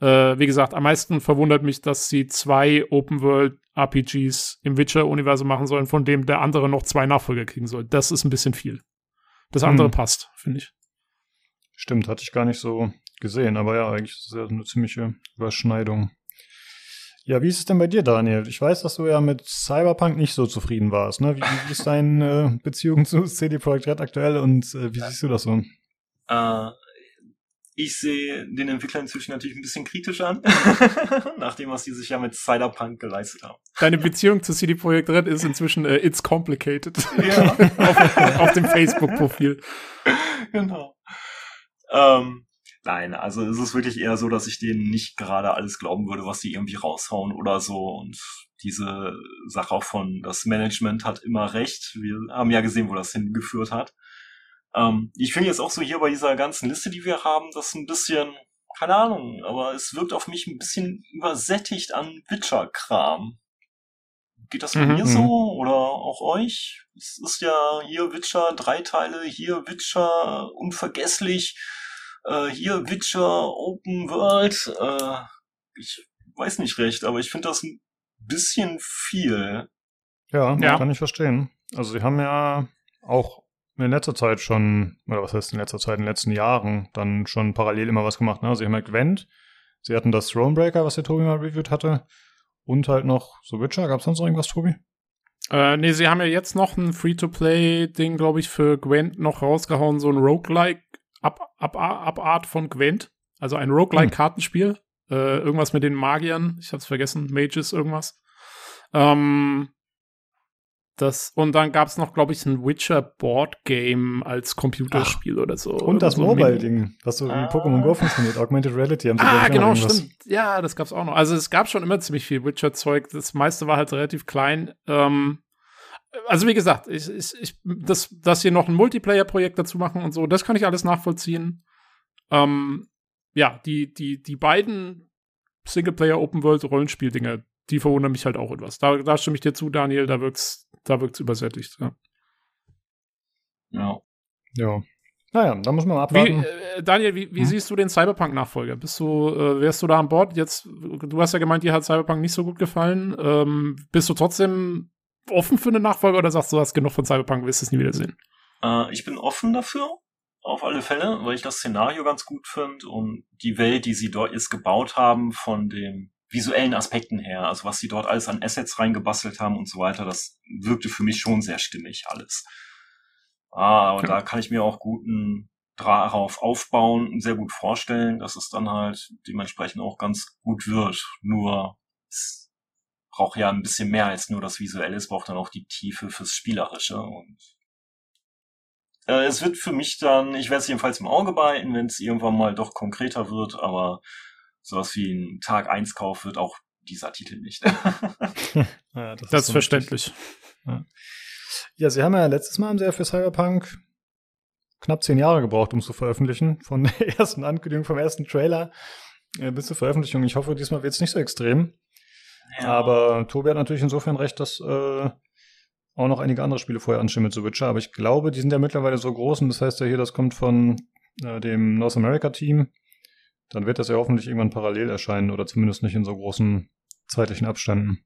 S2: Äh, wie gesagt, am meisten verwundert mich, dass sie zwei Open-World-RPGs im Witcher-Universum machen sollen, von dem der andere noch zwei Nachfolger kriegen soll. Das ist ein bisschen viel. Das andere hm. passt, finde ich.
S1: Stimmt, hatte ich gar nicht so gesehen, aber ja, eigentlich ist es ja eine ziemliche Überschneidung. Ja, wie ist es denn bei dir, Daniel? Ich weiß, dass du ja mit Cyberpunk nicht so zufrieden warst. Ne? Wie, wie ist deine äh, Beziehung zu CD Projekt Red aktuell und äh, wie siehst du das so?
S3: Äh, ich sehe den Entwickler inzwischen natürlich ein bisschen kritisch an, nachdem was die sich ja mit Cyberpunk geleistet haben.
S2: Deine Beziehung zu CD Projekt Red ist inzwischen äh, It's Complicated. Ja. auf, auf, dem Facebook-Profil.
S3: Genau. Ähm, nein, also es ist wirklich eher so, dass ich denen nicht gerade alles glauben würde, was die irgendwie raushauen oder so. Und diese Sache auch von, das Management hat immer recht. Wir haben ja gesehen, wo das hingeführt hat. Ähm, ich finde jetzt auch so hier bei dieser ganzen Liste, die wir haben, das ein bisschen, keine Ahnung, aber es wirkt auf mich ein bisschen übersättigt an Witcher-Kram. Geht das bei mhm, mir so mhm. oder auch euch? Es ist ja hier Witcher drei Teile, hier Witcher unvergesslich, äh, hier Witcher Open World. Äh, ich weiß nicht recht, aber ich finde das ein bisschen viel.
S1: Ja, ja, kann ich verstehen. Also sie haben ja auch in letzter Zeit schon, oder was heißt in letzter Zeit, in den letzten Jahren, dann schon parallel immer was gemacht. Ne? Sie haben ja Gwent, sie hatten das Thronebreaker, was der Tobi mal reviewt hatte, und halt noch so Witcher. Gab es sonst noch irgendwas, Tobi?
S2: Äh, nee, sie haben ja jetzt noch ein Free-to-Play-Ding, glaube ich, für Gwent noch rausgehauen, so ein Roguelike-Abart von Gwent. Also ein Roguelike-Kartenspiel. Hm. Äh, irgendwas mit den Magiern, ich hab's vergessen, Mages, irgendwas. Ähm, das, und dann gab es noch, glaube ich, ein Witcher Board Game als Computerspiel Ach, oder so.
S1: Und das
S2: so
S1: Mobile-Ding, was so ah. in Pokémon Go funktioniert, Augmented Reality.
S2: Haben sie ah, genau, stimmt. Ja, das gab's auch noch. Also es gab schon immer ziemlich viel Witcher-Zeug. Das meiste war halt relativ klein. Ähm, also wie gesagt, ich, ich, ich, das, dass hier noch ein Multiplayer-Projekt dazu machen und so, das kann ich alles nachvollziehen. Ähm, ja, die, die, die beiden Singleplayer-Open-World-Rollenspiel-Dinge, die verwundern mich halt auch etwas. Da, da stimme ich dir zu, Daniel, da wirkt's da wirkt es übersättigt, ja.
S3: Ja.
S1: Ja. Naja, da muss man mal abwarten.
S2: Wie, äh, Daniel, wie, wie hm? siehst du den Cyberpunk-Nachfolger? Bist du, äh, wärst du da an Bord? Jetzt, du hast ja gemeint, dir hat Cyberpunk nicht so gut gefallen. Ähm, bist du trotzdem offen für eine Nachfolger oder sagst du, du hast genug von Cyberpunk, willst es nie wiedersehen?
S3: Äh, ich bin offen dafür, auf alle Fälle, weil ich das Szenario ganz gut finde und die Welt, die sie dort jetzt gebaut haben, von dem visuellen Aspekten her, also was sie dort alles an Assets reingebastelt haben und so weiter, das wirkte für mich schon sehr stimmig alles. Ah, und ja. da kann ich mir auch guten darauf aufbauen und sehr gut vorstellen, dass es dann halt dementsprechend auch ganz gut wird. Nur es braucht ja ein bisschen mehr als nur das Visuelle, es braucht dann auch die Tiefe fürs Spielerische und äh, es wird für mich dann, ich werde es jedenfalls im Auge behalten, wenn es irgendwann mal doch konkreter wird, aber sowas wie ein Tag 1 Kauf wird auch dieser Titel nicht.
S2: ja, das, das ist, verständlich.
S1: Ja. ja. sie haben ja letztes Mal haben sie ja für Cyberpunk knapp zehn Jahre gebraucht, um es zu veröffentlichen. Von der ersten Ankündigung, vom ersten Trailer äh, bis zur Veröffentlichung. Ich hoffe, diesmal wird es nicht so extrem. Ja. Aber Tobi hat natürlich insofern recht, dass äh, auch noch einige andere Spiele vorher mit The Witcher. Aber ich glaube, die sind ja mittlerweile so groß und das heißt ja hier, das kommt von äh, dem North America Team. Dann wird das ja hoffentlich irgendwann parallel erscheinen oder zumindest nicht in so großen zeitlichen Abständen.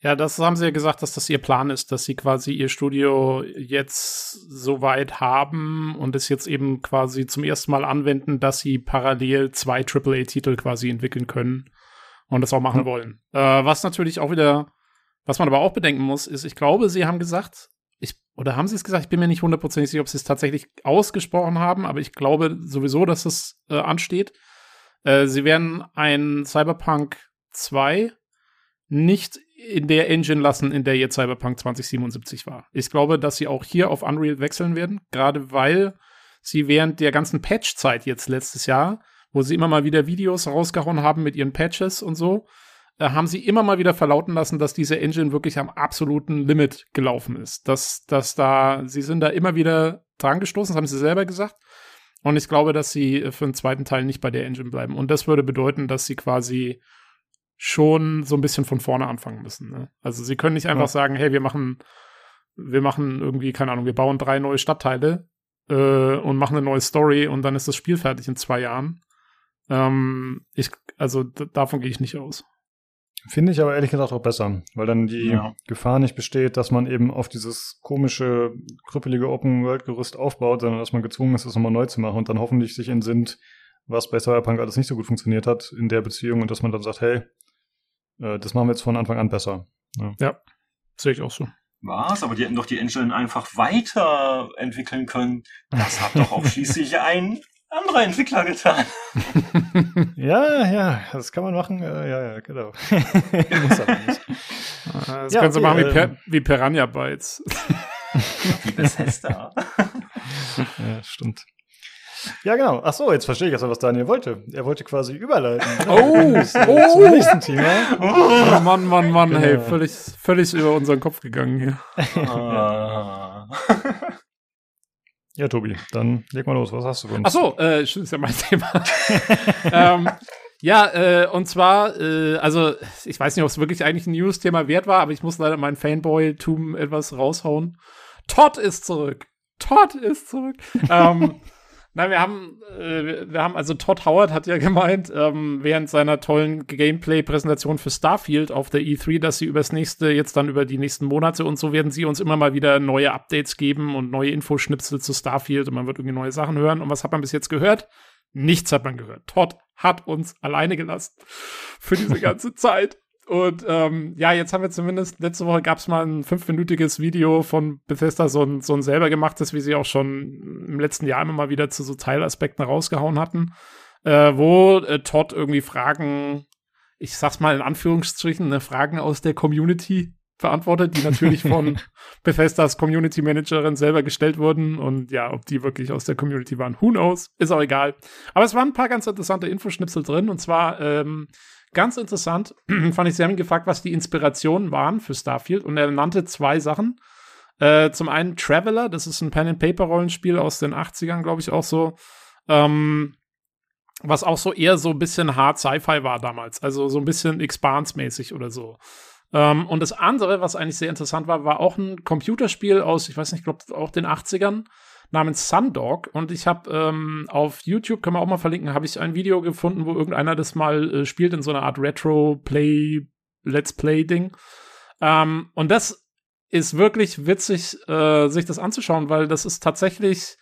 S2: Ja, das haben sie ja gesagt, dass das ihr Plan ist, dass sie quasi ihr Studio jetzt so weit haben und es jetzt eben quasi zum ersten Mal anwenden, dass sie parallel zwei AAA-Titel quasi entwickeln können und das auch machen mhm. wollen. Äh, was natürlich auch wieder, was man aber auch bedenken muss, ist, ich glaube, sie haben gesagt, ich, oder haben sie es gesagt? Ich bin mir nicht hundertprozentig sicher, ob sie es tatsächlich ausgesprochen haben, aber ich glaube sowieso, dass es äh, ansteht äh, sie werden ein Cyberpunk 2 nicht in der Engine lassen, in der jetzt Cyberpunk 2077 war. Ich glaube, dass sie auch hier auf Unreal wechseln werden, gerade weil sie während der ganzen Patch-Zeit jetzt letztes Jahr, wo sie immer mal wieder Videos rausgehauen haben mit ihren Patches und so, äh, haben sie immer mal wieder verlauten lassen, dass diese Engine wirklich am absoluten Limit gelaufen ist. Dass, dass da, sie sind da immer wieder dran gestoßen, das haben sie selber gesagt. Und ich glaube, dass sie für den zweiten Teil nicht bei der Engine bleiben. Und das würde bedeuten, dass sie quasi schon so ein bisschen von vorne anfangen müssen. Ne? Also sie können nicht einfach ja. sagen, hey, wir machen, wir machen irgendwie, keine Ahnung, wir bauen drei neue Stadtteile äh, und machen eine neue Story und dann ist das Spiel fertig in zwei Jahren. Ähm, ich, also davon gehe ich nicht aus.
S1: Finde ich aber ehrlich gesagt auch besser, weil dann die ja. Gefahr nicht besteht, dass man eben auf dieses komische, krüppelige Open-World-Gerüst aufbaut, sondern dass man gezwungen ist, es nochmal neu zu machen und dann hoffentlich sich entsinnt, was bei Cyberpunk alles nicht so gut funktioniert hat in der Beziehung und dass man dann sagt, hey, äh, das machen wir jetzt von Anfang an besser.
S2: Ja, ja sehe ich auch so.
S3: Was? Aber die hätten doch die Engine einfach weiterentwickeln können. Das hat doch auch schließlich ein anderer Entwickler getan.
S1: ja, ja, das kann man machen. Äh, ja, ja, genau.
S2: Muss aber nicht. Das ja, sie okay, machen wie, per ähm, wie Piranha Bytes.
S3: wie Bethesda.
S1: ja, stimmt. Ja, genau. Ach so, jetzt verstehe ich erst, was Daniel wollte. Er wollte quasi überleiten.
S2: Oh, oh. zum nächsten Thema. Oh, Mann, Mann, Mann, genau. hey, völlig, völlig über unseren Kopf gegangen hier.
S1: ja. Ja, Tobi, dann leg mal los. Was hast du für uns?
S2: Ach so, äh, ist ja mein Thema. ähm, ja, äh, und zwar, äh, also ich weiß nicht, ob es wirklich eigentlich ein News-Thema wert war, aber ich muss leider mein Fanboy-Tum etwas raushauen. Todd ist zurück. Todd ist zurück. ähm, Nein, wir haben, äh, wir haben, also Todd Howard hat ja gemeint, ähm, während seiner tollen Gameplay-Präsentation für Starfield auf der E3, dass sie übers nächste, jetzt dann über die nächsten Monate und so werden sie uns immer mal wieder neue Updates geben und neue Infoschnipsel zu Starfield und man wird irgendwie neue Sachen hören. Und was hat man bis jetzt gehört? Nichts hat man gehört. Todd hat uns alleine gelassen für diese ganze Zeit. Und ähm, ja, jetzt haben wir zumindest, letzte Woche gab es mal ein fünfminütiges Video von Bethesda, so ein, so ein selber gemachtes, wie sie auch schon im letzten Jahr immer mal wieder zu so Teilaspekten rausgehauen hatten, äh, wo äh, Todd irgendwie Fragen, ich sag's mal in Anführungsstrichen, ne, Fragen aus der Community beantwortet, die natürlich von Bethesdas Community Managerin selber gestellt wurden. Und ja, ob die wirklich aus der Community waren, who knows, ist auch egal. Aber es waren ein paar ganz interessante Infoschnipsel drin. Und zwar ähm, Ganz interessant fand ich, sie haben gefragt, was die Inspirationen waren für Starfield und er nannte zwei Sachen. Äh, zum einen Traveler, das ist ein Pen-and-Paper-Rollenspiel aus den 80ern, glaube ich, auch so. Ähm, was auch so eher so ein bisschen Hard Sci-Fi war damals, also so ein bisschen Expanse-mäßig oder so. Ähm, und das andere, was eigentlich sehr interessant war, war auch ein Computerspiel aus, ich weiß nicht, ich glaube auch den 80ern, namens Sundog und ich habe ähm, auf YouTube, können wir auch mal verlinken, habe ich ein Video gefunden, wo irgendeiner das mal äh, spielt in so einer Art Retro-Play, Let's Play-Ding. Ähm, und das ist wirklich witzig, äh, sich das anzuschauen, weil das ist tatsächlich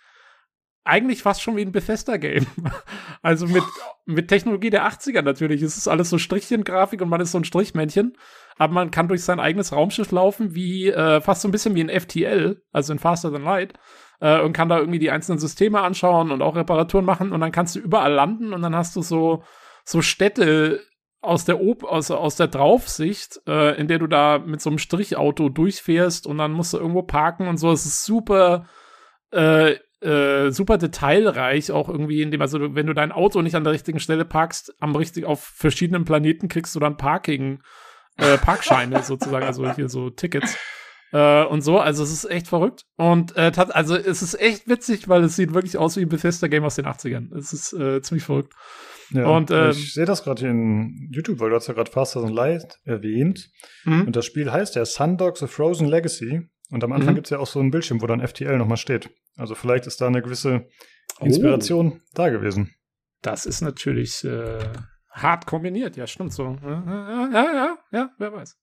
S2: eigentlich fast schon wie ein Bethesda-Game. also mit, mit Technologie der 80er natürlich. Es ist alles so Strichchen-Grafik und man ist so ein Strichmännchen. Aber man kann durch sein eigenes Raumschiff laufen, wie äh, fast so ein bisschen wie ein FTL, also in Faster Than Light äh, und kann da irgendwie die einzelnen Systeme anschauen und auch Reparaturen machen und dann kannst du überall landen und dann hast du so, so Städte aus der Ob aus, aus der Draufsicht, äh, in der du da mit so einem Strichauto durchfährst und dann musst du irgendwo parken und so. Es ist super, äh, äh, super detailreich auch irgendwie, indem also wenn du dein Auto nicht an der richtigen Stelle parkst, am richtig auf verschiedenen Planeten kriegst du dann Parking äh, Parkscheine sozusagen, also hier so Tickets. Äh, und so, also es ist echt verrückt. Und äh, also es ist echt witzig, weil es sieht wirklich aus wie ein Bethesda-Game aus den 80ern. Es ist äh, ziemlich verrückt.
S1: Ja, und, ähm, ich sehe das gerade hier in YouTube, weil du hast ja gerade Faster Than Light erwähnt. Mhm. Und das Spiel heißt ja Sundog The Frozen Legacy. Und am Anfang mhm. gibt es ja auch so ein Bildschirm, wo dann FTL nochmal steht. Also vielleicht ist da eine gewisse Inspiration oh. da gewesen.
S2: Das ist natürlich äh, hart kombiniert, ja, stimmt so. Ja, ja, ja, ja, wer weiß.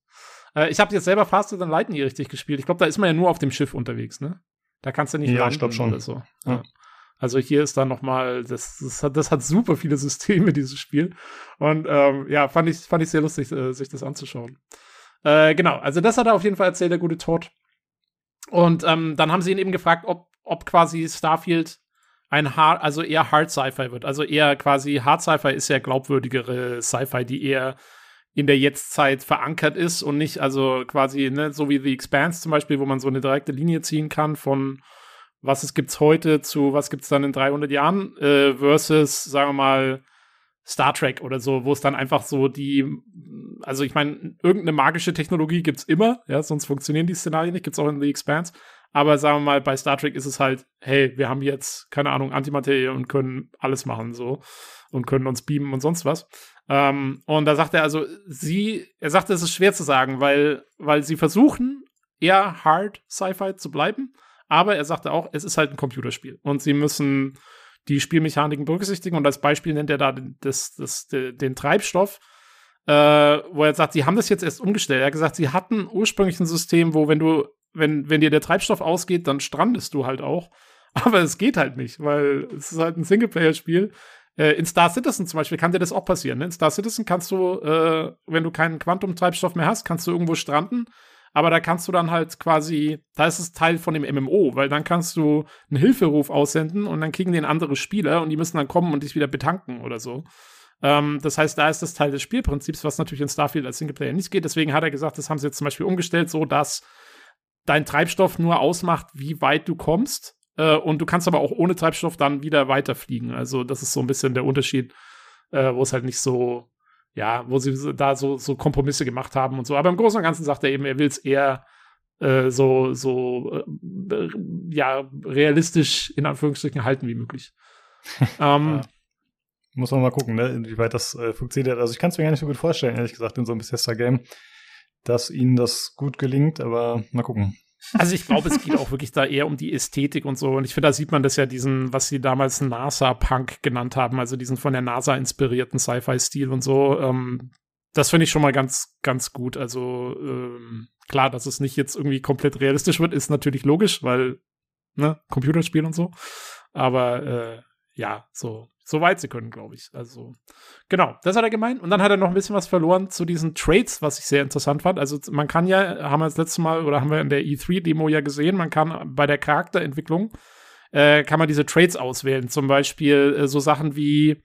S2: Äh, ich habe jetzt selber Faster Than Light nie richtig gespielt. Ich glaube, da ist man ja nur auf dem Schiff unterwegs, ne? Da kannst du nicht
S1: ja, ich schon.
S2: oder so. Ja. Also hier ist dann noch mal, das, das, hat, das hat super viele Systeme, dieses Spiel. Und ähm, ja, fand ich, fand ich sehr lustig, äh, sich das anzuschauen. Äh, genau, also das hat er auf jeden Fall erzählt, der gute Tod. Und ähm, dann haben sie ihn eben gefragt, ob, ob quasi Starfield ein Hard, also eher Hard Sci-Fi wird. Also eher quasi Hard Sci-Fi ist ja glaubwürdigere Sci-Fi, die eher in der Jetztzeit verankert ist und nicht also quasi, ne, so wie The Expanse zum Beispiel, wo man so eine direkte Linie ziehen kann von was es gibt's heute zu was gibt's dann in 300 Jahren äh, versus, sagen wir mal, Star Trek oder so, wo es dann einfach so die, also ich meine, irgendeine magische Technologie gibt's immer, ja, sonst funktionieren die Szenarien nicht, gibt's auch in The Expanse. Aber sagen wir mal, bei Star Trek ist es halt, hey, wir haben jetzt, keine Ahnung, Antimaterie und können alles machen, so. Und können uns beamen und sonst was. Ähm, und da sagt er also, sie, er sagte, es ist schwer zu sagen, weil, weil sie versuchen, eher hard Sci-Fi zu bleiben. Aber er sagte auch, es ist halt ein Computerspiel. Und sie müssen die Spielmechaniken berücksichtigen. Und als Beispiel nennt er da den, das, das, den Treibstoff, äh, wo er sagt, sie haben das jetzt erst umgestellt. Er hat gesagt, sie hatten ursprünglich ein System, wo wenn du, wenn, wenn dir der Treibstoff ausgeht, dann strandest du halt auch. Aber es geht halt nicht, weil es ist halt ein Singleplayer-Spiel. Äh, in Star Citizen zum Beispiel kann dir das auch passieren. Ne? In Star Citizen kannst du, äh, wenn du keinen Quantum-Treibstoff mehr hast, kannst du irgendwo stranden. Aber da kannst du dann halt quasi, da ist es Teil von dem MMO, weil dann kannst du einen Hilferuf aussenden und dann kriegen den andere Spieler und die müssen dann kommen und dich wieder betanken oder so. Ähm, das heißt, da ist das Teil des Spielprinzips, was natürlich in Starfield als Singleplayer nicht geht. Deswegen hat er gesagt, das haben sie jetzt zum Beispiel umgestellt, so dass dein Treibstoff nur ausmacht, wie weit du kommst. Äh, und du kannst aber auch ohne Treibstoff dann wieder weiterfliegen. Also, das ist so ein bisschen der Unterschied, äh, wo es halt nicht so, ja, wo sie da so, so Kompromisse gemacht haben und so. Aber im Großen und Ganzen sagt er eben, er will es eher äh, so, so, äh, ja, realistisch in Anführungsstrichen halten wie möglich. ähm,
S1: ja. Muss man mal gucken, ne, inwieweit das äh, funktioniert. Also ich kann es mir gar nicht so gut vorstellen, ehrlich gesagt, in so einem Bethesda-Game, dass ihnen das gut gelingt, aber mal gucken.
S2: Also ich glaube, es geht auch wirklich da eher um die Ästhetik und so. Und ich finde, da sieht man das ja diesen, was sie damals NASA-Punk genannt haben, also diesen von der NASA inspirierten Sci-Fi-Stil und so. Ähm, das finde ich schon mal ganz, ganz gut. Also ähm, klar, dass es nicht jetzt irgendwie komplett realistisch wird, ist natürlich logisch, weil ne, Computerspiel und so. Aber äh, ja, so so weit sie können, glaube ich. Also, genau, das hat er gemeint. Und dann hat er noch ein bisschen was verloren zu diesen Trades, was ich sehr interessant fand. Also, man kann ja, haben wir das letzte Mal oder haben wir in der E3-Demo ja gesehen, man kann bei der Charakterentwicklung, äh, kann man diese Trades auswählen. Zum Beispiel äh, so Sachen wie,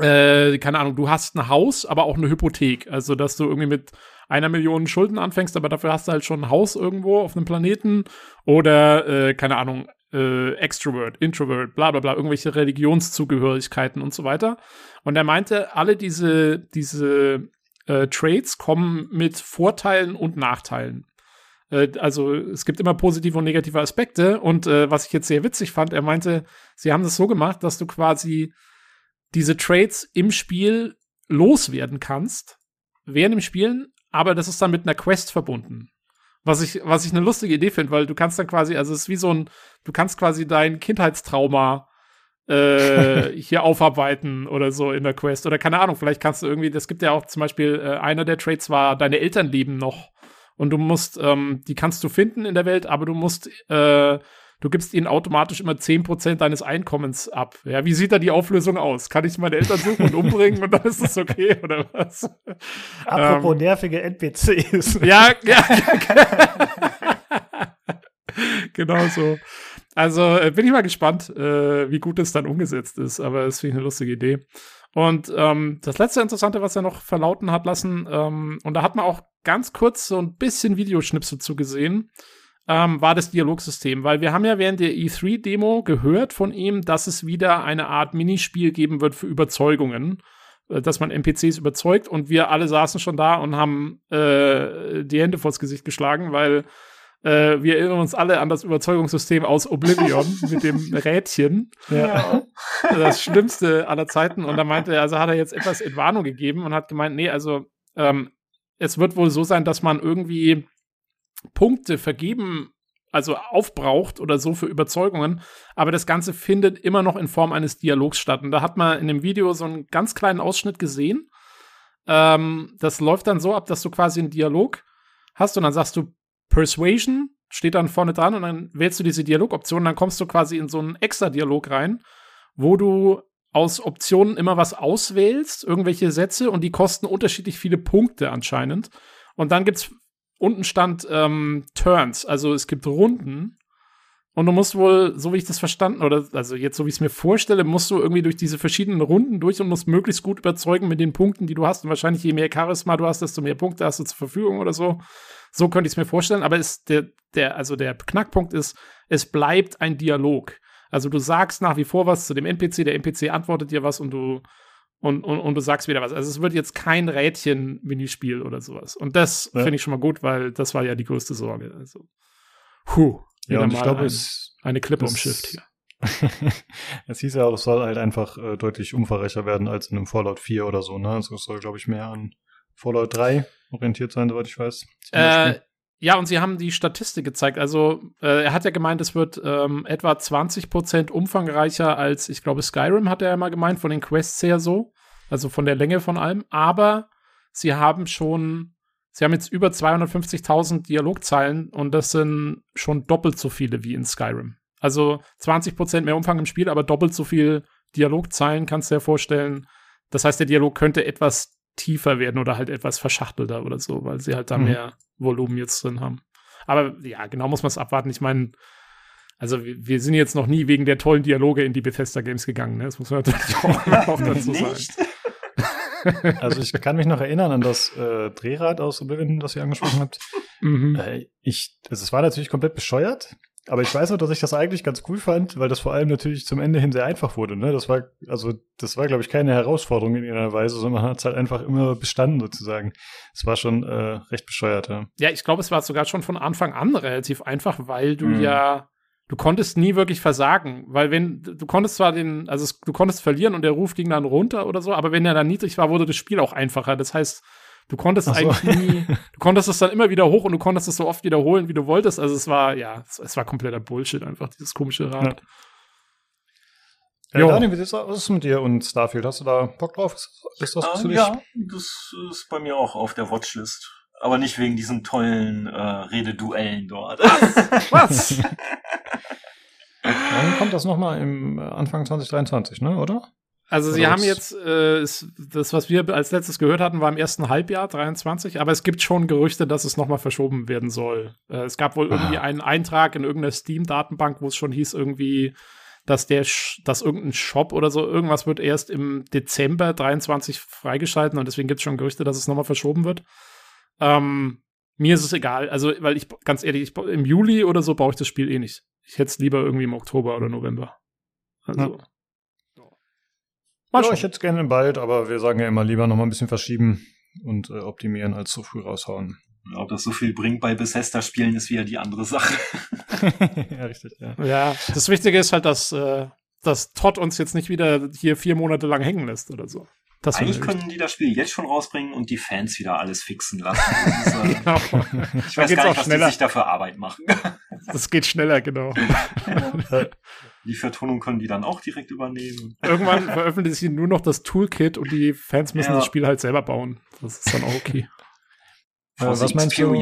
S2: äh, keine Ahnung, du hast ein Haus, aber auch eine Hypothek. Also, dass du irgendwie mit einer Million Schulden anfängst, aber dafür hast du halt schon ein Haus irgendwo auf einem Planeten. Oder, äh, keine Ahnung, äh, Extrovert, Introvert, bla bla bla, irgendwelche Religionszugehörigkeiten und so weiter. Und er meinte, alle diese, diese äh, Traits kommen mit Vorteilen und Nachteilen. Äh, also es gibt immer positive und negative Aspekte. Und äh, was ich jetzt sehr witzig fand, er meinte, sie haben das so gemacht, dass du quasi diese Traits im Spiel loswerden kannst, während dem Spielen, aber das ist dann mit einer Quest verbunden. Was ich, was ich eine lustige Idee finde, weil du kannst dann quasi, also es ist wie so ein, du kannst quasi dein Kindheitstrauma äh, hier aufarbeiten oder so in der Quest. Oder keine Ahnung, vielleicht kannst du irgendwie, das gibt ja auch zum Beispiel, äh, einer der Traits war, deine Eltern leben noch. Und du musst, ähm, die kannst du finden in der Welt, aber du musst äh, du gibst ihnen automatisch immer 10% deines Einkommens ab. Ja, wie sieht da die Auflösung aus? Kann ich meine Eltern suchen und umbringen und dann ist es okay oder was?
S5: Apropos ähm, nervige NPCs.
S2: Ja, ja. genau so. Also äh, bin ich mal gespannt, äh, wie gut es dann umgesetzt ist, aber es finde ich eine lustige Idee. Und ähm, das letzte Interessante, was er noch verlauten hat lassen, ähm, und da hat man auch ganz kurz so ein bisschen Videoschnipsel zu gesehen, ähm, war das Dialogsystem, weil wir haben ja während der E3-Demo gehört von ihm, dass es wieder eine Art Minispiel geben wird für Überzeugungen, äh, dass man NPCs überzeugt und wir alle saßen schon da und haben äh, die Hände vors Gesicht geschlagen, weil äh, wir erinnern uns alle an das Überzeugungssystem aus Oblivion mit dem Rädchen. Ja. Das Schlimmste aller Zeiten. Und da meinte er, also hat er jetzt etwas Entwarnung gegeben und hat gemeint, nee, also ähm, es wird wohl so sein, dass man irgendwie Punkte vergeben, also aufbraucht oder so für Überzeugungen, aber das Ganze findet immer noch in Form eines Dialogs statt. Und da hat man in dem Video so einen ganz kleinen Ausschnitt gesehen. Ähm, das läuft dann so ab, dass du quasi einen Dialog hast und dann sagst du Persuasion, steht dann vorne dran und dann wählst du diese Dialogoption, dann kommst du quasi in so einen extra Dialog rein, wo du aus Optionen immer was auswählst, irgendwelche Sätze und die kosten unterschiedlich viele Punkte anscheinend. Und dann gibt's unten stand ähm, Turns, also es gibt Runden. Und du musst wohl, so wie ich das verstanden, oder also jetzt so wie ich es mir vorstelle, musst du irgendwie durch diese verschiedenen Runden durch und musst möglichst gut überzeugen mit den Punkten, die du hast. Und wahrscheinlich je mehr Charisma du hast, desto mehr Punkte hast du zur Verfügung oder so. So könnte ich es mir vorstellen. Aber ist der, der, also der Knackpunkt ist, es bleibt ein Dialog. Also du sagst nach wie vor was zu dem NPC, der NPC antwortet dir was und du und, und, und du sagst wieder was. Also es wird jetzt kein Rädchen-Minispiel oder sowas. Und das ja. finde ich schon mal gut, weil das war ja die größte Sorge. Also Puh.
S1: Ja, und ich glaube, es
S2: eine Klippe umschifft hier.
S1: es hieß ja auch, es soll halt einfach äh, deutlich umfangreicher werden als in einem Fallout 4 oder so, ne? Also es soll, glaube ich, mehr an Fallout 3 orientiert sein, soweit ich weiß.
S2: Äh, ja, und sie haben die Statistik gezeigt. Also, äh, er hat ja gemeint, es wird ähm, etwa 20% umfangreicher als, ich glaube, Skyrim hat er ja mal gemeint, von den Quests her so. Also von der Länge von allem. Aber sie haben schon, sie haben jetzt über 250.000 Dialogzeilen und das sind schon doppelt so viele wie in Skyrim. Also 20% mehr Umfang im Spiel, aber doppelt so viel Dialogzeilen kannst du dir vorstellen. Das heißt, der Dialog könnte etwas tiefer werden oder halt etwas verschachtelter oder so, weil sie halt da mhm. mehr Volumen jetzt drin haben. Aber ja, genau muss man es abwarten. Ich meine, also wir, wir, sind jetzt noch nie wegen der tollen Dialoge in die Bethesda Games gegangen. Ne? Das muss man natürlich auch, auch dazu sagen.
S1: Also ich kann mich noch erinnern an das äh, Drehrad aus Oblivion, das ihr angesprochen habt. Mhm. Äh, ich, also es war natürlich komplett bescheuert, aber ich weiß auch, dass ich das eigentlich ganz cool fand, weil das vor allem natürlich zum Ende hin sehr einfach wurde. Ne? Das war, also, das war, glaube ich, keine Herausforderung in irgendeiner Weise, sondern man hat es halt einfach immer bestanden, sozusagen. Es war schon äh, recht bescheuert, ja.
S2: Ja, ich glaube, es war sogar schon von Anfang an relativ einfach, weil du mhm. ja, du konntest nie wirklich versagen. Weil wenn, du konntest zwar den, also du konntest verlieren und der Ruf ging dann runter oder so, aber wenn er dann niedrig war, wurde das Spiel auch einfacher. Das heißt, Du konntest so. eigentlich nie, du konntest es dann immer wieder hoch und du konntest es so oft wiederholen, wie du wolltest. Also es war, ja, es, es war kompletter Bullshit einfach, dieses komische Rad.
S1: Ja. Ja, Daniel, wie ist es mit dir und Starfield? Hast du da Bock drauf? Ist,
S3: ist das um, ähm, Ja, das ist bei mir auch auf der Watchlist. Aber nicht wegen diesen tollen äh, Rededuellen dort.
S2: Was?
S1: Dann kommt das nochmal im Anfang 2023, ne, oder?
S2: Also sie haben jetzt, äh, das, was wir als letztes gehört hatten, war im ersten Halbjahr 23, aber es gibt schon Gerüchte, dass es nochmal verschoben werden soll. Äh, es gab wohl irgendwie ah. einen Eintrag in irgendeiner Steam-Datenbank, wo es schon hieß, irgendwie, dass der, dass irgendein Shop oder so, irgendwas wird erst im Dezember 23 freigeschalten und deswegen gibt es schon Gerüchte, dass es nochmal verschoben wird. Ähm, mir ist es egal, also, weil ich, ganz ehrlich, ich, im Juli oder so baue ich das Spiel eh nicht. Ich hätte es lieber irgendwie im Oktober oder November. Also. Ja.
S1: Mal ja, ich hätte es gerne bald, aber wir sagen ja immer lieber noch mal ein bisschen verschieben und äh, optimieren, als zu früh raushauen.
S3: Ob das so viel bringt bei Bethesda-Spielen, ist wieder die andere Sache.
S2: ja, richtig, ja. Ja, das Wichtige ist halt, dass, äh, dass Todd uns jetzt nicht wieder hier vier Monate lang hängen lässt oder so.
S3: Das Eigentlich können die das Spiel jetzt schon rausbringen und die Fans wieder alles fixen lassen. Ist, äh, genau. Ich weiß gar nicht, was schneller. die sich dafür Arbeit machen.
S2: das geht schneller, genau.
S3: Die Vertonung können die dann auch direkt übernehmen.
S2: Irgendwann veröffentlichen sie nur noch das Toolkit und die Fans müssen ja. das Spiel halt selber bauen. Das ist dann auch okay.
S1: äh, was meinst du?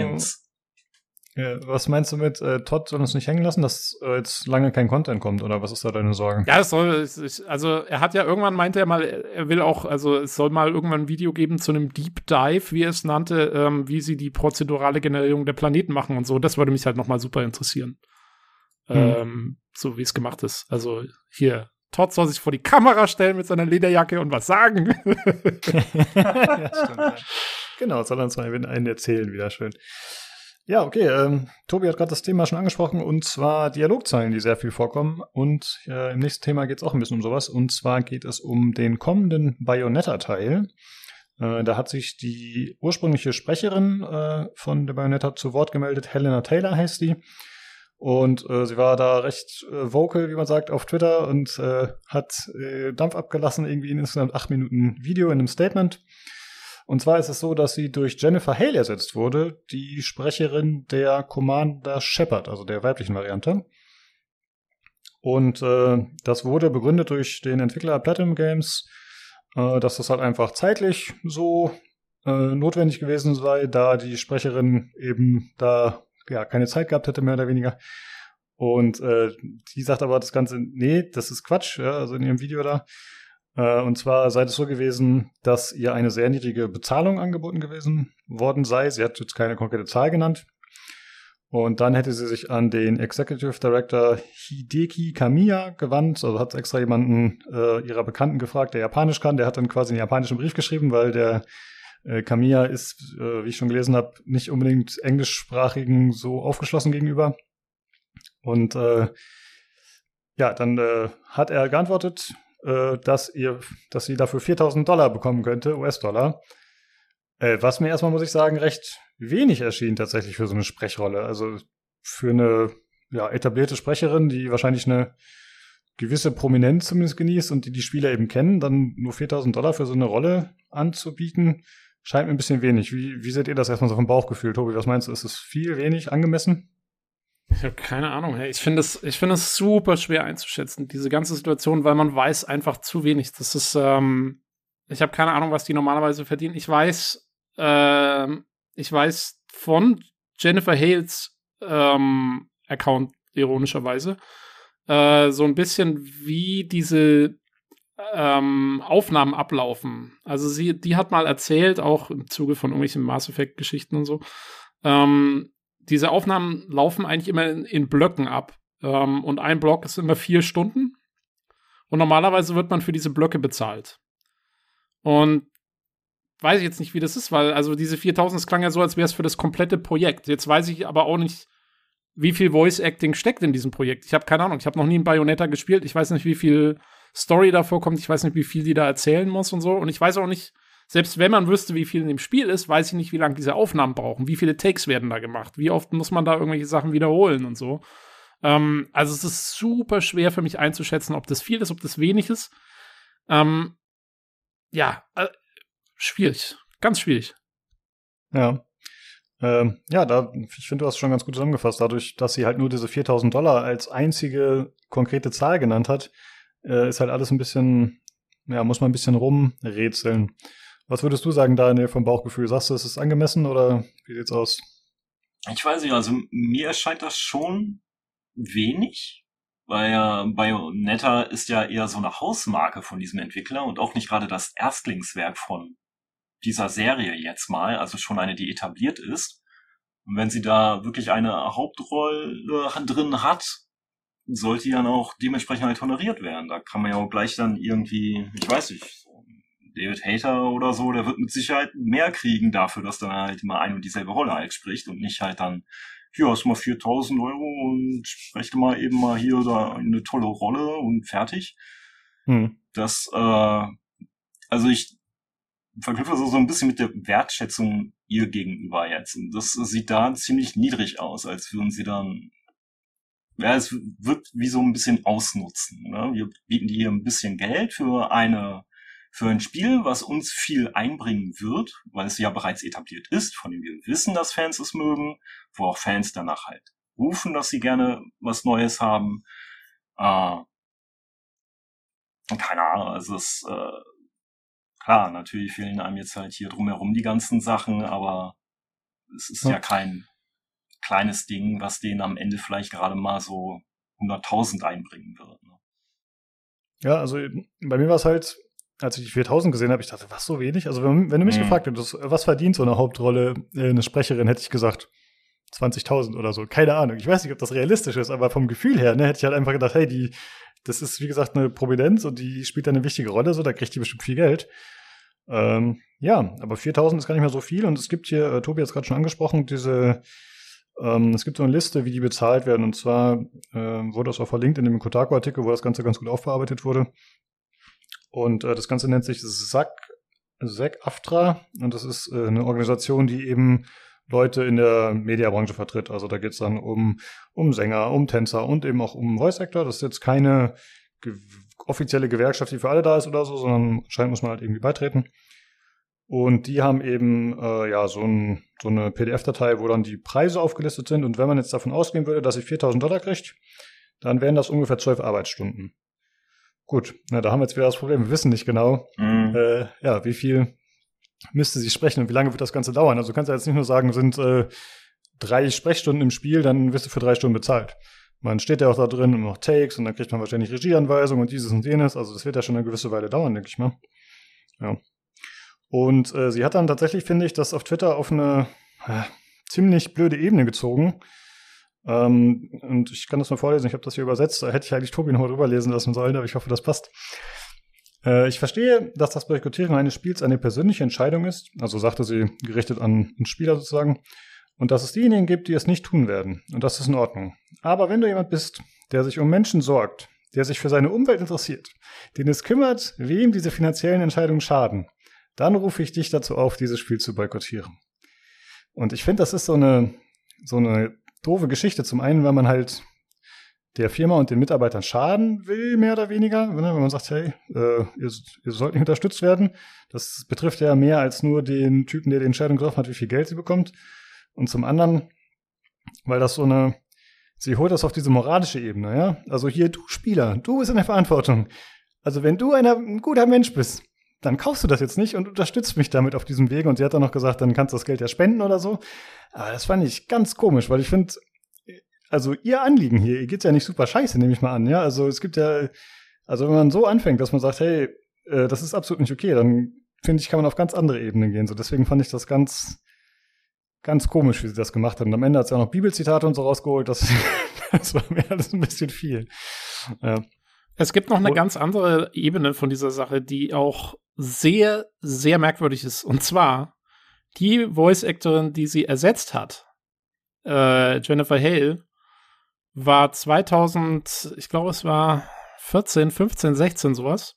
S1: Ja, was meinst du mit äh, Todd soll uns nicht hängen lassen, dass äh, jetzt lange kein Content kommt oder was ist da deine Sorge?
S2: Ja, es soll, also er hat ja irgendwann meinte er mal, er will auch, also es soll mal irgendwann ein Video geben zu einem Deep Dive, wie er es nannte, ähm, wie sie die prozedurale Generierung der Planeten machen und so. Das würde mich halt nochmal super interessieren. Hm. Ähm, so wie es gemacht ist. Also hier, Todd soll sich vor die Kamera stellen mit seiner Lederjacke und was sagen.
S1: ja, stimmt, ja. Genau, soll uns mal einen erzählen, wieder schön. Ja, okay. Ähm, Tobi hat gerade das Thema schon angesprochen und zwar Dialogzeilen, die sehr viel vorkommen. Und äh, im nächsten Thema geht es auch ein bisschen um sowas. Und zwar geht es um den kommenden Bayonetta-Teil. Äh, da hat sich die ursprüngliche Sprecherin äh, von der Bayonetta zu Wort gemeldet. Helena Taylor heißt die. Und äh, sie war da recht äh, vocal, wie man sagt, auf Twitter und äh, hat äh, Dampf abgelassen, irgendwie in insgesamt acht Minuten Video in einem Statement. Und zwar ist es so, dass sie durch Jennifer Hale ersetzt wurde, die Sprecherin der Commander Shepard, also der weiblichen Variante. Und äh, das wurde begründet durch den Entwickler Platinum Games, äh, dass das halt einfach zeitlich so äh, notwendig gewesen sei, da die Sprecherin eben da ja keine Zeit gehabt hätte, mehr oder weniger. Und äh, die sagt aber das Ganze, nee, das ist Quatsch, ja, also in ihrem Video da. Äh, und zwar sei es so gewesen, dass ihr eine sehr niedrige Bezahlung angeboten gewesen worden sei. Sie hat jetzt keine konkrete Zahl genannt. Und dann hätte sie sich an den Executive Director Hideki Kamiya gewandt, also hat extra jemanden äh, ihrer Bekannten gefragt, der Japanisch kann. Der hat dann quasi einen japanischen Brief geschrieben, weil der äh, Kamiya ist, äh, wie ich schon gelesen habe, nicht unbedingt englischsprachigen so aufgeschlossen gegenüber. Und äh, ja, dann äh, hat er geantwortet, äh, dass ihr, dass sie dafür 4000 Dollar bekommen könnte, US-Dollar. Äh, was mir erstmal, muss ich sagen, recht wenig erschien tatsächlich für so eine Sprechrolle. Also für eine ja, etablierte Sprecherin, die wahrscheinlich eine gewisse Prominenz zumindest genießt und die die Spieler eben kennen, dann nur 4000 Dollar für so eine Rolle anzubieten, scheint mir ein bisschen wenig. Wie, wie seht ihr das erstmal so vom Bauchgefühl, Tobi? Was meinst du? Ist es viel, wenig, angemessen?
S2: Ich habe keine Ahnung. Ich finde es, es super schwer einzuschätzen, diese ganze Situation, weil man weiß einfach zu wenig. Das ist, ähm, ich habe keine Ahnung, was die normalerweise verdienen. Ich weiß, äh, ich weiß von Jennifer Hales ähm, Account ironischerweise äh, so ein bisschen wie diese ähm, Aufnahmen ablaufen. Also sie, die hat mal erzählt, auch im Zuge von irgendwelchen Mass Effect Geschichten und so. Ähm, diese Aufnahmen laufen eigentlich immer in, in Blöcken ab. Ähm, und ein Block ist immer vier Stunden. Und normalerweise wird man für diese Blöcke bezahlt. Und weiß ich jetzt nicht, wie das ist, weil also diese 4000, es klang ja so, als wäre es für das komplette Projekt. Jetzt weiß ich aber auch nicht, wie viel Voice Acting steckt in diesem Projekt. Ich habe keine Ahnung. Ich habe noch nie ein Bayonetta gespielt. Ich weiß nicht, wie viel Story da vorkommt. Ich weiß nicht, wie viel die da erzählen muss und so. Und ich weiß auch nicht, selbst wenn man wüsste, wie viel in dem Spiel ist, weiß ich nicht, wie lange diese Aufnahmen brauchen. Wie viele Takes werden da gemacht? Wie oft muss man da irgendwelche Sachen wiederholen und so. Ähm, also es ist super schwer für mich einzuschätzen, ob das viel ist, ob das wenig ist. Ähm, ja, äh, schwierig. Ganz schwierig.
S1: Ja. Ähm, ja, da, ich finde, du hast schon ganz gut zusammengefasst. Dadurch, dass sie halt nur diese 4000 Dollar als einzige konkrete Zahl genannt hat, äh, ist halt alles ein bisschen, ja, muss man ein bisschen rumrätseln. Was würdest du sagen, Daniel, vom Bauchgefühl? Sagst du, es ist angemessen oder wie sieht's aus?
S3: Ich weiß nicht, also mir erscheint das schon wenig, weil ja Bayonetta ist ja eher so eine Hausmarke von diesem Entwickler und auch nicht gerade das Erstlingswerk von dieser Serie jetzt mal, also schon eine, die etabliert ist. Und wenn sie da wirklich eine Hauptrolle drin hat, sollte die dann auch dementsprechend halt honoriert werden. Da kann man ja auch gleich dann irgendwie, ich weiß nicht, David Hater oder so, der wird mit Sicherheit mehr kriegen dafür, dass dann halt immer ein und dieselbe Rolle halt spricht und nicht halt dann, hier hast du mal 4000 Euro und spreche mal eben mal hier da eine tolle Rolle und fertig. Hm. Das, äh, also ich verknüpfe so, so ein bisschen mit der Wertschätzung ihr gegenüber jetzt. Und das sieht da ziemlich niedrig aus, als würden sie dann, ja, es wird wie so ein bisschen ausnutzen. Ne? Wir bieten dir hier ein bisschen Geld für eine, für ein Spiel, was uns viel einbringen wird, weil es ja bereits etabliert ist, von dem wir wissen, dass Fans es mögen, wo auch Fans danach halt rufen, dass sie gerne was Neues haben. Äh, keine Ahnung, also es, äh, klar, natürlich fehlen einem jetzt halt hier drumherum die ganzen Sachen, aber es ist ja, ja kein kleines Ding, was denen am Ende vielleicht gerade mal so 100.000 einbringen wird. Ne?
S1: Ja, also bei mir war es halt, als ich die 4000 gesehen habe, ich dachte, was so wenig? Also wenn, wenn du mich mhm. gefragt hättest, was verdient so eine Hauptrolle, äh, eine Sprecherin, hätte ich gesagt 20.000 oder so. Keine Ahnung. Ich weiß nicht, ob das realistisch ist, aber vom Gefühl her, ne, hätte ich halt einfach gedacht, hey, die, das ist wie gesagt eine Prominenz und die spielt da eine wichtige Rolle, so da kriegt die bestimmt viel Geld. Ähm, ja, aber 4000 ist gar nicht mehr so viel und es gibt hier, äh, Tobi hat es gerade schon angesprochen, diese, ähm, es gibt so eine Liste, wie die bezahlt werden und zwar äh, wurde das auch verlinkt in dem Kotaku-Artikel, wo das Ganze ganz gut aufbearbeitet wurde. Und äh, das Ganze nennt sich SAC, SAC AFTRA und das ist äh, eine Organisation, die eben Leute in der Mediabranche vertritt. Also da geht es dann um, um Sänger, um Tänzer und eben auch um Voice Actor. Das ist jetzt keine offizielle Gewerkschaft, die für alle da ist oder so, sondern scheint muss man halt irgendwie beitreten. Und die haben eben äh, ja so, ein, so eine PDF-Datei, wo dann die Preise aufgelistet sind. Und wenn man jetzt davon ausgehen würde, dass sie 4000 Dollar kriegt, dann wären das ungefähr 12 Arbeitsstunden. Gut, na, da haben wir jetzt wieder das Problem, wir wissen nicht genau, mhm. äh, ja, wie viel müsste sie sprechen und wie lange wird das Ganze dauern. Also du kannst ja jetzt nicht nur sagen, sind äh, drei Sprechstunden im Spiel, dann wirst du für drei Stunden bezahlt man steht ja auch da drin und noch Takes und dann kriegt man wahrscheinlich Regieanweisungen und dieses und jenes. Also das wird ja schon eine gewisse Weile dauern, denke ich mal. Ja. Und äh, sie hat dann tatsächlich, finde ich, das auf Twitter auf eine äh, ziemlich blöde Ebene gezogen. Ähm, und ich kann das mal vorlesen, ich habe das hier übersetzt. Da hätte ich eigentlich Tobi noch drüber lesen lassen sollen, aber ich hoffe, das passt. Äh, ich verstehe, dass das Boykottieren eines Spiels eine persönliche Entscheidung ist, also sagte sie gerichtet an den Spieler sozusagen und dass es diejenigen gibt, die es nicht tun werden. Und das ist in Ordnung. Aber wenn du jemand bist, der sich um Menschen sorgt, der sich für seine Umwelt interessiert, den es kümmert, wem diese finanziellen Entscheidungen schaden, dann rufe ich dich dazu auf, dieses Spiel zu boykottieren. Und ich finde, das ist so eine, so eine doofe Geschichte. Zum einen, weil man halt der Firma und den Mitarbeitern schaden will, mehr oder weniger. Ne? Wenn man sagt, hey, äh, ihr, ihr sollt nicht unterstützt werden. Das betrifft ja mehr als nur den Typen, der die Entscheidung getroffen hat, wie viel Geld sie bekommt. Und zum anderen, weil das so eine, sie holt das auf diese moralische Ebene, ja. Also hier, du Spieler, du bist in der Verantwortung. Also wenn du einer, ein guter Mensch bist, dann kaufst du das jetzt nicht und unterstützt mich damit auf diesem Wege. Und sie hat dann noch gesagt, dann kannst du das Geld ja spenden oder so. Aber das fand ich ganz komisch, weil ich finde, also ihr Anliegen hier, ihr geht's ja nicht super scheiße, nehme ich mal an, ja. Also es gibt ja, also wenn man so anfängt, dass man sagt, hey, äh, das ist absolut nicht okay, dann finde ich, kann man auf ganz andere Ebenen gehen. So deswegen fand ich das ganz, ganz komisch, wie sie das gemacht haben. Und am Ende hat sie auch noch Bibelzitate und so rausgeholt. Das, das war mir alles ein bisschen viel.
S2: Ja. Es gibt noch eine ganz andere Ebene von dieser Sache, die auch sehr, sehr merkwürdig ist. Und zwar die Voice-Actorin, die sie ersetzt hat, äh, Jennifer Hale, war 2000, ich glaube, es war 14, 15, 16 sowas,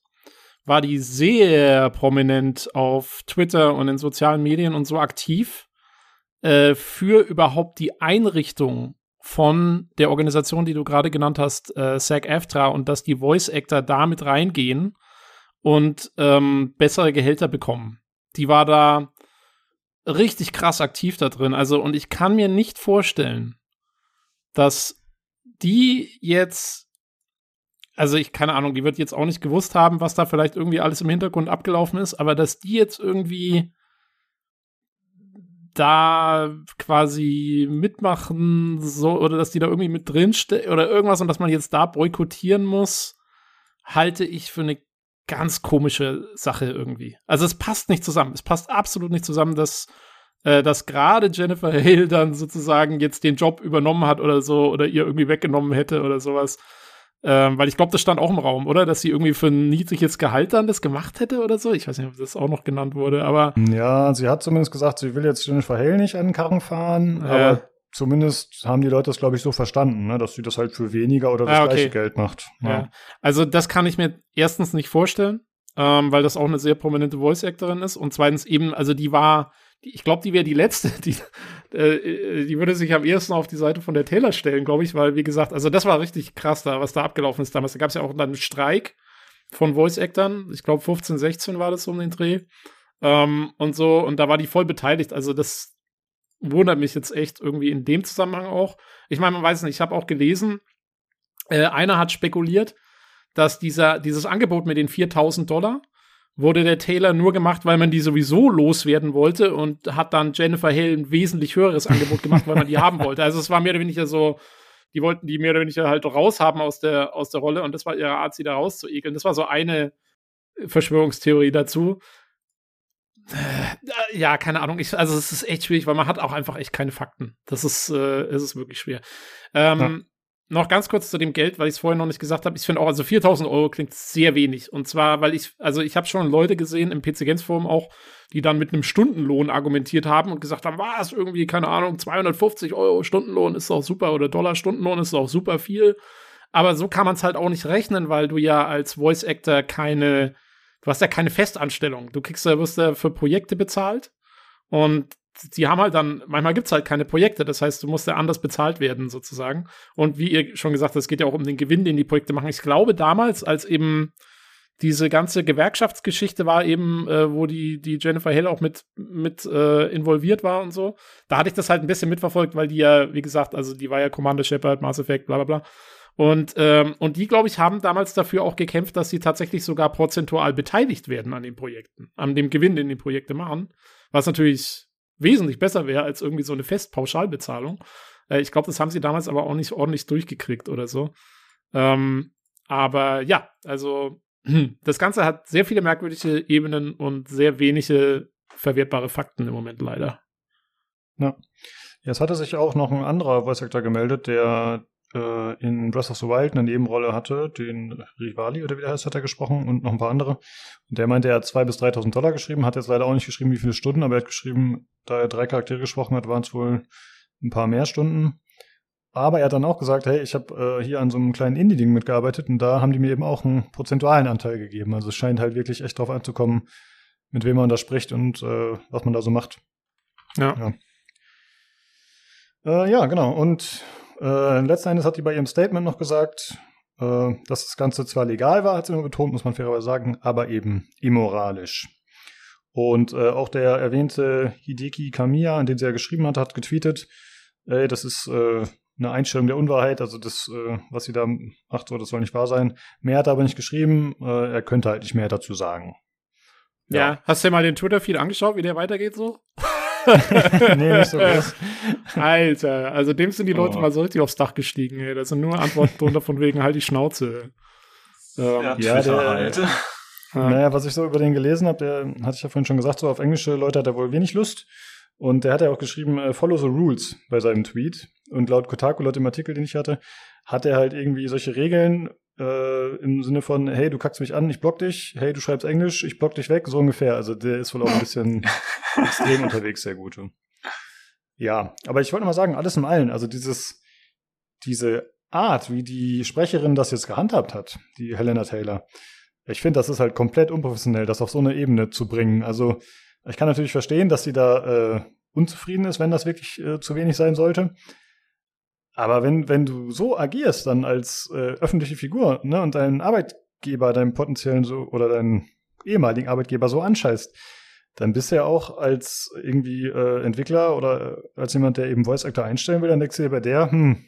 S2: war die sehr prominent auf Twitter und in sozialen Medien und so aktiv äh, für überhaupt die Einrichtung von der Organisation, die du gerade genannt hast, äh, SAG-AFTRA und dass die Voice-Actor da mit reingehen und ähm, bessere Gehälter bekommen. Die war da richtig krass aktiv da drin. Also, und ich kann mir nicht vorstellen, dass die jetzt, also ich keine Ahnung, die wird jetzt auch nicht gewusst haben, was da vielleicht irgendwie alles im Hintergrund abgelaufen ist, aber dass die jetzt irgendwie da quasi mitmachen so oder dass die da irgendwie mit drin oder irgendwas und dass man jetzt da boykottieren muss, halte ich für eine ganz komische Sache irgendwie. Also es passt nicht zusammen. Es passt absolut nicht zusammen, dass äh, dass gerade Jennifer Hale dann sozusagen jetzt den Job übernommen hat oder so oder ihr irgendwie weggenommen hätte oder sowas. Ähm, weil ich glaube, das stand auch im Raum, oder? Dass sie irgendwie für ein niedriges Gehalt dann das gemacht hätte oder so. Ich weiß nicht, ob das auch noch genannt wurde, aber.
S1: Ja, sie hat zumindest gesagt, sie will jetzt Jennifer Hale nicht an den Karren fahren, äh. aber zumindest haben die Leute das, glaube ich, so verstanden, ne? dass sie das halt für weniger oder das ah, okay. gleiche Geld macht.
S2: Ja. ja. Also, das kann ich mir erstens nicht vorstellen, ähm, weil das auch eine sehr prominente Voice-Actorin ist. Und zweitens eben, also die war ich glaube, die wäre die letzte, die, äh, die würde sich am ehesten auf die Seite von der Taylor stellen, glaube ich, weil, wie gesagt, also das war richtig krass da, was da abgelaufen ist damals. Da gab es ja auch dann einen Streik von Voice-Actern. Ich glaube, 15, 16 war das um den Dreh. Ähm, und so, und da war die voll beteiligt. Also das wundert mich jetzt echt irgendwie in dem Zusammenhang auch. Ich meine, man weiß nicht, ich habe auch gelesen, äh, einer hat spekuliert, dass dieser, dieses Angebot mit den 4000 Dollar, wurde der Taylor nur gemacht, weil man die sowieso loswerden wollte und hat dann Jennifer Hale ein wesentlich höheres Angebot gemacht, weil man die haben wollte. Also es war mehr oder weniger so, die wollten die mehr oder weniger halt raushaben aus der, aus der Rolle und das war ihre Art, sie da rauszuekeln. Das war so eine Verschwörungstheorie dazu. Äh, ja, keine Ahnung. Ich, also es ist echt schwierig, weil man hat auch einfach echt keine Fakten. Das ist, äh, es ist wirklich schwer. Ähm, ja noch ganz kurz zu dem Geld, weil ich es vorher noch nicht gesagt habe. Ich finde auch, also 4000 Euro klingt sehr wenig. Und zwar, weil ich, also ich habe schon Leute gesehen im PC Games Forum auch, die dann mit einem Stundenlohn argumentiert haben und gesagt haben, was, irgendwie, keine Ahnung, 250 Euro Stundenlohn ist doch super oder Dollar Stundenlohn ist doch super viel. Aber so kann man es halt auch nicht rechnen, weil du ja als Voice Actor keine, du hast ja keine Festanstellung. Du kriegst ja, wirst ja für Projekte bezahlt. Und die haben halt dann, manchmal gibt es halt keine Projekte, das heißt, du musst ja anders bezahlt werden, sozusagen. Und wie ihr schon gesagt habt, es geht ja auch um den Gewinn, den die Projekte machen. Ich glaube, damals, als eben diese ganze Gewerkschaftsgeschichte war eben, äh, wo die, die Jennifer Hale auch mit, mit äh, involviert war und so. Da hatte ich das halt ein bisschen mitverfolgt, weil die ja, wie gesagt, also die war ja Commander Shepard, Mass Effect, bla bla bla. Und, ähm, und die, glaube ich, haben damals dafür auch gekämpft, dass sie tatsächlich sogar prozentual beteiligt werden an den Projekten, an dem Gewinn, den die Projekte machen. Was natürlich wesentlich besser wäre als irgendwie so eine Festpauschalbezahlung. Äh, ich glaube, das haben sie damals aber auch nicht ordentlich durchgekriegt oder so. Ähm, aber ja, also das Ganze hat sehr viele merkwürdige Ebenen und sehr wenige verwertbare Fakten im Moment leider.
S1: Ja. Jetzt hatte sich auch noch ein anderer Voice Actor gemeldet, der äh, in Breath of the Wild eine Nebenrolle hatte, den Rivali oder wie der heißt, hat er gesprochen und noch ein paar andere. Und der meinte, er hat 2.000 bis 3.000 Dollar geschrieben, hat jetzt leider auch nicht geschrieben, wie viele Stunden, aber er hat geschrieben, da er drei Charaktere gesprochen hat, waren es wohl ein paar mehr Stunden. Aber er hat dann auch gesagt, hey, ich habe äh, hier an so einem kleinen Indie-Ding mitgearbeitet und da haben die mir eben auch einen prozentualen Anteil gegeben. Also es scheint halt wirklich echt drauf anzukommen, mit wem man da spricht und äh, was man da so macht.
S2: ja. ja.
S1: Äh, ja, genau. Und äh, letzten Endes hat die bei ihrem Statement noch gesagt, äh, dass das Ganze zwar legal war, hat sie nur betont, muss man fairerweise sagen, aber eben immoralisch. Und äh, auch der erwähnte Hideki Kamiya, an den sie ja geschrieben hat, hat getweetet, ey, das ist äh, eine Einstellung der Unwahrheit, also das, äh, was sie da macht, so, das soll nicht wahr sein. Mehr hat er aber nicht geschrieben, äh, er könnte halt nicht mehr dazu sagen.
S2: Ja, ja hast du dir mal den Twitter-Feed angeschaut, wie der weitergeht so?
S1: nee, nicht so groß.
S2: Alter, also dem sind die Leute oh. mal so richtig aufs Dach gestiegen, ey. Da sind nur Antworten drunter von wegen halt die Schnauze.
S1: Ähm, ja, ja der, halt. Naja, was ich so über den gelesen habe, der hatte ich ja vorhin schon gesagt, so auf englische Leute hat er wohl wenig Lust. Und der hat ja auch geschrieben, äh, follow the rules bei seinem Tweet. Und laut Kotaku, laut dem Artikel, den ich hatte, hat er halt irgendwie solche Regeln äh, im Sinne von, hey, du kackst mich an, ich block dich, hey, du schreibst Englisch, ich block dich weg, so ungefähr. Also der ist wohl auch ein bisschen extrem unterwegs, der Gute. Ja, aber ich wollte mal sagen, alles in allen, also dieses, diese Art, wie die Sprecherin das jetzt gehandhabt hat, die Helena Taylor, ich finde, das ist halt komplett unprofessionell, das auf so eine Ebene zu bringen. Also ich kann natürlich verstehen, dass sie da äh, unzufrieden ist, wenn das wirklich äh, zu wenig sein sollte. Aber wenn, wenn du so agierst, dann als äh, öffentliche Figur, ne, und deinen Arbeitgeber, deinen potenziellen so oder deinen ehemaligen Arbeitgeber so anscheißt, dann bist du ja auch als irgendwie äh, Entwickler oder äh, als jemand, der eben Voice Actor einstellen will, dann denkst du dir bei der, hm,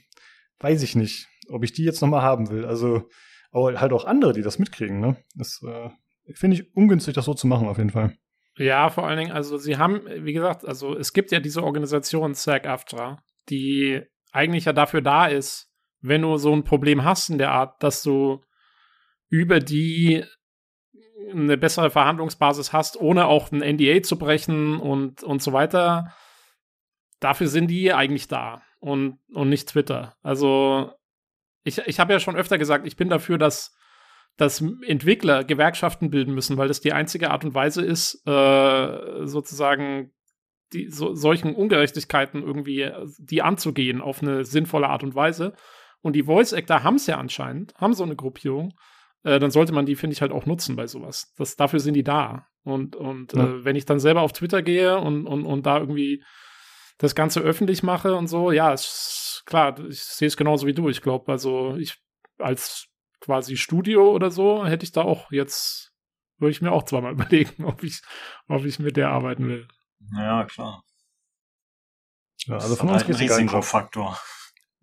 S1: weiß ich nicht, ob ich die jetzt nochmal haben will. Also aber halt auch andere, die das mitkriegen, ne? Das äh, finde ich ungünstig, das so zu machen, auf jeden Fall.
S2: Ja, vor allen Dingen, also sie haben, wie gesagt, also es gibt ja diese Organisation SAG-AFTRA, die eigentlich ja dafür da ist, wenn du so ein Problem hast in der Art, dass du über die eine bessere Verhandlungsbasis hast, ohne auch ein NDA zu brechen und, und so weiter. Dafür sind die eigentlich da und, und nicht Twitter. Also, ich, ich habe ja schon öfter gesagt, ich bin dafür, dass, dass Entwickler Gewerkschaften bilden müssen, weil das die einzige Art und Weise ist, äh, sozusagen die, so, solchen Ungerechtigkeiten irgendwie äh, die anzugehen auf eine sinnvolle Art und Weise. Und die Voice Actor haben es ja anscheinend, haben so eine Gruppierung. Äh, dann sollte man die, finde ich, halt auch nutzen bei sowas. Das, dafür sind die da. Und, und ja. äh, wenn ich dann selber auf Twitter gehe und, und, und da irgendwie das Ganze öffentlich mache und so, ja, ist klar, ich sehe es genauso wie du. Ich glaube, also ich als quasi Studio oder so hätte ich da auch jetzt, würde ich mir auch zweimal überlegen, ob ich, ob ich mit der arbeiten will.
S3: Ja, klar.
S1: Ja, also von uns
S3: geht es Risikofaktor.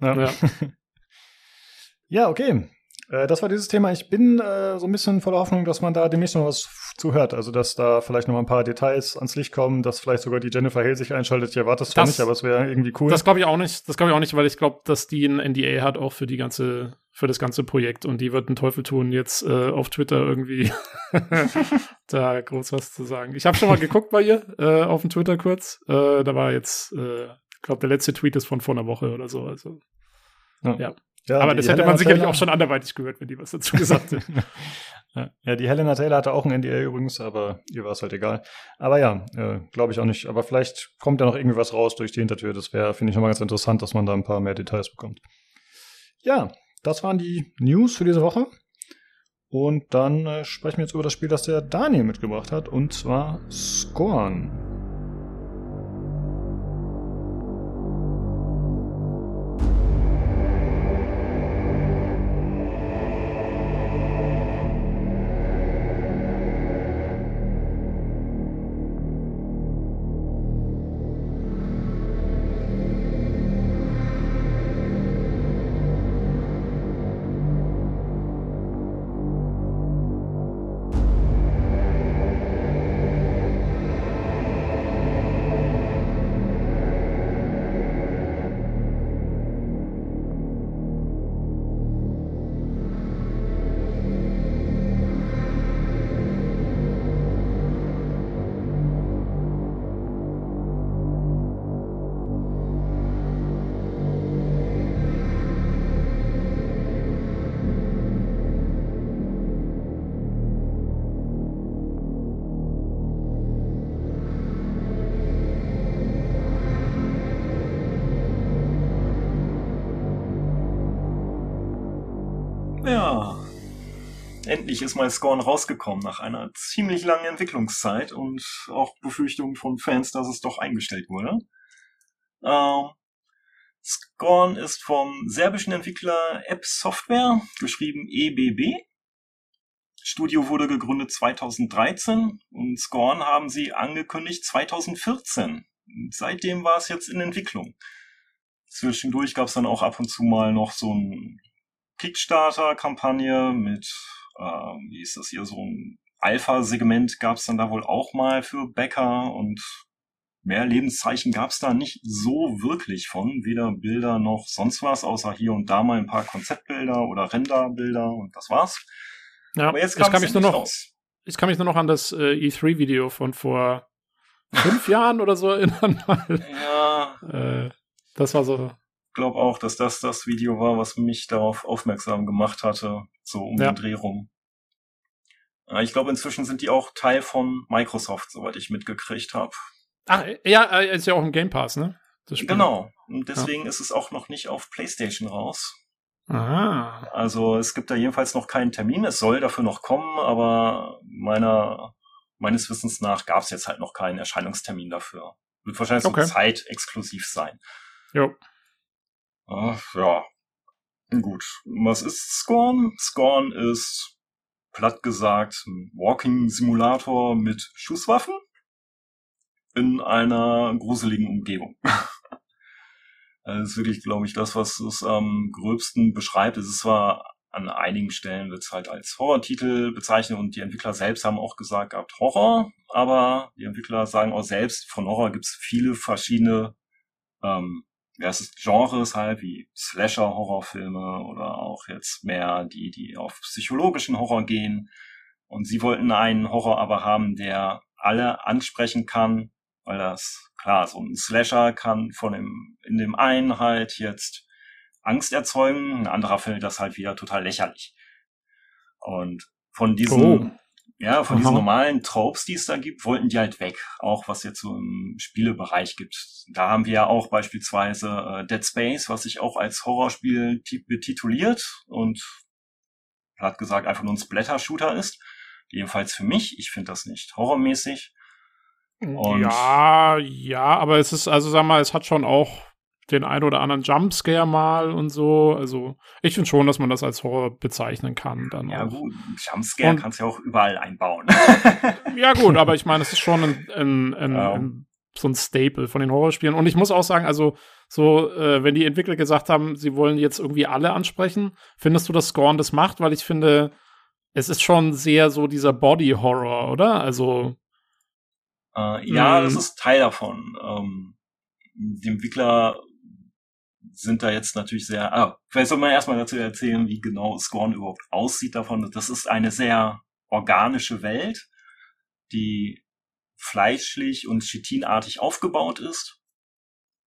S1: Ja. ja. ja, okay. Äh, das war dieses Thema. Ich bin äh, so ein bisschen voller Hoffnung, dass man da demnächst noch was zuhört. Also, dass da vielleicht noch mal ein paar Details ans Licht kommen, dass vielleicht sogar die Jennifer Hale sich einschaltet. Ich erwarte es zwar nicht, aber es wäre irgendwie cool.
S2: Das glaube ich auch nicht. Das glaube ich auch nicht, weil ich glaube, dass die ein NDA hat auch für die ganze für das ganze Projekt und die wird einen Teufel tun, jetzt äh, auf Twitter irgendwie da groß was zu sagen. Ich habe schon mal geguckt bei ihr äh, auf dem Twitter kurz. Äh, da war jetzt, äh, ich glaube, der letzte Tweet ist von vor einer Woche oder so. Also ja. ja. Ja Aber das hätte Helena man sicherlich Taylor auch schon anderweitig gehört, wenn die was dazu gesagt hätte.
S1: ja, die Helena Taylor hatte auch ein NDA übrigens, aber ihr war es halt egal. Aber ja, äh, glaube ich auch nicht. Aber vielleicht kommt ja noch irgendwie was raus durch die Hintertür. Das wäre, finde ich, nochmal ganz interessant, dass man da ein paar mehr Details bekommt. Ja, das waren die News für diese Woche. Und dann äh, sprechen wir jetzt über das Spiel, das der Daniel mitgebracht hat, und zwar Scorn.
S3: Endlich ist mal Scorn rausgekommen nach einer ziemlich langen Entwicklungszeit und auch Befürchtungen von Fans, dass es doch eingestellt wurde. Ähm, Scorn ist vom serbischen Entwickler App Software, geschrieben EBB. Studio wurde gegründet 2013 und Scorn haben sie angekündigt 2014. Seitdem war es jetzt in Entwicklung. Zwischendurch gab es dann auch ab und zu mal noch so ein Kickstarter-Kampagne mit, ähm, wie ist das hier, so ein Alpha-Segment gab es dann da wohl auch mal für Bäcker und mehr Lebenszeichen gab es da nicht so wirklich von, weder Bilder noch sonst was, außer hier und da mal ein paar Konzeptbilder oder Renderbilder und das war's.
S2: Ja, Aber jetzt kam mich nur noch, raus. ich kann mich nur noch an das äh, E3-Video von vor fünf Jahren oder so erinnern.
S3: ja.
S2: Äh, das war so.
S3: Ich glaube auch, dass das das Video war, was mich darauf aufmerksam gemacht hatte, so um ja. den Dreh rum. Ich glaube, inzwischen sind die auch Teil von Microsoft, soweit ich mitgekriegt habe.
S2: Ach, ja, äh, ist ja auch im Game Pass, ne?
S3: Genau. Und deswegen ja. ist es auch noch nicht auf PlayStation raus.
S2: Ah.
S3: Also es gibt da jedenfalls noch keinen Termin. Es soll dafür noch kommen, aber meiner, meines Wissens nach gab es jetzt halt noch keinen Erscheinungstermin dafür. Wird wahrscheinlich okay. so zeitexklusiv sein.
S2: Jo.
S3: Ach, ja. Gut. Was ist Scorn? Scorn ist, platt gesagt, ein Walking-Simulator mit Schusswaffen in einer gruseligen Umgebung. Das ist wirklich, glaube ich, das, was es am gröbsten beschreibt. Es ist zwar an einigen Stellen wird es halt als Horrortitel bezeichnet und die Entwickler selbst haben auch gesagt gehabt Horror, aber die Entwickler sagen auch selbst, von Horror gibt es viele verschiedene ähm, ja, es ist Genres halt, wie Slasher-Horrorfilme oder auch jetzt mehr die, die auf psychologischen Horror gehen. Und sie wollten einen Horror aber haben, der alle ansprechen kann, weil das, klar, so ein Slasher kann von dem, in dem einen halt jetzt Angst erzeugen, ein anderer findet das halt wieder total lächerlich. Und von diesen, oh. Ja, von Aha. diesen normalen Tropes, die es da gibt, wollten die halt weg. Auch was jetzt so im Spielebereich gibt. Da haben wir ja auch beispielsweise äh, Dead Space, was sich auch als Horrorspiel betituliert und hat gesagt einfach nur ein Splatter-Shooter ist. Jedenfalls für mich, ich finde das nicht horrormäßig.
S2: Und ja, ja, aber es ist, also sag mal, es hat schon auch den ein oder anderen Jumpscare mal und so. Also ich finde schon, dass man das als Horror bezeichnen kann. Dann
S3: ja
S2: auch.
S3: gut, Jumpscare und, kannst du ja auch überall einbauen.
S2: ja gut, aber ich meine, es ist schon ein, ein, ein, ja. ein, so ein Staple von den Horrorspielen. Und ich muss auch sagen, also so, äh, wenn die Entwickler gesagt haben, sie wollen jetzt irgendwie alle ansprechen, findest du, dass Scorn das macht? Weil ich finde, es ist schon sehr so dieser Body-Horror, oder? Also
S3: äh, ja, das mhm. ist Teil davon. Ähm, die Entwickler sind da jetzt natürlich sehr, ah, vielleicht soll man erstmal dazu erzählen, wie genau Scorn überhaupt aussieht davon. Das ist eine sehr organische Welt, die fleischlich und chitinartig aufgebaut ist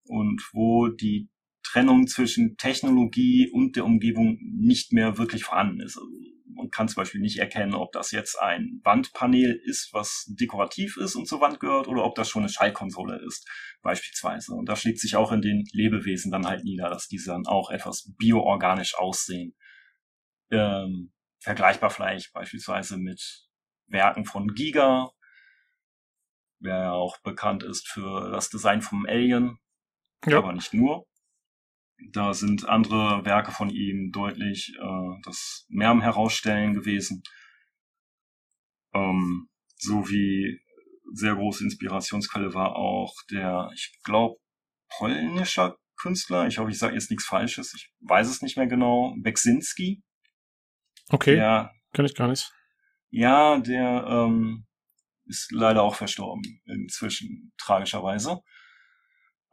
S3: und wo die Trennung zwischen Technologie und der Umgebung nicht mehr wirklich vorhanden ist. Also man kann zum Beispiel nicht erkennen, ob das jetzt ein Wandpanel ist, was dekorativ ist und zur Wand gehört, oder ob das schon eine Schallkonsole ist, beispielsweise. Und das schlägt sich auch in den Lebewesen dann halt nieder, dass diese dann auch etwas bioorganisch aussehen. Ähm, vergleichbar vielleicht beispielsweise mit Werken von Giga, wer ja auch bekannt ist für das Design vom Alien, ja. aber nicht nur. Da sind andere Werke von ihm deutlich äh, das mehr am Herausstellen gewesen. Ähm, so wie sehr große Inspirationsquelle war auch der, ich glaube, polnischer Künstler. Ich hoffe, ich sage jetzt nichts Falsches. Ich weiß es nicht mehr genau. Beksinski.
S2: Okay. Der, Kenn ich gar nicht.
S3: Ja, der ähm, ist leider auch verstorben inzwischen, tragischerweise.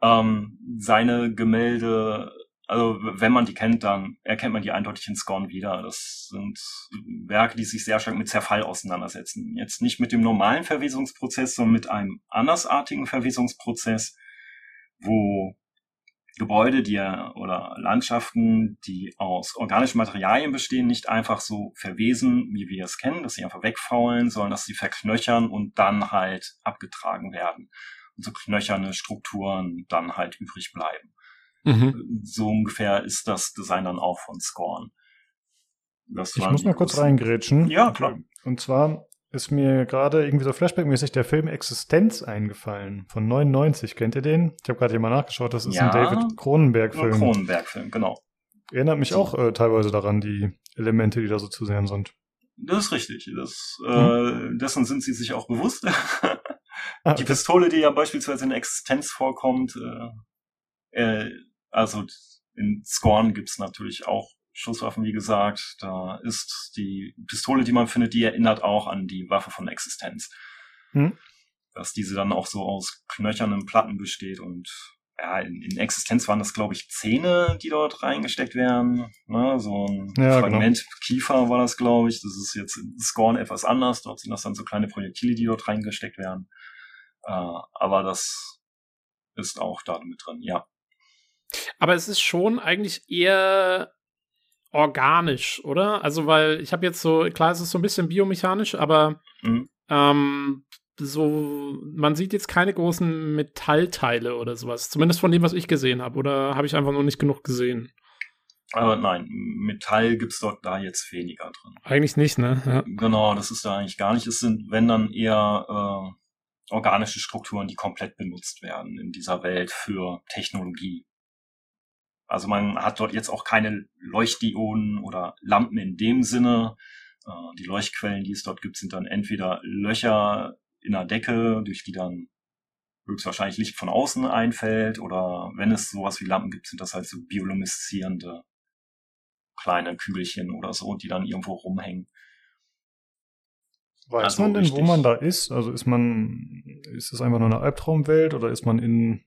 S3: Ähm, seine Gemälde, also wenn man die kennt, dann erkennt man die eindeutig in Scorn wieder. Das sind Werke, die sich sehr stark mit Zerfall auseinandersetzen. Jetzt nicht mit dem normalen Verwesungsprozess, sondern mit einem andersartigen Verwesungsprozess, wo Gebäude, die oder Landschaften, die aus organischen Materialien bestehen, nicht einfach so verwesen, wie wir es kennen, dass sie einfach wegfaulen, sondern dass sie verknöchern und dann halt abgetragen werden so knöcherne Strukturen dann halt übrig bleiben. Mhm. So ungefähr ist das Design dann auch von Scorn.
S1: Das ich muss mal kurz reingrätschen.
S3: Ja, klar.
S1: Und zwar ist mir gerade irgendwie so flashbackmäßig der Film Existenz eingefallen von 99. Kennt ihr den? Ich habe gerade hier mal nachgeschaut, das ist ja, ein David Cronenberg-Film.
S3: Cronenberg-Film, genau.
S1: Erinnert mich auch äh, teilweise daran, die Elemente, die da so zu sehen sind.
S3: Das ist richtig. Das, hm. äh, dessen sind sie sich auch bewusst. die Pistole, die ja beispielsweise in Existenz vorkommt, äh, äh, also in Scorn gibt's natürlich auch Schusswaffen, wie gesagt. Da ist die Pistole, die man findet, die erinnert auch an die Waffe von Existenz. Hm. Dass diese dann auch so aus knöchernen Platten besteht und ja, in, in Existenz waren das, glaube ich, Zähne, die dort reingesteckt werden. Ne? So ein ja. Fragment genau. Kiefer war das, glaube ich. Das ist jetzt in Scorn etwas anders. Dort sind das dann so kleine Projektile, die dort reingesteckt werden. Äh, aber das ist auch da mit drin, ja.
S2: Aber es ist schon eigentlich eher organisch, oder? Also, weil ich habe jetzt so, klar, es ist so ein bisschen biomechanisch, aber mhm. ähm, so, man sieht jetzt keine großen Metallteile oder sowas. Zumindest von dem, was ich gesehen habe. Oder habe ich einfach noch nicht genug gesehen?
S3: Aber nein, Metall gibt's dort da jetzt weniger drin.
S2: Eigentlich nicht, ne?
S3: Ja. Genau, das ist da eigentlich gar nicht. Es sind, wenn dann eher äh, organische Strukturen, die komplett benutzt werden in dieser Welt für Technologie. Also man hat dort jetzt auch keine Leuchtdioden oder Lampen in dem Sinne. Äh, die Leuchtquellen, die es dort gibt, sind dann entweder Löcher in der Decke, durch die dann höchstwahrscheinlich Licht von außen einfällt oder wenn es sowas wie Lampen gibt, sind das halt so biolumeszierende kleine Kügelchen oder so, die dann irgendwo rumhängen.
S1: Weiß also man denn, richtig. wo man da ist? Also ist man, ist es einfach nur eine Albtraumwelt oder ist man in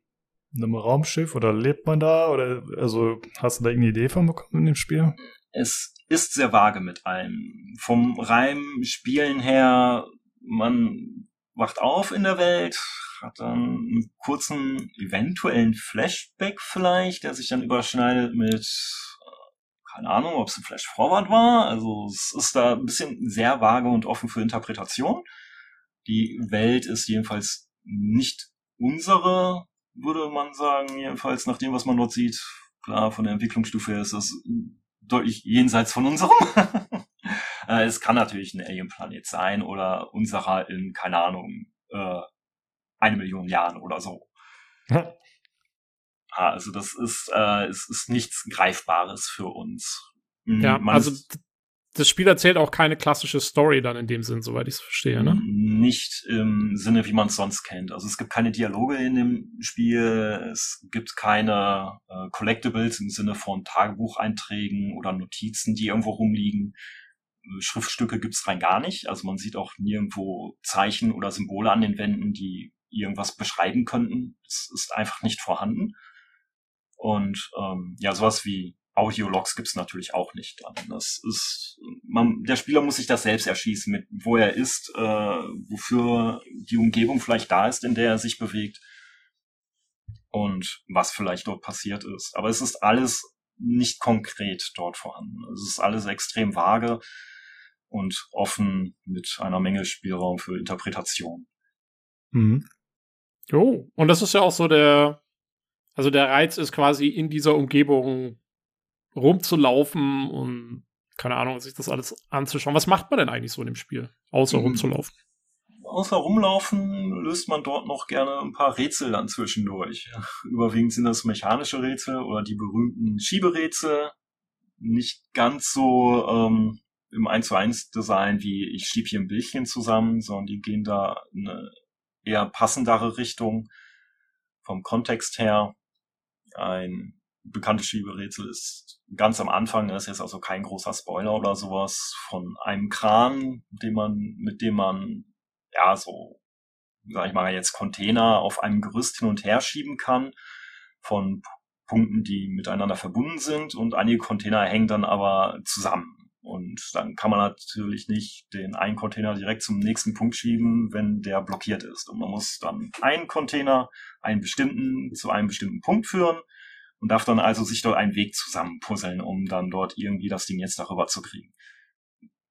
S1: einem Raumschiff oder lebt man da? Oder also hast du da irgendeine Idee von bekommen in dem Spiel?
S3: Es ist sehr vage mit allem. Vom Reim Spielen her, man wacht auf in der Welt, hat dann einen kurzen eventuellen Flashback vielleicht, der sich dann überschneidet mit keine Ahnung, ob es ein Flash Forward war. Also es ist da ein bisschen sehr vage und offen für Interpretation. Die Welt ist jedenfalls nicht unsere, würde man sagen, jedenfalls nach dem, was man dort sieht. Klar, von der Entwicklungsstufe her ist das deutlich jenseits von unserem. Äh, es kann natürlich ein Alien-Planet sein oder unserer in, keine Ahnung, äh, eine Million Jahren oder so. Also das ist, äh, es ist nichts Greifbares für uns.
S2: Hm, ja, Man also das Spiel erzählt auch keine klassische Story dann in dem Sinn, soweit ich es verstehe, ne?
S3: Nicht im Sinne, wie man es sonst kennt. Also es gibt keine Dialoge in dem Spiel, es gibt keine äh, Collectibles im Sinne von Tagebucheinträgen oder Notizen, die irgendwo rumliegen. Schriftstücke gibt's rein gar nicht. Also man sieht auch nirgendwo Zeichen oder Symbole an den Wänden, die irgendwas beschreiben könnten. Das ist einfach nicht vorhanden. Und ähm, ja, sowas wie Audiologs gibt's natürlich auch nicht. Das ist, man, der Spieler muss sich das selbst erschießen, mit wo er ist, äh, wofür die Umgebung vielleicht da ist, in der er sich bewegt und was vielleicht dort passiert ist. Aber es ist alles nicht konkret dort vorhanden. Es ist alles extrem vage und offen mit einer Menge Spielraum für Interpretation.
S2: Mhm. Oh, und das ist ja auch so der, also der Reiz ist quasi in dieser Umgebung rumzulaufen und keine Ahnung, sich das alles anzuschauen. Was macht man denn eigentlich so in dem Spiel, außer mhm. rumzulaufen?
S3: Außer rumlaufen löst man dort noch gerne ein paar Rätsel dann zwischendurch. Überwiegend sind das mechanische Rätsel oder die berühmten Schieberätsel. Nicht ganz so ähm, im 1 zu 1 Design wie ich schieb hier ein Bildchen zusammen, sondern die gehen da in eine eher passendere Richtung vom Kontext her. Ein bekanntes Schieberätsel ist ganz am Anfang, das ist jetzt also kein großer Spoiler oder sowas, von einem Kran, den man, mit dem man, ja, so, sag ich mal jetzt Container auf einem Gerüst hin und her schieben kann, von Punkten, die miteinander verbunden sind und einige Container hängen dann aber zusammen. Und dann kann man natürlich nicht den einen Container direkt zum nächsten Punkt schieben, wenn der blockiert ist. Und man muss dann einen Container, einen bestimmten, zu einem bestimmten Punkt führen und darf dann also sich dort einen Weg zusammenpuzzeln, um dann dort irgendwie das Ding jetzt darüber zu kriegen.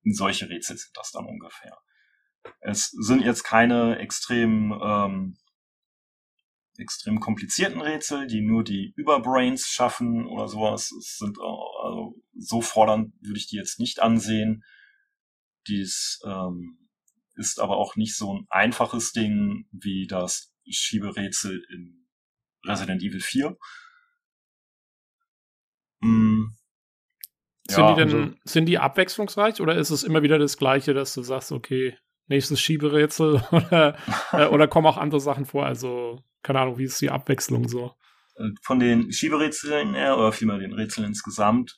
S3: Solche Rätsel sind das dann ungefähr. Es sind jetzt keine extrem ähm, extrem komplizierten Rätsel, die nur die Überbrains schaffen oder sowas. Es sind also so fordernd würde ich die jetzt nicht ansehen. Dies ähm, ist aber auch nicht so ein einfaches Ding wie das Schieberätsel in Resident Evil 4.
S2: Mm, sind ja, die denn, also, sind die abwechslungsreich oder ist es immer wieder das Gleiche, dass du sagst, okay, nächstes Schieberätsel oder, äh, oder kommen auch andere Sachen vor? Also, keine Ahnung, wie ist die Abwechslung so?
S3: Von den Schieberätseln her, oder vielmehr den Rätseln insgesamt,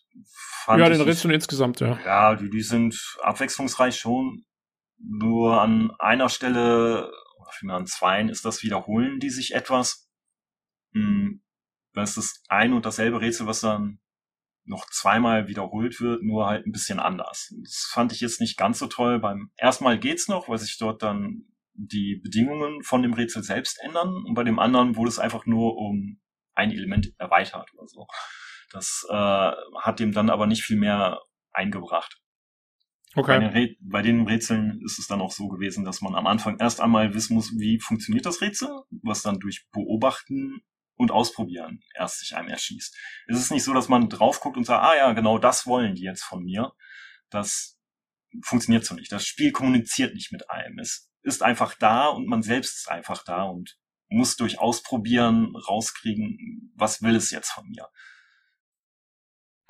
S2: fand Ja, den Rätseln insgesamt, ja.
S3: Ja, die, die sind abwechslungsreich schon. Nur an einer Stelle, oder vielmehr an zweien, ist das Wiederholen die sich etwas. Hm, das ist das ein und dasselbe Rätsel, was dann noch zweimal wiederholt wird, nur halt ein bisschen anders. Das fand ich jetzt nicht ganz so toll. Beim ersten Mal geht's noch, weil sich dort dann die Bedingungen von dem Rätsel selbst ändern und bei dem anderen wurde es einfach nur um ein Element erweitert oder so. Das äh, hat dem dann aber nicht viel mehr eingebracht. Okay. Bei den, bei den Rätseln ist es dann auch so gewesen, dass man am Anfang erst einmal wissen muss, wie funktioniert das Rätsel, was dann durch Beobachten und Ausprobieren erst sich einem erschießt. Es ist nicht so, dass man drauf guckt und sagt, ah ja, genau das wollen die jetzt von mir. Das funktioniert so nicht. Das Spiel kommuniziert nicht mit einem. Es ist einfach da und man selbst ist einfach da und muss durch Ausprobieren rauskriegen, was will es jetzt von mir.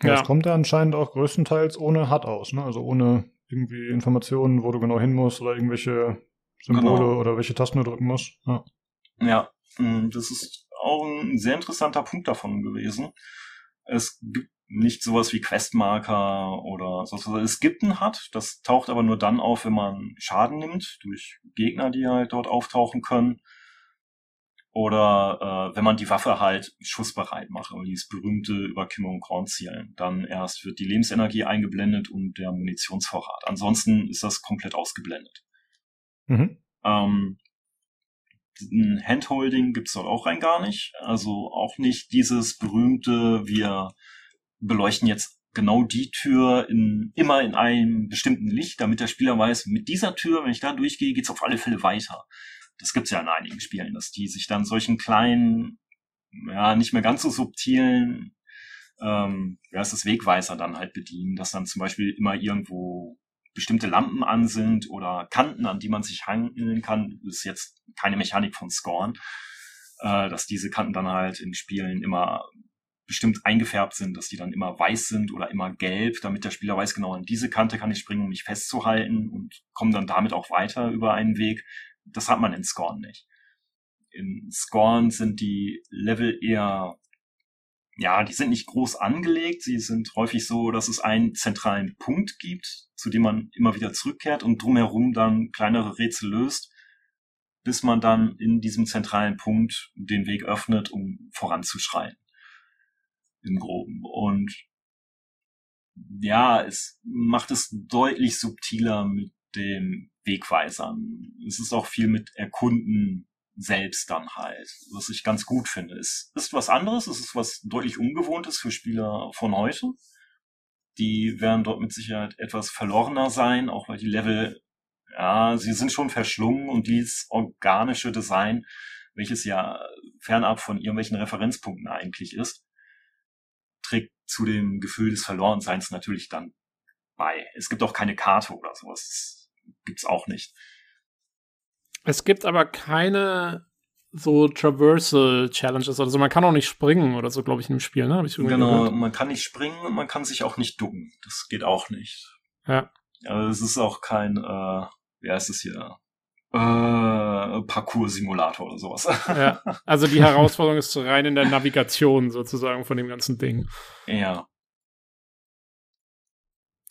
S1: Ja, es kommt ja anscheinend auch größtenteils ohne HUD aus, ne? Also ohne irgendwie Informationen, wo du genau hin musst oder irgendwelche Symbole genau. oder welche Tasten du drücken musst. Ja.
S3: ja, mm, das ist auch ein sehr interessanter Punkt davon gewesen. Es gibt nicht sowas wie Questmarker oder so. Es gibt ein HUD, das taucht aber nur dann auf, wenn man Schaden nimmt durch Gegner, die halt dort auftauchen können. Oder äh, wenn man die Waffe halt schussbereit macht, oder dieses berühmte über Kimme und Korn zielen. Dann erst wird die Lebensenergie eingeblendet und der Munitionsvorrat. Ansonsten ist das komplett ausgeblendet. Mhm. Ähm, ein Handholding gibt's dort auch rein gar nicht. Also auch nicht dieses berühmte, wir beleuchten jetzt genau die Tür in, immer in einem bestimmten Licht, damit der Spieler weiß, mit dieser Tür, wenn ich da durchgehe, geht's auf alle Fälle weiter das gibt's ja in einigen Spielen, dass die sich dann solchen kleinen, ja, nicht mehr ganz so subtilen, ähm, ja, ist das Wegweiser dann halt bedienen, dass dann zum Beispiel immer irgendwo bestimmte Lampen an sind oder Kanten, an die man sich hangeln kann, ist jetzt keine Mechanik von Scorn, äh, dass diese Kanten dann halt in Spielen immer bestimmt eingefärbt sind, dass die dann immer weiß sind oder immer gelb, damit der Spieler weiß, genau an diese Kante kann ich springen, um mich festzuhalten und komme dann damit auch weiter über einen Weg das hat man in Scorn nicht. In Scorn sind die Level eher, ja, die sind nicht groß angelegt. Sie sind häufig so, dass es einen zentralen Punkt gibt, zu dem man immer wieder zurückkehrt und drumherum dann kleinere Rätsel löst, bis man dann in diesem zentralen Punkt den Weg öffnet, um voranzuschreien. Im Groben. Und ja, es macht es deutlich subtiler mit den Wegweisern. Es ist auch viel mit Erkunden selbst dann halt, was ich ganz gut finde. Es ist was anderes, es ist was deutlich Ungewohntes für Spieler von heute. Die werden dort mit Sicherheit etwas verlorener sein, auch weil die Level, ja, sie sind schon verschlungen und dieses organische Design, welches ja fernab von irgendwelchen Referenzpunkten eigentlich ist, trägt zu dem Gefühl des Verlorenseins natürlich dann bei. Es gibt auch keine Karte oder sowas gibt's auch nicht.
S2: Es gibt aber keine so Traversal Challenges oder so. Man kann auch nicht springen oder so, glaube ich, in dem Spiel, ne?
S3: Genau, gehört. man kann nicht springen und man kann sich auch nicht ducken. Das geht auch nicht.
S2: Ja.
S3: Also es ist auch kein, äh, wie heißt es hier? Äh, Parcours-Simulator oder sowas.
S2: Ja, also die Herausforderung ist rein in der Navigation sozusagen von dem ganzen Ding.
S3: Ja.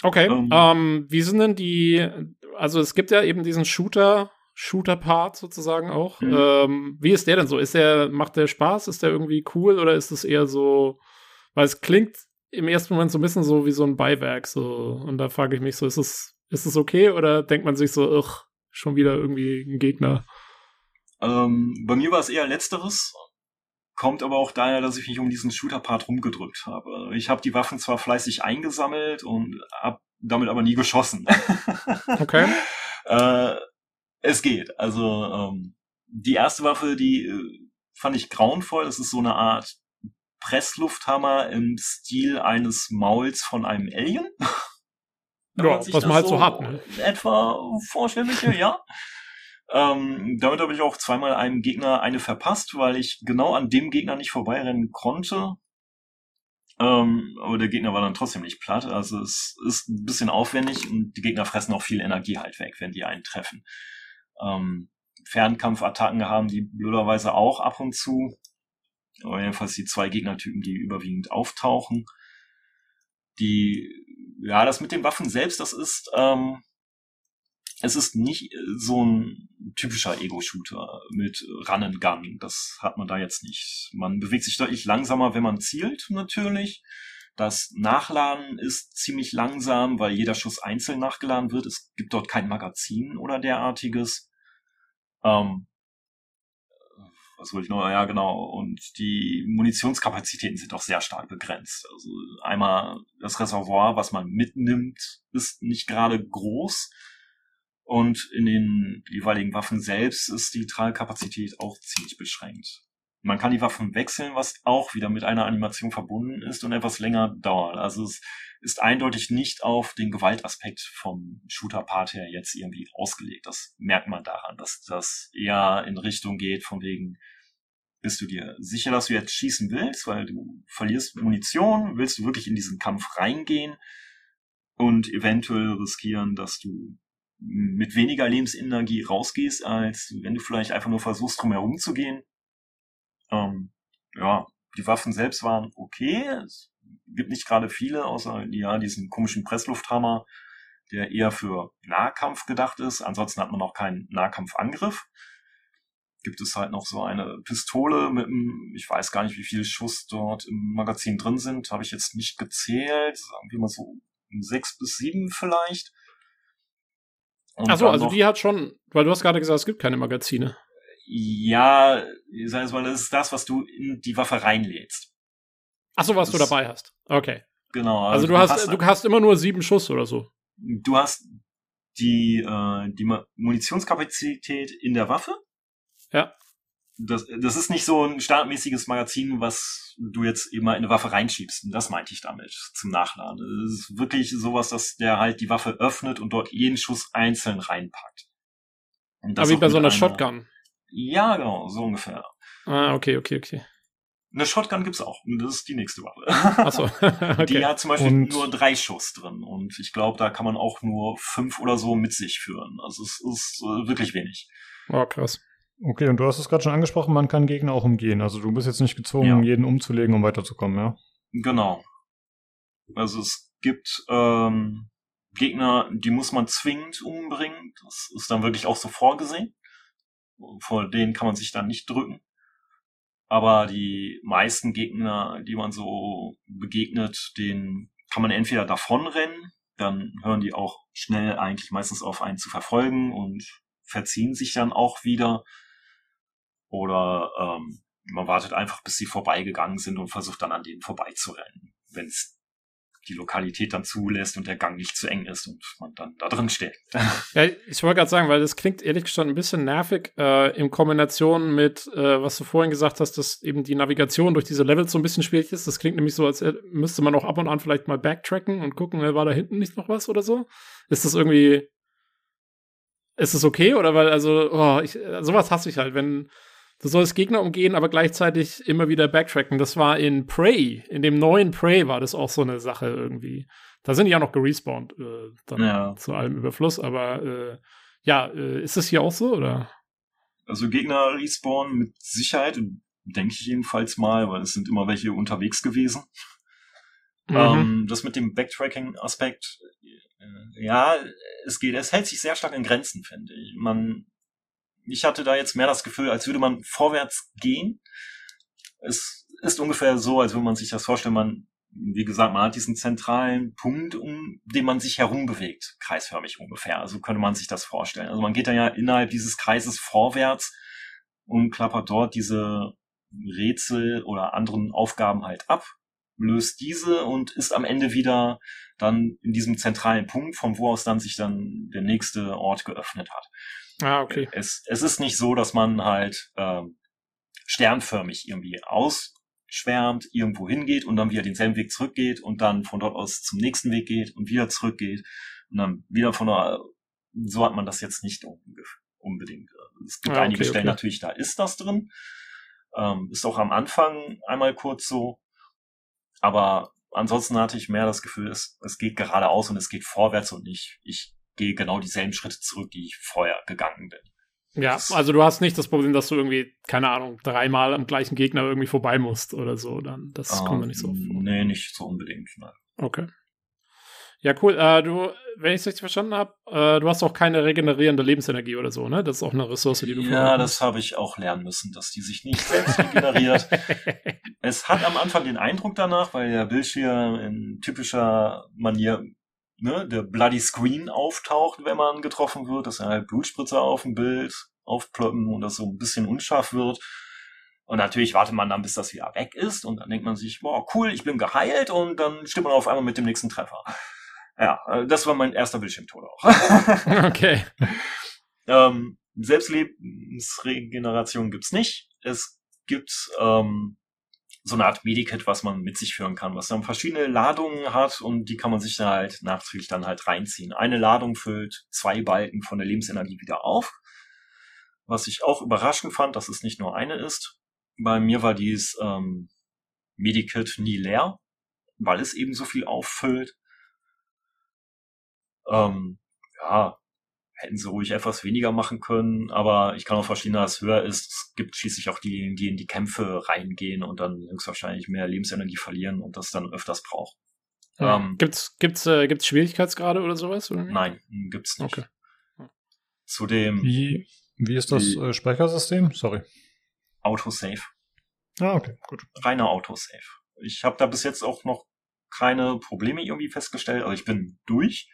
S2: Okay, ähm, ähm, wie sind denn die, also es gibt ja eben diesen Shooter, Shooter-Part sozusagen auch. Mhm. Ähm, wie ist der denn so? Ist der, macht der Spaß? Ist der irgendwie cool oder ist es eher so, weil es klingt im ersten Moment so ein bisschen so wie so ein Beiwerk, so. Und da frage ich mich so, ist es, ist es okay oder denkt man sich so, ugh, schon wieder irgendwie ein Gegner?
S3: Ähm, bei mir war es eher letzteres. Kommt aber auch daher, dass ich mich um diesen Shooter-Part rumgedrückt habe. Ich habe die Waffen zwar fleißig eingesammelt und habe damit aber nie geschossen.
S2: Okay.
S3: äh, es geht. Also ähm, die erste Waffe, die äh, fand ich grauenvoll. Das ist so eine Art Presslufthammer im Stil eines Mauls von einem Alien.
S2: Ja, was man halt so, hat. Ne?
S3: Etwa vorstellliche, ja. Ähm, damit habe ich auch zweimal einem Gegner eine verpasst, weil ich genau an dem Gegner nicht vorbeirennen konnte. Ähm, aber der Gegner war dann trotzdem nicht platt. Also es ist ein bisschen aufwendig und die Gegner fressen auch viel Energie halt weg, wenn die einen treffen. Ähm, Fernkampfattacken haben die blöderweise auch ab und zu. Aber jedenfalls die zwei Gegnertypen, die überwiegend auftauchen. Die, ja, das mit den Waffen selbst, das ist, ähm, es ist nicht so ein typischer Ego-Shooter mit Run and Gun. Das hat man da jetzt nicht. Man bewegt sich deutlich langsamer, wenn man zielt, natürlich. Das Nachladen ist ziemlich langsam, weil jeder Schuss einzeln nachgeladen wird. Es gibt dort kein Magazin oder derartiges. Ähm, was wollte ich noch? Ja, genau. Und die Munitionskapazitäten sind auch sehr stark begrenzt. Also einmal das Reservoir, was man mitnimmt, ist nicht gerade groß. Und in den jeweiligen Waffen selbst ist die Tragekapazität auch ziemlich beschränkt. Man kann die Waffen wechseln, was auch wieder mit einer Animation verbunden ist und etwas länger dauert. Also es ist eindeutig nicht auf den Gewaltaspekt vom Shooter-Part her jetzt irgendwie ausgelegt. Das merkt man daran, dass das eher in Richtung geht von wegen, bist du dir sicher, dass du jetzt schießen willst, weil du verlierst Munition, willst du wirklich in diesen Kampf reingehen und eventuell riskieren, dass du mit weniger Lebensenergie rausgehst, als wenn du vielleicht einfach nur versuchst, drum herum zu gehen. Ähm, ja, die Waffen selbst waren okay. Es gibt nicht gerade viele, außer ja, diesen komischen Presslufthammer, der eher für Nahkampf gedacht ist. Ansonsten hat man auch keinen Nahkampfangriff. Gibt es halt noch so eine Pistole mit einem, ich weiß gar nicht, wie viele Schuss dort im Magazin drin sind, habe ich jetzt nicht gezählt, sagen wir mal so sechs bis sieben vielleicht.
S2: Achso, also die hat schon, weil du hast gerade gesagt, es gibt keine Magazine.
S3: Ja, sag mal, das ist das, was du in die Waffe reinlädst.
S2: Achso, was das, du dabei hast. Okay.
S3: Genau.
S2: Also, also du, hast, hast, du hast immer nur sieben Schuss oder so.
S3: Du hast die, äh, die Munitionskapazität in der Waffe.
S2: Ja
S3: das, das ist nicht so ein standardmäßiges Magazin, was du jetzt immer in eine Waffe reinschiebst. Und das meinte ich damit zum Nachladen. Das ist wirklich sowas, dass der halt die Waffe öffnet und dort jeden Schuss einzeln reinpackt.
S2: Aber wie bei so einer, einer Shotgun.
S3: Ja, genau, so ungefähr.
S2: Ah, okay, okay, okay.
S3: Eine Shotgun gibt's auch. Das ist die nächste Waffe.
S2: Achso. okay.
S3: Die hat zum Beispiel und nur drei Schuss drin. Und ich glaube, da kann man auch nur fünf oder so mit sich führen. Also es ist äh, wirklich wenig.
S2: Oh, krass.
S1: Okay, und du hast es gerade schon angesprochen, man kann Gegner auch umgehen. Also du bist jetzt nicht gezwungen, ja. jeden umzulegen, um weiterzukommen, ja?
S3: Genau. Also es gibt ähm, Gegner, die muss man zwingend umbringen. Das ist dann wirklich auch so vorgesehen. Vor denen kann man sich dann nicht drücken. Aber die meisten Gegner, die man so begegnet, denen kann man entweder davonrennen, dann hören die auch schnell eigentlich meistens auf einen zu verfolgen und verziehen sich dann auch wieder. Oder ähm, man wartet einfach, bis sie vorbeigegangen sind und versucht dann an denen vorbeizurennen, wenn es die Lokalität dann zulässt und der Gang nicht zu eng ist und man dann da drin steht.
S2: Ja, ich wollte gerade sagen, weil das klingt ehrlich gesagt ein bisschen nervig äh, in Kombination mit, äh, was du vorhin gesagt hast, dass eben die Navigation durch diese Levels so ein bisschen schwierig ist. Das klingt nämlich so, als müsste man auch ab und an vielleicht mal backtracken und gucken, war da hinten nicht noch was oder so. Ist das irgendwie, ist das okay oder weil, also, oh, ich, sowas hasse ich halt, wenn Du sollst Gegner umgehen, aber gleichzeitig immer wieder backtracken. Das war in Prey, in dem neuen Prey war das auch so eine Sache irgendwie. Da sind die ja noch gerespawnt, äh, dann ja. zu allem Überfluss, aber äh, ja, äh, ist das hier auch so, oder?
S3: Also Gegner respawnen mit Sicherheit, denke ich jedenfalls mal, weil es sind immer welche unterwegs gewesen. Mhm. Ähm, das mit dem Backtracking-Aspekt, äh, ja, es geht, es hält sich sehr stark in Grenzen, finde ich. Man ich hatte da jetzt mehr das Gefühl, als würde man vorwärts gehen. Es ist ungefähr so, als würde man sich das vorstellen, man, wie gesagt, man hat diesen zentralen Punkt, um den man sich herum bewegt, kreisförmig ungefähr. Also könnte man sich das vorstellen. Also man geht dann ja innerhalb dieses Kreises vorwärts und klappert dort diese Rätsel oder anderen Aufgaben halt ab, löst diese und ist am Ende wieder dann in diesem zentralen Punkt, von wo aus dann sich dann der nächste Ort geöffnet hat.
S2: Ah, okay.
S3: Es, es ist nicht so, dass man halt ähm, sternförmig irgendwie ausschwärmt, irgendwo hingeht und dann wieder denselben Weg zurückgeht und dann von dort aus zum nächsten Weg geht und wieder zurückgeht. Und dann wieder von der, so hat man das jetzt nicht unbedingt. Es gibt ah, okay, einige Stellen okay. natürlich, da ist das drin. Ähm, ist auch am Anfang einmal kurz so. Aber ansonsten hatte ich mehr das Gefühl, es, es geht geradeaus und es geht vorwärts und nicht, ich gehe genau dieselben Schritte zurück, die ich vorher gegangen bin.
S2: Ja, also du hast nicht das Problem, dass du irgendwie, keine Ahnung, dreimal am gleichen Gegner irgendwie vorbei musst oder so. Dann das uh, kommt nicht so vor.
S3: Nee, nicht so unbedingt. Nein.
S2: Okay. Ja, cool. Äh, du, wenn ich es richtig verstanden habe, äh, du hast auch keine regenerierende Lebensenergie oder so, ne? Das ist auch eine Ressource, die du
S3: Ja, das habe ich auch lernen müssen, dass die sich nicht selbst regeneriert. es hat am Anfang den Eindruck danach, weil der Bildschirm in typischer Manier ne, der Bloody Screen auftaucht, wenn man getroffen wird, dass er halt Blutspritzer auf dem Bild aufploppen und das so ein bisschen unscharf wird. Und natürlich wartet man dann, bis das wieder weg ist und dann denkt man sich, boah, cool, ich bin geheilt und dann stimmt man auf einmal mit dem nächsten Treffer. Ja, äh, das war mein erster Bildschirmtod auch.
S2: okay.
S3: ähm, Selbstlebensregeneration gibt's nicht. Es gibt ähm, so eine Art Medikit, was man mit sich führen kann, was dann verschiedene Ladungen hat und die kann man sich dann halt nachträglich dann halt reinziehen. Eine Ladung füllt zwei Balken von der Lebensenergie wieder auf. Was ich auch überraschend fand, dass es nicht nur eine ist. Bei mir war dies ähm, Medikit nie leer, weil es eben so viel auffüllt. Ähm, ja, hätten sie ruhig etwas weniger machen können, aber ich kann auch verstehen, dass es höher ist. Es gibt schließlich auch die, die in die Kämpfe reingehen und dann höchstwahrscheinlich mehr Lebensenergie verlieren und das dann öfters brauchen.
S2: Ja. Ähm, gibt's, gibt's, äh, gibt's Schwierigkeitsgrade oder sowas? Oder
S3: nein, gibt's nicht.
S2: Okay.
S3: Zudem.
S1: Wie, wie ist das äh, Speichersystem? Sorry.
S3: Autosave.
S1: Ah, okay, gut.
S3: Reiner Autosave. Ich habe da bis jetzt auch noch keine Probleme irgendwie festgestellt. Also ich bin durch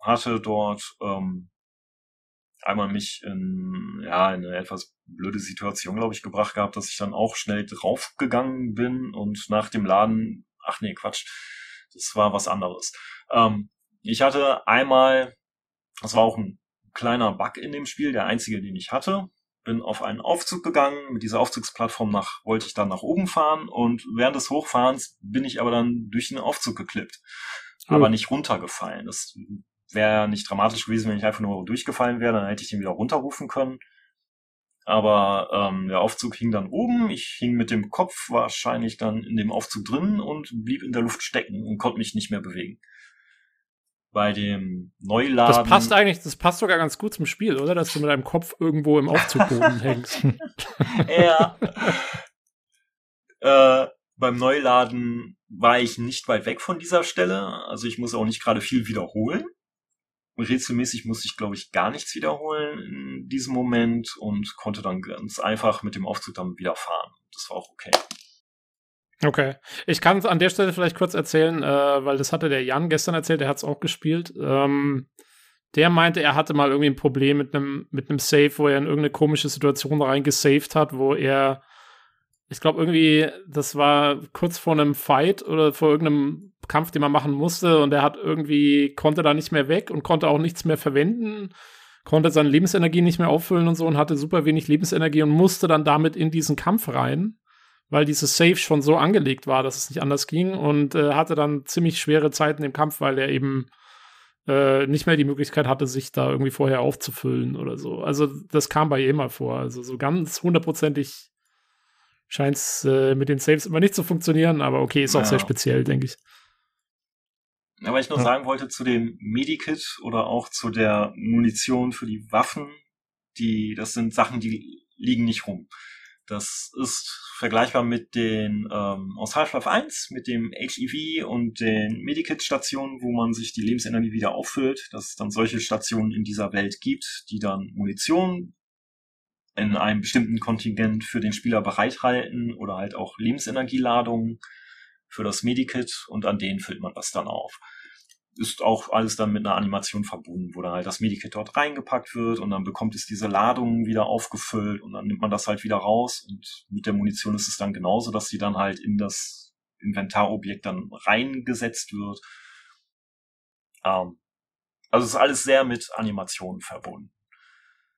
S3: hatte dort ähm, einmal mich in, ja, in eine etwas blöde Situation, glaube ich, gebracht gehabt, dass ich dann auch schnell draufgegangen bin und nach dem Laden, ach nee, Quatsch, das war was anderes. Ähm, ich hatte einmal, das war auch ein kleiner Bug in dem Spiel, der einzige, den ich hatte, bin auf einen Aufzug gegangen. Mit dieser Aufzugsplattform nach, wollte ich dann nach oben fahren und während des Hochfahrens bin ich aber dann durch den Aufzug geklippt. Oh. Aber nicht runtergefallen. Das wäre nicht dramatisch gewesen, wenn ich einfach nur durchgefallen wäre, dann hätte ich ihn wieder runterrufen können. Aber ähm, der Aufzug hing dann oben, ich hing mit dem Kopf wahrscheinlich dann in dem Aufzug drin und blieb in der Luft stecken und konnte mich nicht mehr bewegen. Bei dem Neuladen.
S2: Das passt eigentlich, das passt sogar ganz gut zum Spiel, oder? Dass du mit deinem Kopf irgendwo im Aufzugboden hängst.
S3: ja. äh, beim Neuladen war ich nicht weit weg von dieser Stelle, also ich muss auch nicht gerade viel wiederholen rätselmäßig musste ich, glaube ich, gar nichts wiederholen in diesem Moment und konnte dann ganz einfach mit dem Aufzug dann wieder fahren. Das war auch okay.
S2: Okay. Ich kann es an der Stelle vielleicht kurz erzählen, äh, weil das hatte der Jan gestern erzählt, der hat es auch gespielt. Ähm, der meinte, er hatte mal irgendwie ein Problem mit einem mit einem Save, wo er in irgendeine komische Situation reingesaved hat, wo er ich glaube irgendwie, das war kurz vor einem Fight oder vor irgendeinem Kampf, den man machen musste und er hat irgendwie, konnte da nicht mehr weg und konnte auch nichts mehr verwenden, konnte seine Lebensenergie nicht mehr auffüllen und so und hatte super wenig Lebensenergie und musste dann damit in diesen Kampf rein, weil dieses Save schon so angelegt war, dass es nicht anders ging und äh, hatte dann ziemlich schwere Zeiten im Kampf, weil er eben äh, nicht mehr die Möglichkeit hatte, sich da irgendwie vorher aufzufüllen oder so. Also das kam bei ihm mal vor. Also so ganz hundertprozentig scheint es äh, mit den Saves immer nicht zu funktionieren, aber okay, ist auch ja. sehr speziell, denke ich.
S3: Ja, weil ich nur ja. sagen wollte zu dem Medikit oder auch zu der Munition für die Waffen, die, das sind Sachen, die liegen nicht rum. Das ist vergleichbar mit den ähm, aus Half-Life 1, mit dem HEV und den Medikit-Stationen, wo man sich die Lebensenergie wieder auffüllt, dass es dann solche Stationen in dieser Welt gibt, die dann Munition in einem bestimmten Kontingent für den Spieler bereithalten oder halt auch Lebensenergieladungen für das Medikit und an denen füllt man das dann auf. Ist auch alles dann mit einer Animation verbunden, wo dann halt das Medikit dort reingepackt wird und dann bekommt es diese Ladung wieder aufgefüllt und dann nimmt man das halt wieder raus und mit der Munition ist es dann genauso, dass sie dann halt in das Inventarobjekt dann reingesetzt wird. Ähm, also ist alles sehr mit Animationen verbunden.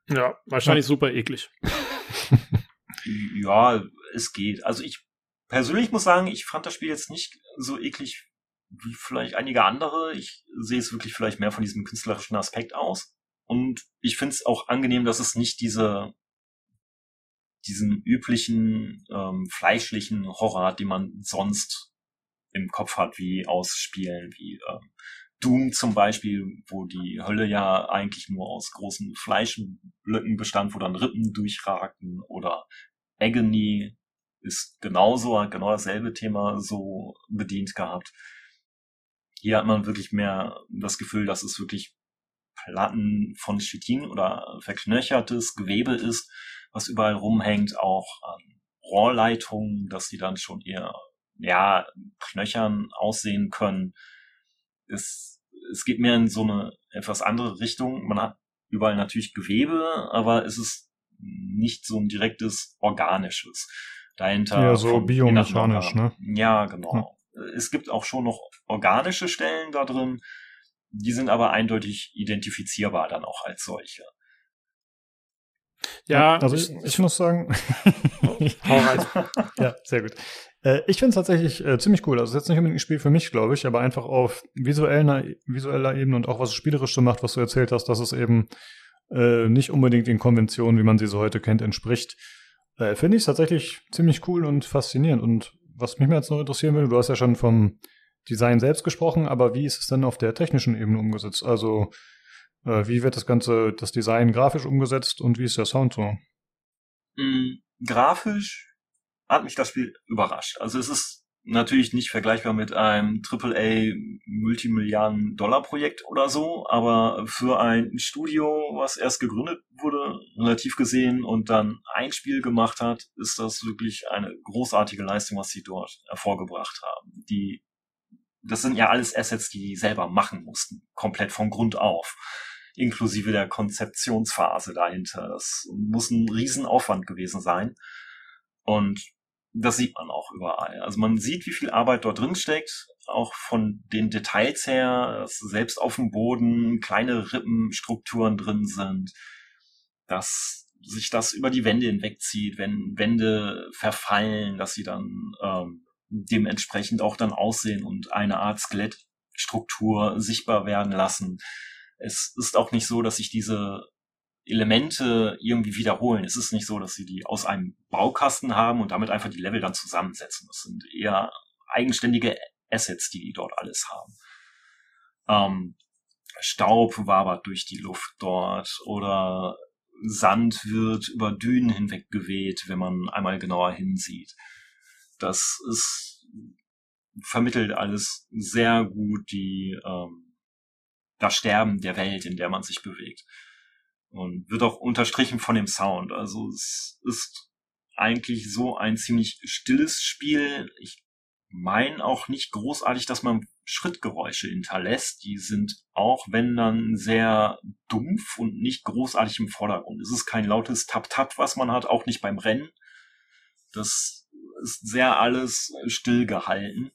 S2: Ja, wahrscheinlich ja. super eklig.
S3: ja, es geht. Also ich persönlich muss sagen, ich fand das Spiel jetzt nicht so eklig wie vielleicht einige andere. Ich sehe es wirklich vielleicht mehr von diesem künstlerischen Aspekt aus. Und ich finde es auch angenehm, dass es nicht diese diesen üblichen ähm, fleischlichen Horror, den man sonst im Kopf hat, wie aus Spielen wie ähm, Doom zum Beispiel, wo die Hölle ja eigentlich nur aus großen Fleischblöcken bestand, wo dann Rippen durchragten oder Agony ist genauso, hat genau dasselbe Thema so bedient gehabt. Hier hat man wirklich mehr das Gefühl, dass es wirklich Platten von Chitin oder verknöchertes Gewebe ist, was überall rumhängt, auch an Rohrleitungen, dass die dann schon eher, ja, knöchern aussehen können. Es, es geht mehr in so eine etwas andere Richtung. Man hat überall natürlich Gewebe, aber es ist nicht so ein direktes organisches dahinter.
S1: Ja, so biomechanisch, ne?
S3: Ja, genau. Hm. Es gibt auch schon noch organische Stellen da drin, die sind aber eindeutig identifizierbar dann auch als solche.
S1: Ja, also ich, ich muss sagen. Hau rein. ja, sehr gut. Äh, ich finde es tatsächlich äh, ziemlich cool. Also es ist jetzt nicht unbedingt ein Spiel für mich, glaube ich, aber einfach auf visueller, visueller Ebene und auch was es spielerisch so macht, was du erzählt hast, dass es eben äh, nicht unbedingt den Konventionen, wie man sie so heute kennt, entspricht. Äh, finde ich es tatsächlich ziemlich cool und faszinierend. Und was mich mir jetzt noch interessieren würde, du hast ja schon vom Design selbst gesprochen, aber wie ist es denn auf der technischen Ebene umgesetzt? Also äh, wie wird das Ganze, das Design grafisch umgesetzt und wie ist der Sound so?
S3: Mhm, grafisch hat mich das Spiel überrascht. Also es ist natürlich nicht vergleichbar mit einem AAA Multimilliarden Dollar Projekt oder so, aber für ein Studio, was erst gegründet wurde, relativ gesehen und dann ein Spiel gemacht hat, ist das wirklich eine großartige Leistung, was sie dort hervorgebracht haben. Die, das sind ja alles Assets, die die selber machen mussten, komplett von Grund auf inklusive der Konzeptionsphase dahinter. Das muss ein Riesenaufwand gewesen sein. Und das sieht man auch überall. Also man sieht, wie viel Arbeit dort drin steckt, auch von den Details her, dass selbst auf dem Boden kleine Rippenstrukturen drin sind, dass sich das über die Wände hinwegzieht, wenn Wände verfallen, dass sie dann ähm, dementsprechend auch dann aussehen und eine Art Skelettstruktur sichtbar werden lassen es ist auch nicht so, dass sich diese Elemente irgendwie wiederholen. Es ist nicht so, dass sie die aus einem Baukasten haben und damit einfach die Level dann zusammensetzen. Das sind eher eigenständige Assets, die die dort alles haben. Ähm, Staub wabert durch die Luft dort oder Sand wird über Dünen hinweg geweht, wenn man einmal genauer hinsieht. Das ist vermittelt alles sehr gut die ähm, das Sterben der Welt, in der man sich bewegt. Und wird auch unterstrichen von dem Sound. Also es ist eigentlich so ein ziemlich stilles Spiel. Ich meine auch nicht großartig, dass man Schrittgeräusche hinterlässt. Die sind auch, wenn dann, sehr dumpf und nicht großartig im Vordergrund. Es ist kein lautes Tap-Tap, was man hat, auch nicht beim Rennen. Das ist sehr alles still gehalten.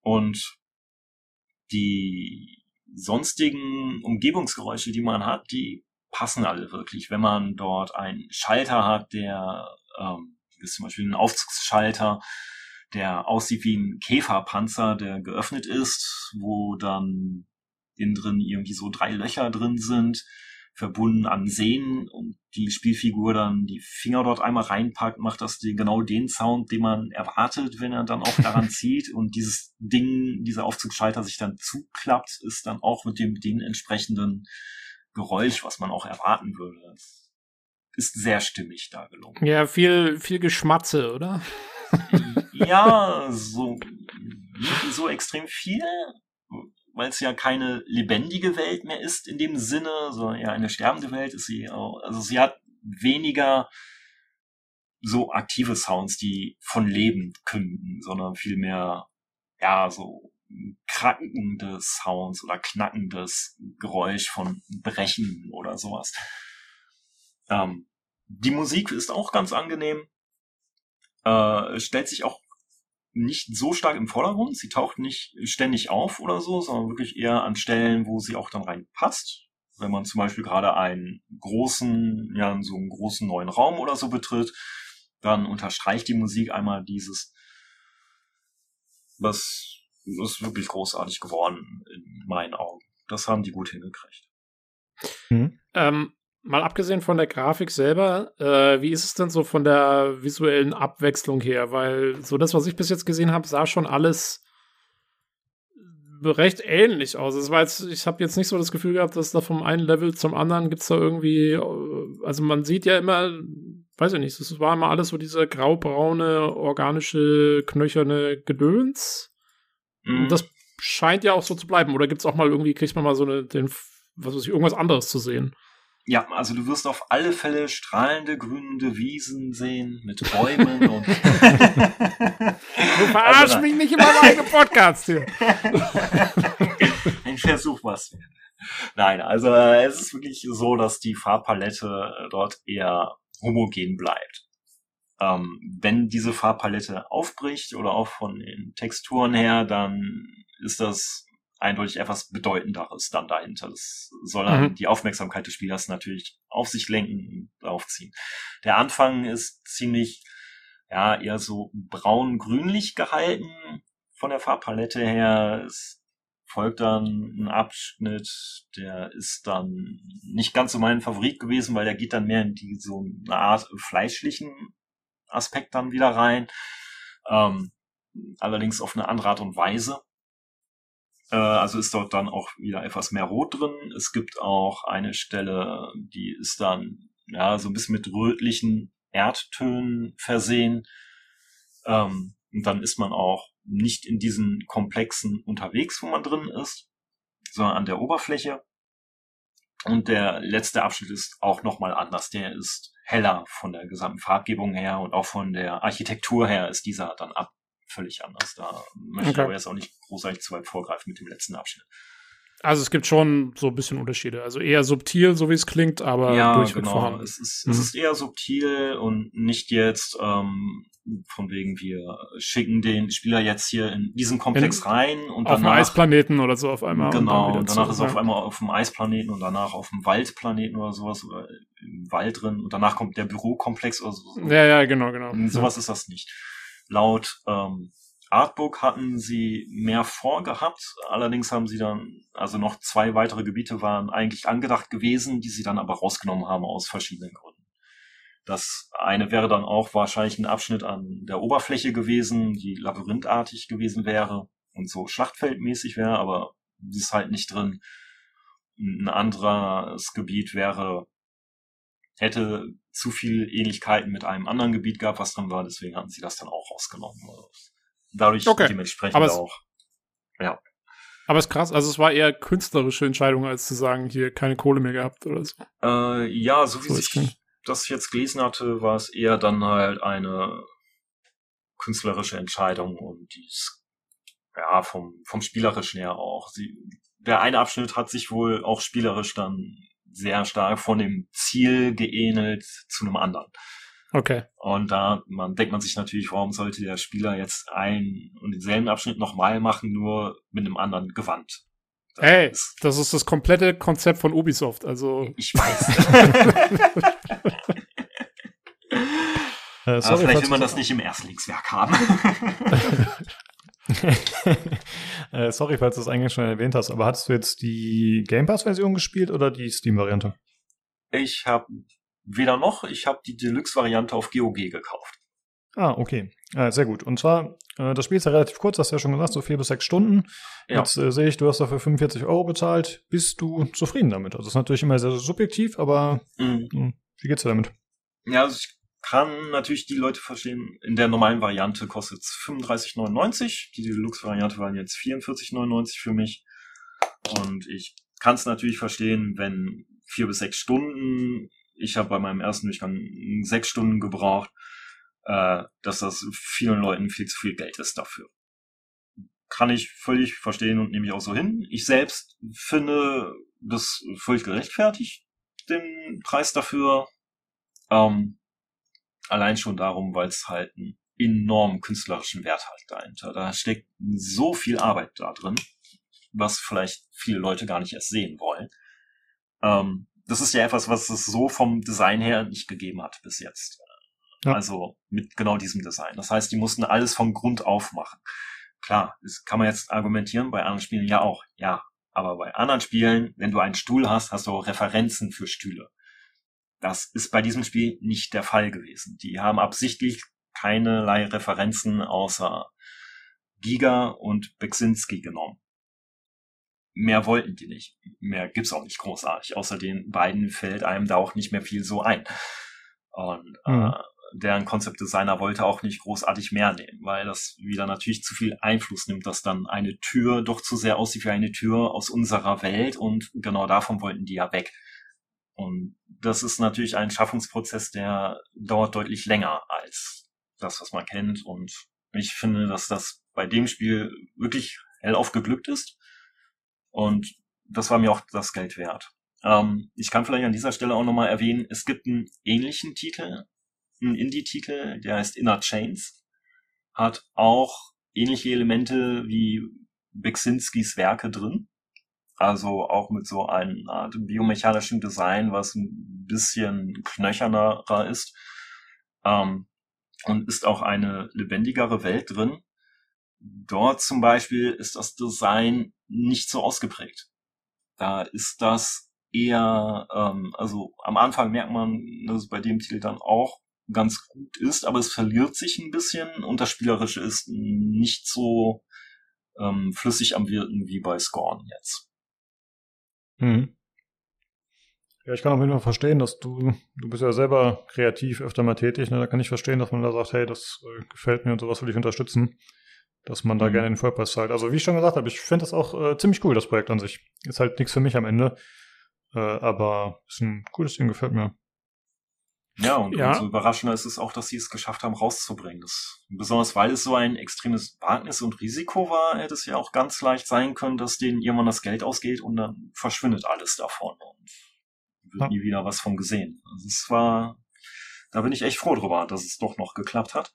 S3: Und die sonstigen Umgebungsgeräusche, die man hat, die passen alle wirklich. Wenn man dort einen Schalter hat, der ähm, ist zum Beispiel ein Aufzugsschalter, der aussieht wie ein Käferpanzer, der geöffnet ist, wo dann innen drin irgendwie so drei Löcher drin sind verbunden an Sehnen und die Spielfigur dann die Finger dort einmal reinpackt, macht das den, genau den Sound, den man erwartet, wenn er dann auch daran zieht und dieses Ding, dieser Aufzugsschalter sich dann zuklappt, ist dann auch mit dem, den entsprechenden Geräusch, was man auch erwarten würde. Das ist sehr stimmig da gelungen.
S2: Ja, viel, viel Geschmatze, oder?
S3: ja, so, so extrem viel, weil es ja keine lebendige Welt mehr ist in dem Sinne, sondern eher eine sterbende Welt ist sie auch. Also sie hat weniger so aktive Sounds, die von Leben künden, sondern vielmehr, ja, so krackende Sounds oder knackendes Geräusch von Brechen oder sowas. Ähm, die Musik ist auch ganz angenehm. Äh, stellt sich auch nicht so stark im Vordergrund. Sie taucht nicht ständig auf oder so, sondern wirklich eher an Stellen, wo sie auch dann reinpasst. Wenn man zum Beispiel gerade einen großen, ja, so einen großen neuen Raum oder so betritt, dann unterstreicht die Musik einmal dieses, was ist wirklich großartig geworden in meinen Augen. Das haben die gut hingekriegt.
S2: Mhm. Ähm, mal abgesehen von der Grafik selber, äh, wie ist es denn so von der visuellen Abwechslung her? Weil so das, was ich bis jetzt gesehen habe, sah schon alles recht ähnlich aus. Es war jetzt, ich habe jetzt nicht so das Gefühl gehabt, dass da vom einen Level zum anderen gibt es da irgendwie, äh, also man sieht ja immer, weiß ich nicht, es war immer alles so diese graubraune, organische, knöcherne Gedöns. Mhm. Das scheint ja auch so zu bleiben. Oder gibt es auch mal irgendwie, kriegt man mal so eine, den, was weiß ich, irgendwas anderes zu sehen?
S3: Ja, also du wirst auf alle Fälle strahlende, grünende Wiesen sehen mit Bäumen und. du
S2: verarsch also, mich nicht immer meine Podcast hier.
S3: Ein Versuch was. Nein, also äh, es ist wirklich so, dass die Farbpalette äh, dort eher homogen bleibt. Ähm, wenn diese Farbpalette aufbricht oder auch von den Texturen her, dann ist das eindeutig etwas Bedeutenderes dann dahinter. Das soll dann mhm. die Aufmerksamkeit des Spielers natürlich auf sich lenken und aufziehen. Der Anfang ist ziemlich, ja, eher so braun-grünlich gehalten von der Farbpalette her. Es folgt dann ein Abschnitt, der ist dann nicht ganz so mein Favorit gewesen, weil der geht dann mehr in die so eine Art fleischlichen Aspekt dann wieder rein. Ähm, allerdings auf eine andere Art und Weise. Äh, also ist dort dann auch wieder etwas mehr Rot drin. Es gibt auch eine Stelle, die ist dann ja so ein bisschen mit rötlichen Erdtönen versehen. Ähm, und dann ist man auch nicht in diesen Komplexen unterwegs, wo man drin ist, sondern an der Oberfläche. Und der letzte Abschnitt ist auch nochmal anders. Der ist heller von der gesamten Farbgebung her und auch von der Architektur her ist dieser dann ab völlig anders. Da möchte okay. ich aber jetzt auch nicht großartig zu weit vorgreifen mit dem letzten Abschnitt.
S2: Also es gibt schon so ein bisschen Unterschiede. Also eher subtil, so wie es klingt, aber
S3: ja, durchweg genau. vorhanden. Es ist, mhm. es ist eher subtil und nicht jetzt ähm, von wegen wir schicken den Spieler jetzt hier in diesen Komplex in, rein und
S2: auf
S3: danach,
S2: einem Eisplaneten oder so auf einmal.
S3: Genau, und, und danach zu, ist er auf einmal auf dem Eisplaneten und danach auf dem Waldplaneten oder sowas oder im Wald drin und danach kommt der Bürokomplex oder so.
S2: Ja, ja, genau, genau.
S3: Sowas
S2: ja.
S3: ist das nicht. Laut ähm, Artbook hatten sie mehr vorgehabt, allerdings haben sie dann, also noch zwei weitere Gebiete waren eigentlich angedacht gewesen, die sie dann aber rausgenommen haben aus verschiedenen Gründen. Das eine wäre dann auch wahrscheinlich ein Abschnitt an der Oberfläche gewesen, die labyrinthartig gewesen wäre und so schlachtfeldmäßig wäre, aber die ist halt nicht drin. Ein anderes Gebiet wäre, hätte zu viel Ähnlichkeiten mit einem anderen Gebiet gehabt, was drin war, deswegen hatten sie das dann auch rausgenommen. Dadurch okay. dementsprechend
S2: aber
S3: auch. Ja.
S2: Aber es ist krass, also es war eher künstlerische Entscheidung, als zu sagen, hier keine Kohle mehr gehabt oder so.
S3: Äh, ja, so wie so sich das jetzt gelesen hatte, war es eher dann halt eine künstlerische Entscheidung und dies ja vom vom spielerischen her auch. Sie, der eine Abschnitt hat sich wohl auch spielerisch dann sehr stark von dem Ziel geähnelt zu einem anderen.
S2: Okay.
S3: Und da man denkt man sich natürlich, warum sollte der Spieler jetzt einen und denselben Abschnitt nochmal machen, nur mit einem anderen Gewand.
S2: Das hey, ist, das ist das komplette Konzept von Ubisoft, also.
S3: Ich weiß. äh, sorry, vielleicht will man das nicht im Erstlingswerk haben.
S1: äh, sorry, falls du es eigentlich schon erwähnt hast, aber hattest du jetzt die Game Pass-Version gespielt oder die Steam-Variante?
S3: Ich habe Weder noch, ich habe die Deluxe-Variante auf GOG gekauft.
S1: Ah, okay. Ja, sehr gut. Und zwar, äh, das Spiel ist ja relativ kurz, hast du ja schon gesagt, so vier bis sechs Stunden. Ja. Jetzt äh, sehe ich, du hast dafür 45 Euro bezahlt. Bist du zufrieden damit? Also das ist natürlich immer sehr, sehr subjektiv, aber mhm. mh, hm, wie geht's dir damit?
S3: Ja, also ich kann natürlich die Leute verstehen, in der normalen Variante kostet es 35,99. Die Deluxe-Variante waren jetzt 44,99 für mich. Und ich kann es natürlich verstehen, wenn vier bis sechs Stunden ich habe bei meinem ersten Durchgang sechs Stunden gebraucht, äh, dass das vielen Leuten viel zu viel Geld ist dafür. Kann ich völlig verstehen und nehme ich auch so hin. Ich selbst finde das völlig gerechtfertigt, den Preis dafür. Ähm, allein schon darum, weil es halt einen enormen künstlerischen Wert hat dahinter. Da steckt so viel Arbeit da drin, was vielleicht viele Leute gar nicht erst sehen wollen. Ähm, das ist ja etwas, was es so vom Design her nicht gegeben hat bis jetzt. Ja. Also mit genau diesem Design. Das heißt, die mussten alles von Grund auf machen. klar, das kann man jetzt argumentieren, bei anderen Spielen ja auch, ja. Aber bei anderen Spielen, wenn du einen Stuhl hast, hast du auch Referenzen für Stühle. Das ist bei diesem Spiel nicht der Fall gewesen. Die haben absichtlich keinerlei Referenzen außer Giga und Beksinski genommen. Mehr wollten die nicht. Mehr gibt's auch nicht großartig. Außer den beiden fällt einem da auch nicht mehr viel so ein. Und mhm. äh, deren Konzeptdesigner wollte auch nicht großartig mehr nehmen, weil das wieder natürlich zu viel Einfluss nimmt, dass dann eine Tür doch zu sehr aussieht wie eine Tür aus unserer Welt und genau davon wollten die ja weg. Und das ist natürlich ein Schaffungsprozess, der dauert deutlich länger als das, was man kennt. Und ich finde, dass das bei dem Spiel wirklich hell aufgeglückt ist. Und das war mir auch das Geld wert. Ähm, ich kann vielleicht an dieser Stelle auch nochmal erwähnen, es gibt einen ähnlichen Titel, einen Indie-Titel, der heißt Inner Chains. Hat auch ähnliche Elemente wie Beksinskis Werke drin. Also auch mit so einem Art biomechanischen Design, was ein bisschen knöcherner ist. Ähm, und ist auch eine lebendigere Welt drin. Dort zum Beispiel ist das Design nicht so ausgeprägt. Da ist das eher, ähm, also am Anfang merkt man, dass es bei dem Titel dann auch ganz gut ist, aber es verliert sich ein bisschen und das Spielerische ist nicht so ähm, flüssig am Wirken wie bei Scorn jetzt.
S1: Hm. Ja, ich kann auf jeden Fall verstehen, dass du, du bist ja selber kreativ öfter mal tätig, ne? da kann ich verstehen, dass man da sagt, hey, das äh, gefällt mir und sowas will ich unterstützen, dass man da mhm. gerne den Vollpreis zahlt. Also wie ich schon gesagt habe, ich finde das auch äh, ziemlich cool, das Projekt an sich. Ist halt nichts für mich am Ende, äh, aber ist ein cooles Ding, gefällt mir.
S3: Ja, und ja. umso überraschender ist es auch, dass sie es geschafft haben, rauszubringen. Das, besonders weil es so ein extremes Wagnis und Risiko war, hätte es ja auch ganz leicht sein können, dass denen irgendwann das Geld ausgeht und dann verschwindet alles davon und wird ja. nie wieder was von gesehen. Also es war, da bin ich echt froh drüber, dass es doch noch geklappt hat.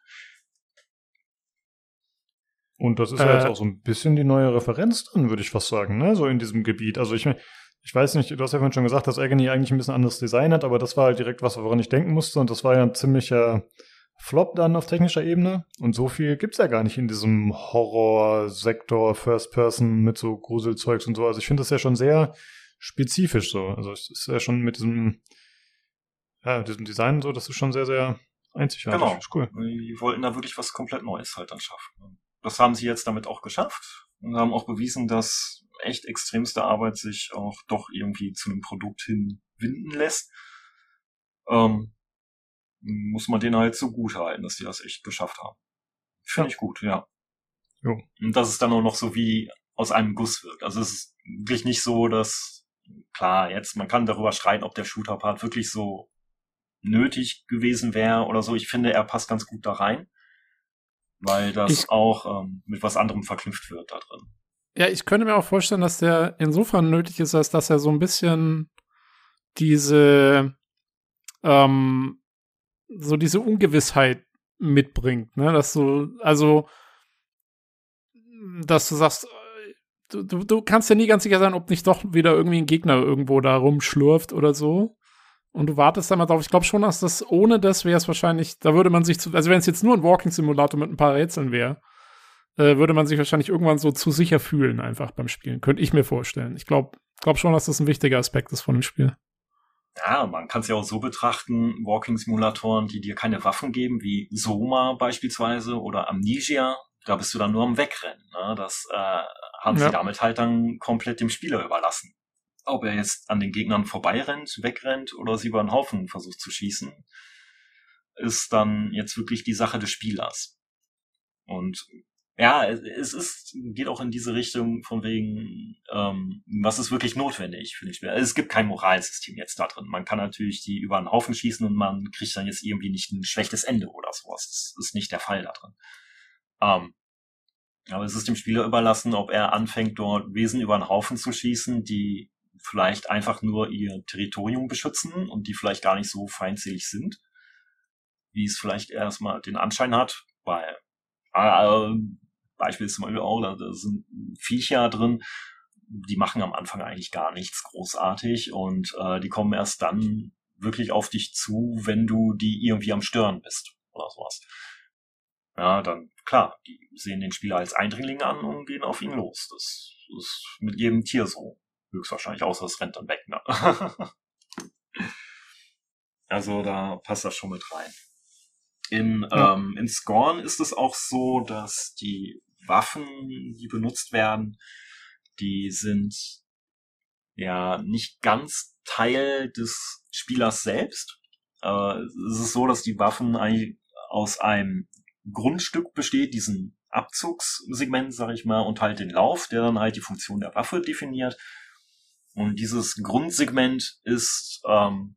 S1: Und das ist äh, ja jetzt auch so ein bisschen die neue Referenz dann, würde ich fast sagen, ne? So in diesem Gebiet. Also ich meine, ich weiß nicht, du hast ja vorhin schon gesagt, dass Agony eigentlich ein bisschen anderes Design hat, aber das war halt direkt was, woran ich denken musste und das war ja ein ziemlicher Flop dann auf technischer Ebene und so viel gibt's ja gar nicht in diesem Horror-Sektor, First Person mit so Gruselzeugs und so. Also ich finde das ja schon sehr spezifisch so. Also es ist ja schon mit diesem, ja, diesem Design so, das ist schon sehr, sehr einzigartig.
S3: Genau. ist cool. Die wollten da wirklich was komplett Neues halt dann schaffen. Das haben sie jetzt damit auch geschafft und haben auch bewiesen, dass echt extremste Arbeit sich auch doch irgendwie zu einem Produkt hinwinden lässt, ähm, muss man denen halt so gut halten, dass die das echt geschafft haben. Finde ja. ich gut, ja. Jo. Und dass es dann auch noch so wie aus einem Guss wirkt. Also es ist wirklich nicht so, dass, klar, jetzt, man kann darüber streiten, ob der Shooter-Part wirklich so nötig gewesen wäre oder so. Ich finde, er passt ganz gut da rein, weil das ich auch ähm, mit was anderem verknüpft wird da drin.
S2: Ja, ich könnte mir auch vorstellen, dass der insofern nötig ist, als dass er so ein bisschen diese, ähm, so diese Ungewissheit mitbringt, ne, dass du, also, dass du sagst, du, du, du kannst ja nie ganz sicher sein, ob nicht doch wieder irgendwie ein Gegner irgendwo da rumschlurft oder so. Und du wartest dann mal drauf. Ich glaube schon, dass das ohne das wäre es wahrscheinlich, da würde man sich zu, also wenn es jetzt nur ein Walking Simulator mit ein paar Rätseln wäre, äh, würde man sich wahrscheinlich irgendwann so zu sicher fühlen, einfach beim Spielen. Könnte ich mir vorstellen. Ich glaube glaub schon, dass das ein wichtiger Aspekt ist von dem Spiel.
S3: Ja, man kann es ja auch so betrachten, Walking-Simulatoren, die dir keine Waffen geben, wie Soma beispielsweise oder Amnesia, da bist du dann nur am Wegrennen. Ne? Das äh, haben ja. sie damit halt dann komplett dem Spieler überlassen. Ob er jetzt an den Gegnern vorbeirennt, wegrennt oder sie über einen Haufen versucht zu schießen, ist dann jetzt wirklich die Sache des Spielers. Und ja, es ist, geht auch in diese Richtung von wegen, ähm, was ist wirklich notwendig für den Spieler. Also es gibt kein Moralsystem jetzt da drin. Man kann natürlich die über einen Haufen schießen und man kriegt dann jetzt irgendwie nicht ein schlechtes Ende oder sowas. Das ist nicht der Fall da drin. Ähm, aber es ist dem Spieler überlassen, ob er anfängt, dort Wesen über einen Haufen zu schießen, die vielleicht einfach nur ihr Territorium beschützen und die vielleicht gar nicht so feindselig sind, wie es vielleicht erstmal den Anschein hat, weil äh, Beispiel ist zum Beispiel auch, da sind Viecher drin, die machen am Anfang eigentlich gar nichts großartig und äh, die kommen erst dann wirklich auf dich zu, wenn du die irgendwie am Stören bist oder sowas. ja, dann klar, die sehen den Spieler als Eindringling an und gehen auf ihn los. Das ist mit jedem Tier so. Höchstwahrscheinlich, außer es rennt dann weg. Ne? also da passt das schon mit rein. In, ja. ähm, in Scorn ist es auch so, dass die Waffen, die benutzt werden, die sind ja nicht ganz Teil des Spielers selbst. Äh, es ist so, dass die Waffen eigentlich aus einem Grundstück besteht, diesen Abzugssegment, sag ich mal, und halt den Lauf, der dann halt die Funktion der Waffe definiert. Und dieses Grundsegment ist ähm,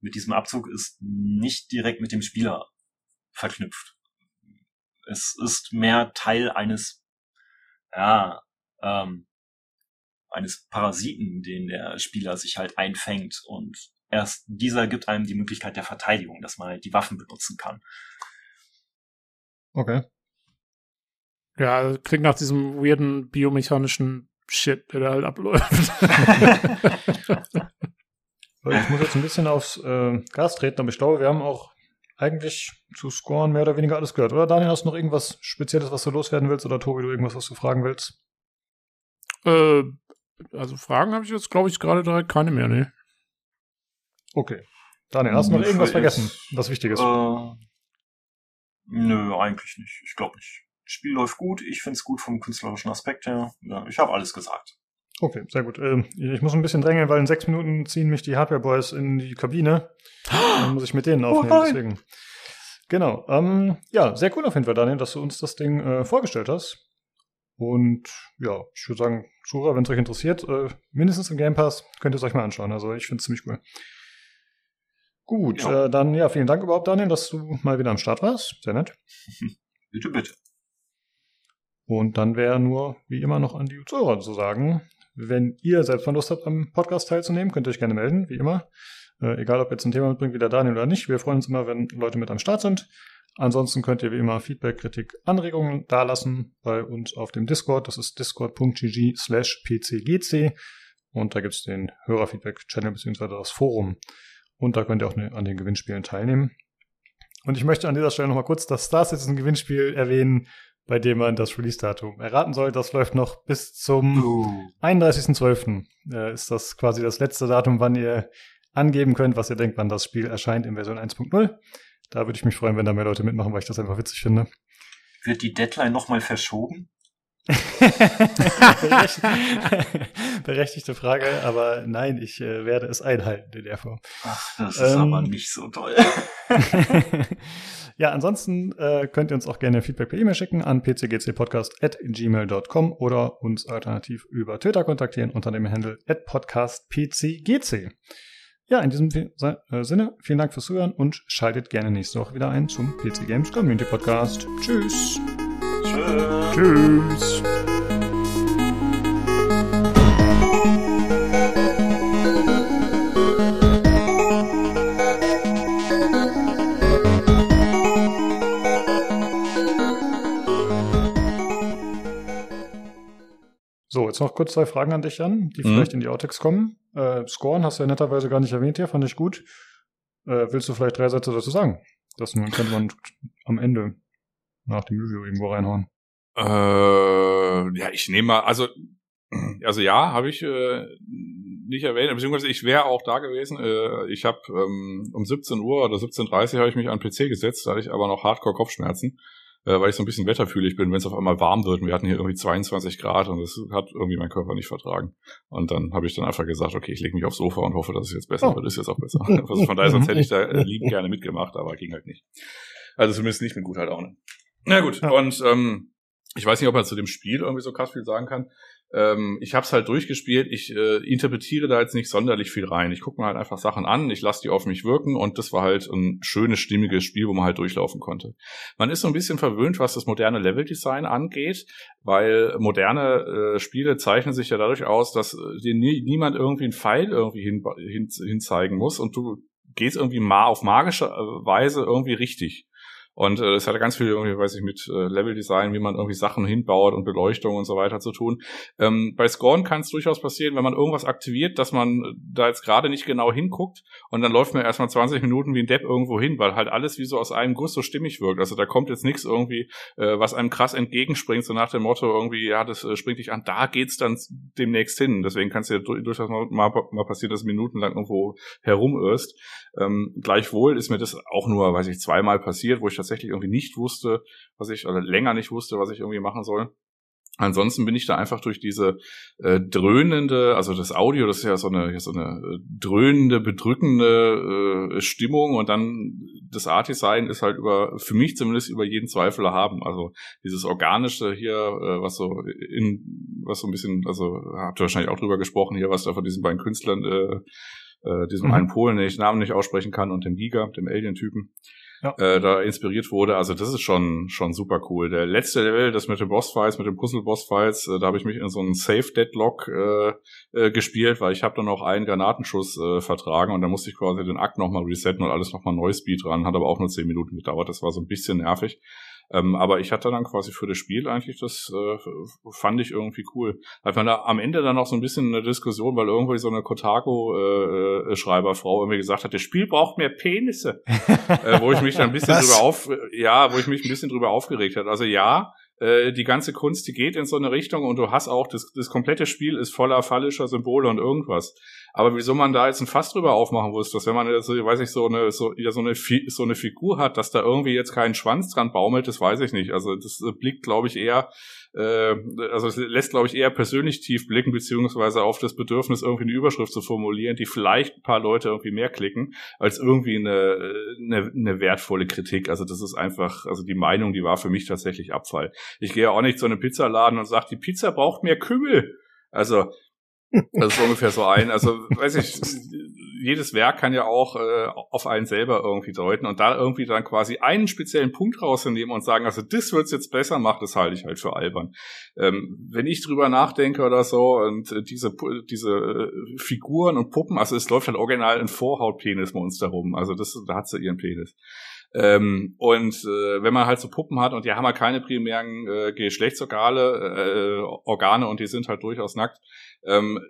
S3: mit diesem Abzug ist nicht direkt mit dem Spieler verknüpft. Es ist mehr Teil eines, ja, ähm, eines Parasiten, den der Spieler sich halt einfängt und erst dieser gibt einem die Möglichkeit der Verteidigung, dass man halt die Waffen benutzen kann.
S1: Okay.
S2: Ja, klingt nach diesem weirden biomechanischen Shit, der da halt abläuft.
S1: ich muss jetzt ein bisschen aufs äh, Gas treten, aber ich glaube, wir haben auch eigentlich zu scoren mehr oder weniger alles gehört. Oder Daniel, hast du noch irgendwas Spezielles, was du loswerden willst? Oder Tobi, du irgendwas, was du fragen willst?
S2: Äh, also Fragen habe ich jetzt, glaube ich, gerade direkt keine mehr, ne?
S1: Okay. Daniel, hast du noch irgendwas vergessen, was wichtig ist? Äh,
S3: nö, eigentlich nicht. Ich glaube nicht. Das Spiel läuft gut. Ich finde es gut vom künstlerischen Aspekt her. Ja, ich habe alles gesagt.
S1: Okay, sehr gut. Ähm, ich muss ein bisschen drängeln, weil in sechs Minuten ziehen mich die Hardware Boys in die Kabine. Dann muss ich mit denen oh aufnehmen. Oh deswegen. Genau. Ähm, ja, sehr cool auf jeden Fall, Daniel, dass du uns das Ding äh, vorgestellt hast. Und ja, ich würde sagen, Zuhörer, wenn es euch interessiert, äh, mindestens im Game Pass, könnt ihr es euch mal anschauen. Also ich finde es ziemlich cool. Gut, ja. Äh, dann ja, vielen Dank überhaupt, Daniel, dass du mal wieder am Start warst. Sehr nett.
S3: bitte, bitte.
S1: Und dann wäre nur, wie immer, noch an die Zuhörer zu sagen, wenn ihr selbst mal Lust habt, am Podcast teilzunehmen, könnt ihr euch gerne melden, wie immer. Äh, egal, ob jetzt ein Thema mitbringt wie der Daniel oder nicht. Wir freuen uns immer, wenn Leute mit am Start sind. Ansonsten könnt ihr wie immer Feedback, Kritik, Anregungen dalassen bei uns auf dem Discord. Das ist discord.gg slash pcgc. Und da gibt es den Hörerfeedback-Channel bzw. das Forum. Und da könnt ihr auch ne, an den Gewinnspielen teilnehmen. Und ich möchte an dieser Stelle nochmal kurz das Star Citizen Gewinnspiel erwähnen, bei dem man das Release-Datum erraten soll. Das läuft noch bis zum uh. 31.12. Äh, ist das quasi das letzte Datum, wann ihr angeben könnt, was ihr denkt, wann das Spiel erscheint in Version 1.0. Da würde ich mich freuen, wenn da mehr Leute mitmachen, weil ich das einfach witzig finde.
S3: Wird die Deadline nochmal verschoben?
S1: Berechtigte Frage, aber nein, ich äh, werde es einhalten in der Form.
S3: Ach, das ist ähm, aber nicht so toll.
S1: ja, ansonsten äh, könnt ihr uns auch gerne Feedback per E-Mail schicken an pcgcpodcast.gmail.com oder uns alternativ über Twitter kontaktieren unter dem Handle podcastpcgc. Ja, in diesem äh, Sinne, vielen Dank fürs Zuhören und schaltet gerne nächste Woche wieder ein zum PC Games Community Podcast. Tschüss.
S3: Tschüss.
S1: So, jetzt noch kurz zwei Fragen an dich, Jan, die mhm. vielleicht in die Outtakes kommen. Äh, Scorn hast du ja netterweise gar nicht erwähnt hier, fand ich gut. Äh, willst du vielleicht drei Sätze dazu sagen? Das könnte man am Ende nach dem Review irgendwo reinhauen.
S4: Äh, ja, ich nehme mal, also, also ja, habe ich äh, nicht erwähnt, beziehungsweise ich wäre auch da gewesen. Äh, ich habe ähm, um 17 Uhr oder 17.30 Uhr habe ich mich an den PC gesetzt, da hatte ich aber noch Hardcore-Kopfschmerzen äh, weil ich so ein bisschen wetterfühlig bin, wenn es auf einmal warm wird. Und wir hatten hier irgendwie 22 Grad und das hat irgendwie mein Körper nicht vertragen. Und dann habe ich dann einfach gesagt, okay, ich lege mich aufs Sofa und hoffe, dass es jetzt besser oh. wird. Ist jetzt auch besser. Also von daher, sonst hätte ich da äh, lieb gerne mitgemacht, aber ging halt nicht. Also zumindest nicht mit guter Laune. Na gut, ja. und ähm, ich weiß nicht, ob man zu dem Spiel irgendwie so krass viel sagen kann. Ähm, ich habe es halt durchgespielt. Ich äh, interpretiere da jetzt nicht sonderlich viel rein. Ich gucke mir halt einfach Sachen an, ich lasse die auf mich wirken und das war halt ein schönes, stimmiges Spiel, wo man halt durchlaufen konnte. Man ist so ein bisschen verwöhnt, was das moderne Leveldesign angeht, weil moderne äh, Spiele zeichnen sich ja dadurch aus, dass äh, dir nie, niemand irgendwie einen Pfeil irgendwie hin, hin, hinzeigen muss und du gehst irgendwie ma auf magische äh, Weise irgendwie richtig. Und äh, es hatte ganz viel irgendwie, weiß ich, mit äh, Leveldesign, wie man irgendwie Sachen hinbaut und Beleuchtung und so weiter zu tun. Ähm, bei Scorn kann es durchaus passieren, wenn man irgendwas aktiviert, dass man da jetzt gerade nicht genau hinguckt und dann läuft man erstmal 20 Minuten wie ein Depp irgendwo hin, weil halt alles wie so aus einem Guss so stimmig wirkt. Also da kommt jetzt nichts irgendwie, äh, was einem krass entgegenspringt, so nach dem Motto irgendwie, ja, das äh, springt dich an, da geht's dann demnächst hin. Deswegen kann es ja durchaus mal, mal passieren, dass minutenlang irgendwo herumirrst. Ähm, gleichwohl ist mir das auch nur, weiß ich, zweimal passiert, wo ich tatsächlich irgendwie nicht wusste, was ich, oder länger nicht wusste, was ich irgendwie machen soll. Ansonsten bin ich da einfach durch diese äh, dröhnende, also das Audio, das ist ja so eine, so eine äh, dröhnende, bedrückende äh, Stimmung und dann das Art Design ist halt über, für mich zumindest über jeden Zweifel erhaben. Also dieses organische hier, äh, was so in, was so ein bisschen, also habt ihr wahrscheinlich auch drüber gesprochen hier, was da von diesen beiden Künstlern, äh, äh, diesem mhm. einen Polen, den ich Namen nicht aussprechen kann und dem Giga, dem Alien-Typen ja. äh, da inspiriert wurde. Also das ist schon schon super cool. Der letzte Level, das mit den Bossfights, mit den Puzzle-Bossfights, äh, da habe ich mich in so einen Safe-Deadlock äh, äh, gespielt, weil ich habe dann noch einen Granatenschuss äh, vertragen und da musste ich quasi den Akt nochmal resetten und alles nochmal neu Speed ran. Hat aber auch nur zehn Minuten gedauert. Das war so ein bisschen nervig. Ähm, aber ich hatte dann quasi für das Spiel eigentlich, das äh, fand ich irgendwie cool. Hat man da am Ende dann noch so ein bisschen eine Diskussion, weil irgendwie so eine Kotaku-Schreiberfrau äh, irgendwie gesagt hat, das Spiel braucht mehr Penisse. äh, wo ich mich dann ein bisschen drüber auf, ja, wo ich mich ein bisschen drüber aufgeregt hat. Also ja, äh, die ganze Kunst, die geht in so eine Richtung und du hast auch, das, das komplette Spiel ist voller phallischer Symbole und irgendwas. Aber wieso man da jetzt ein Fass drüber aufmachen muss, dass wenn man jetzt, weiß ich, so eine, so, ja, so eine, so eine Figur hat, dass da irgendwie jetzt kein Schwanz dran baumelt, das weiß ich nicht. Also das blickt, glaube ich, eher äh, also es lässt, glaube ich, eher persönlich tief blicken, beziehungsweise auf das Bedürfnis, irgendwie eine Überschrift zu formulieren, die vielleicht ein paar Leute irgendwie mehr klicken, als irgendwie eine, eine, eine wertvolle Kritik. Also das ist einfach, also die Meinung, die war für mich tatsächlich Abfall. Ich gehe auch nicht zu einem Pizzaladen und sage, die Pizza braucht mehr Kümmel. Also das ist ungefähr so ein, also weiß ich, jedes Werk kann ja auch äh, auf einen selber irgendwie deuten und da irgendwie dann quasi einen speziellen Punkt rausnehmen und sagen, also das wird's jetzt besser macht, das halte ich halt für albern. Ähm, wenn ich drüber nachdenke oder so und äh, diese diese äh, Figuren und Puppen, also es läuft halt original ein Vorhaut-Penismonster rum, also das, da hat sie ihren Penis. Ähm, und äh, wenn man halt so Puppen hat und die haben halt keine primären äh, Geschlechtsorgane äh, Organe und die sind halt durchaus nackt, ähm,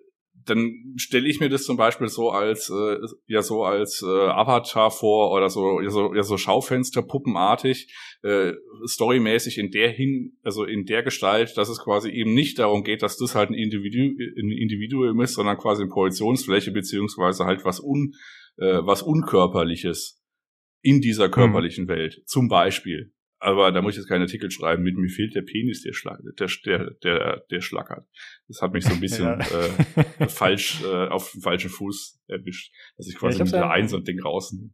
S4: dann stelle ich mir das zum Beispiel so als äh, ja so als äh, Avatar vor oder so ja so, ja so Schaufenster puppenartig äh, storymäßig in der hin also in der Gestalt, dass es quasi eben nicht darum geht, dass das halt ein, Individu ein Individuum ist, sondern quasi eine Projektionsfläche beziehungsweise halt was un äh, was unkörperliches in dieser körperlichen mhm. Welt zum Beispiel aber da muss ich jetzt keinen Artikel schreiben mit mir fehlt der Penis, der, schlag, der, der, der, der schlackert. Das hat mich so ein bisschen ja. äh, falsch äh, auf den falschen Fuß erwischt, dass ich quasi ja, ich mit ja, ein so ein Ding rausnehme.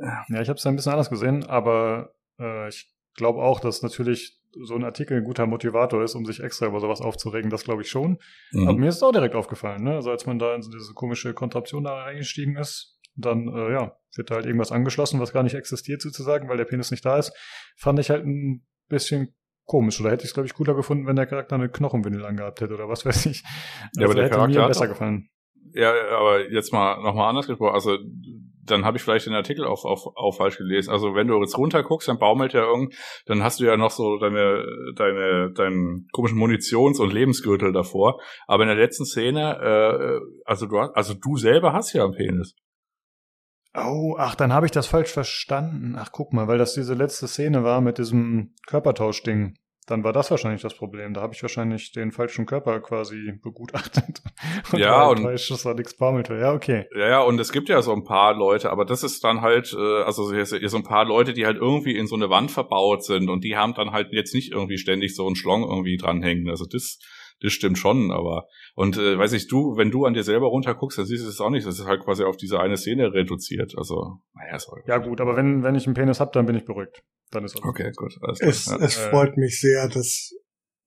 S1: Ja, ich habe es ein bisschen anders gesehen, aber äh, ich glaube auch, dass natürlich so ein Artikel ein guter Motivator ist, um sich extra über sowas aufzuregen, das glaube ich schon. Mhm. Aber mir ist es auch direkt aufgefallen, ne? Also als man da in diese komische Kontraktion da eingestiegen ist, dann, äh, ja, wird da halt irgendwas angeschlossen, was gar nicht existiert sozusagen, weil der Penis nicht da ist. Fand ich halt ein bisschen komisch. Oder hätte ich es, glaube ich, cooler gefunden, wenn der Charakter eine Knochenwindel angehabt hätte oder was weiß ich.
S4: Also ja, aber also der hätte Charakter
S1: mir besser auch, gefallen.
S4: Ja, aber jetzt mal nochmal anders gesprochen. Also dann habe ich vielleicht den Artikel auch, auf, auf falsch gelesen. Also wenn du jetzt runter guckst, dann baumelt ja irgend, dann hast du ja noch so deine, deine, deinen komischen Munitions- und Lebensgürtel davor. Aber in der letzten Szene, äh, also du also du selber hast ja einen Penis.
S1: Oh, ach, dann habe ich das falsch verstanden. Ach, guck mal, weil das diese letzte Szene war mit diesem Körpertauschding. Dann war das wahrscheinlich das Problem. Da habe ich wahrscheinlich den falschen Körper quasi begutachtet.
S4: Und ja, und
S1: das war nichts baumelte. Ja, okay.
S4: Ja, ja, und es gibt ja so ein paar Leute, aber das ist dann halt, äh, also hier so ein paar Leute, die halt irgendwie in so eine Wand verbaut sind und die haben dann halt jetzt nicht irgendwie ständig so einen Schlong irgendwie dranhängen. Also das das stimmt schon, aber und äh, weiß ich, du, wenn du an dir selber runterguckst, dann siehst du es auch nicht. Das ist halt quasi auf diese eine Szene reduziert. Also,
S1: naja, sorry. Ja gut, aber wenn, wenn ich einen Penis hab, dann bin ich beruhigt. Dann ist
S5: alles Okay, gut. Alles es ja. es äh, freut mich sehr, dass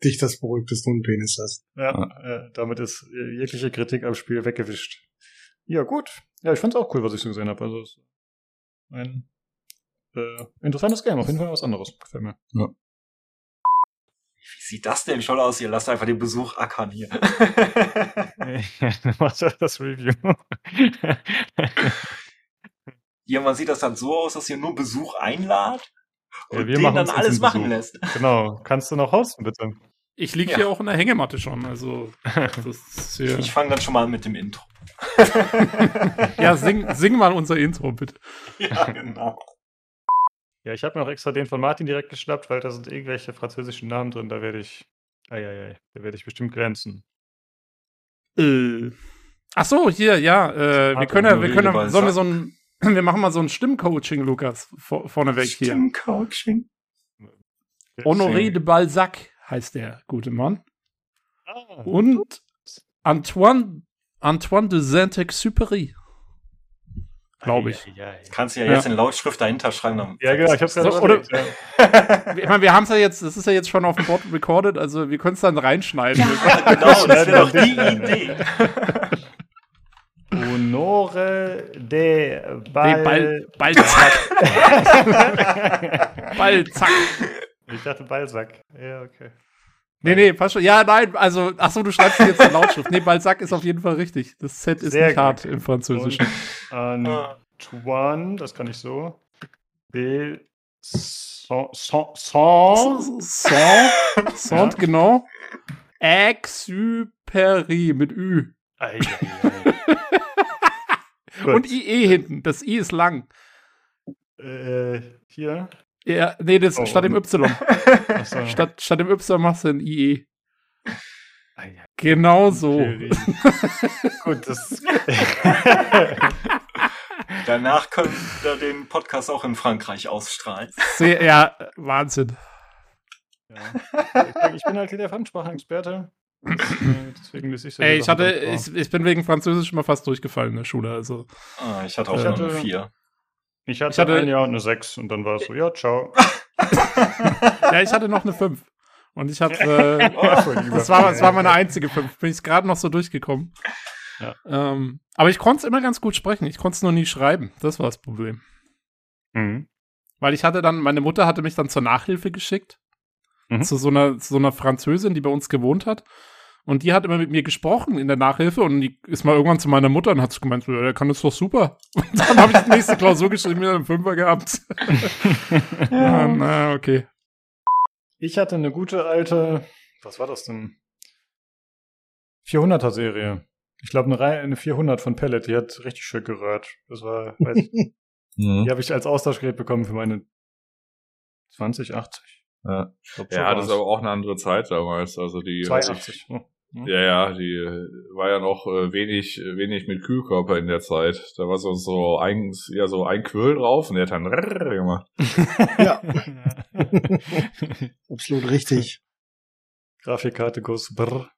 S5: dich das beruhigt, dass du einen Penis hast.
S1: Ja, ja. Äh, damit ist jegliche Kritik am Spiel weggewischt. Ja, gut. Ja, ich fand's auch cool, was ich so gesehen habe. Also es ist ein äh, interessantes Game, auf jeden Fall was anderes. Gefällt mir. Ja
S3: wie sieht das denn schon aus? Ihr lasst einfach den Besuch ackern hier.
S1: Was ist das Review?
S3: ja, man sieht das dann so aus, dass ihr nur Besuch einladet Und ja, wir den dann alles machen lässt.
S1: Genau. Kannst du noch hosten, bitte?
S2: Ich liege ja. hier auch in der Hängematte schon, also
S3: Ich fange dann schon mal mit dem Intro.
S2: ja, sing, sing mal unser Intro, bitte.
S3: Ja, genau.
S1: Ja, ich habe mir auch extra den von Martin direkt geschnappt, weil da sind irgendwelche französischen Namen drin, da werde ich. Eieiei, da werde ich bestimmt glänzen.
S2: Äh. Ach so, hier, ja, äh, wir können ja, wir können ja, sollen wir so ein, wir machen mal so ein Stimmcoaching, Lukas, vor, vorneweg hier.
S3: Stimmcoaching.
S2: Honoré de Balzac heißt der gute Mann. Ah, Und Antoine, Antoine de Saint-Exupéry. Glaube ich. Ja, ja,
S3: ja. Kannst du ja jetzt in Lautschrift dahinter schreiben.
S1: Ja, genau, ich hab's gerade
S2: so, oder, ich meine, wir haben es ja jetzt, das ist ja jetzt schon auf dem Board recorded, also wir können es dann reinschneiden.
S3: Ja, genau, das wäre doch die Idee.
S1: Honore de Bal
S2: Ball, Ballzack. Ballzack.
S1: Ich dachte Ballsack. Ja, okay.
S2: Nee, nee, passt schon. Ja, nein, also, ach so, du schreibst jetzt in Lautschrift. Nee, Balzac ist auf jeden Fall richtig. Das Z ist Sehr nicht gut. hart im Französischen.
S1: Antoine, das kann ich so. B. Saint, Saint, Saint,
S2: Saint, Saint genau. Exupéry mit Ü. Ei, ei, ei. Und IE hinten. Das I ist lang.
S1: Äh, hier.
S2: Ja, nee, das oh. statt dem Y. so. statt, statt dem Y machst du ein IE. Ah, ja. Genau so.
S1: Gut, das.
S3: Danach können wir den Podcast auch in Frankreich ausstrahlen.
S2: Sehr, ja, Wahnsinn.
S1: Ja. Ich bin halt hier der Fremdsprachenexperte. Deswegen
S2: ich Ey, ich hatte, ich, ich, bin wegen Französisch mal fast durchgefallen in der Schule, also.
S3: Ah, ich hatte auch ich hatte, vier.
S1: Ich hatte, ich hatte ein Jahr und eine 6 und dann war es so, ja, ciao.
S2: ja, ich hatte noch eine 5. Und ich habe, äh, das, war, das war meine einzige 5. Bin ich gerade noch so durchgekommen. Ja. Ähm, aber ich konnte es immer ganz gut sprechen. Ich konnte es nur nie schreiben. Das war das Problem. Mhm. Weil ich hatte dann, meine Mutter hatte mich dann zur Nachhilfe geschickt. Mhm. Zu, so einer, zu so einer Französin, die bei uns gewohnt hat. Und die hat immer mit mir gesprochen in der Nachhilfe und die ist mal irgendwann zu meiner Mutter und hat gemeint, ja, der kann das doch super. Und dann habe ich die nächste Klausur geschrieben, wieder einen Fünfer gehabt. ja. Na, okay.
S1: Ich hatte eine gute alte, was war das denn? 400er Serie. Ich glaube, eine, Reihe, eine 400 von Pellet, die hat richtig schön gerührt. Das war, weiß ich, mhm. die habe ich als Austauschgerät bekommen für meine 2080.
S4: Ja, ja das ist aber auch eine andere Zeit damals. Also die
S1: 82.
S4: Ich, ja, ja, die war ja noch äh, wenig, wenig mit Kühlkörper in der Zeit. Da war so, so ein, ja, so ein Quirl drauf und der hat dann gemacht.
S5: ja. Absolut richtig.
S1: Grafikkarte goes brr.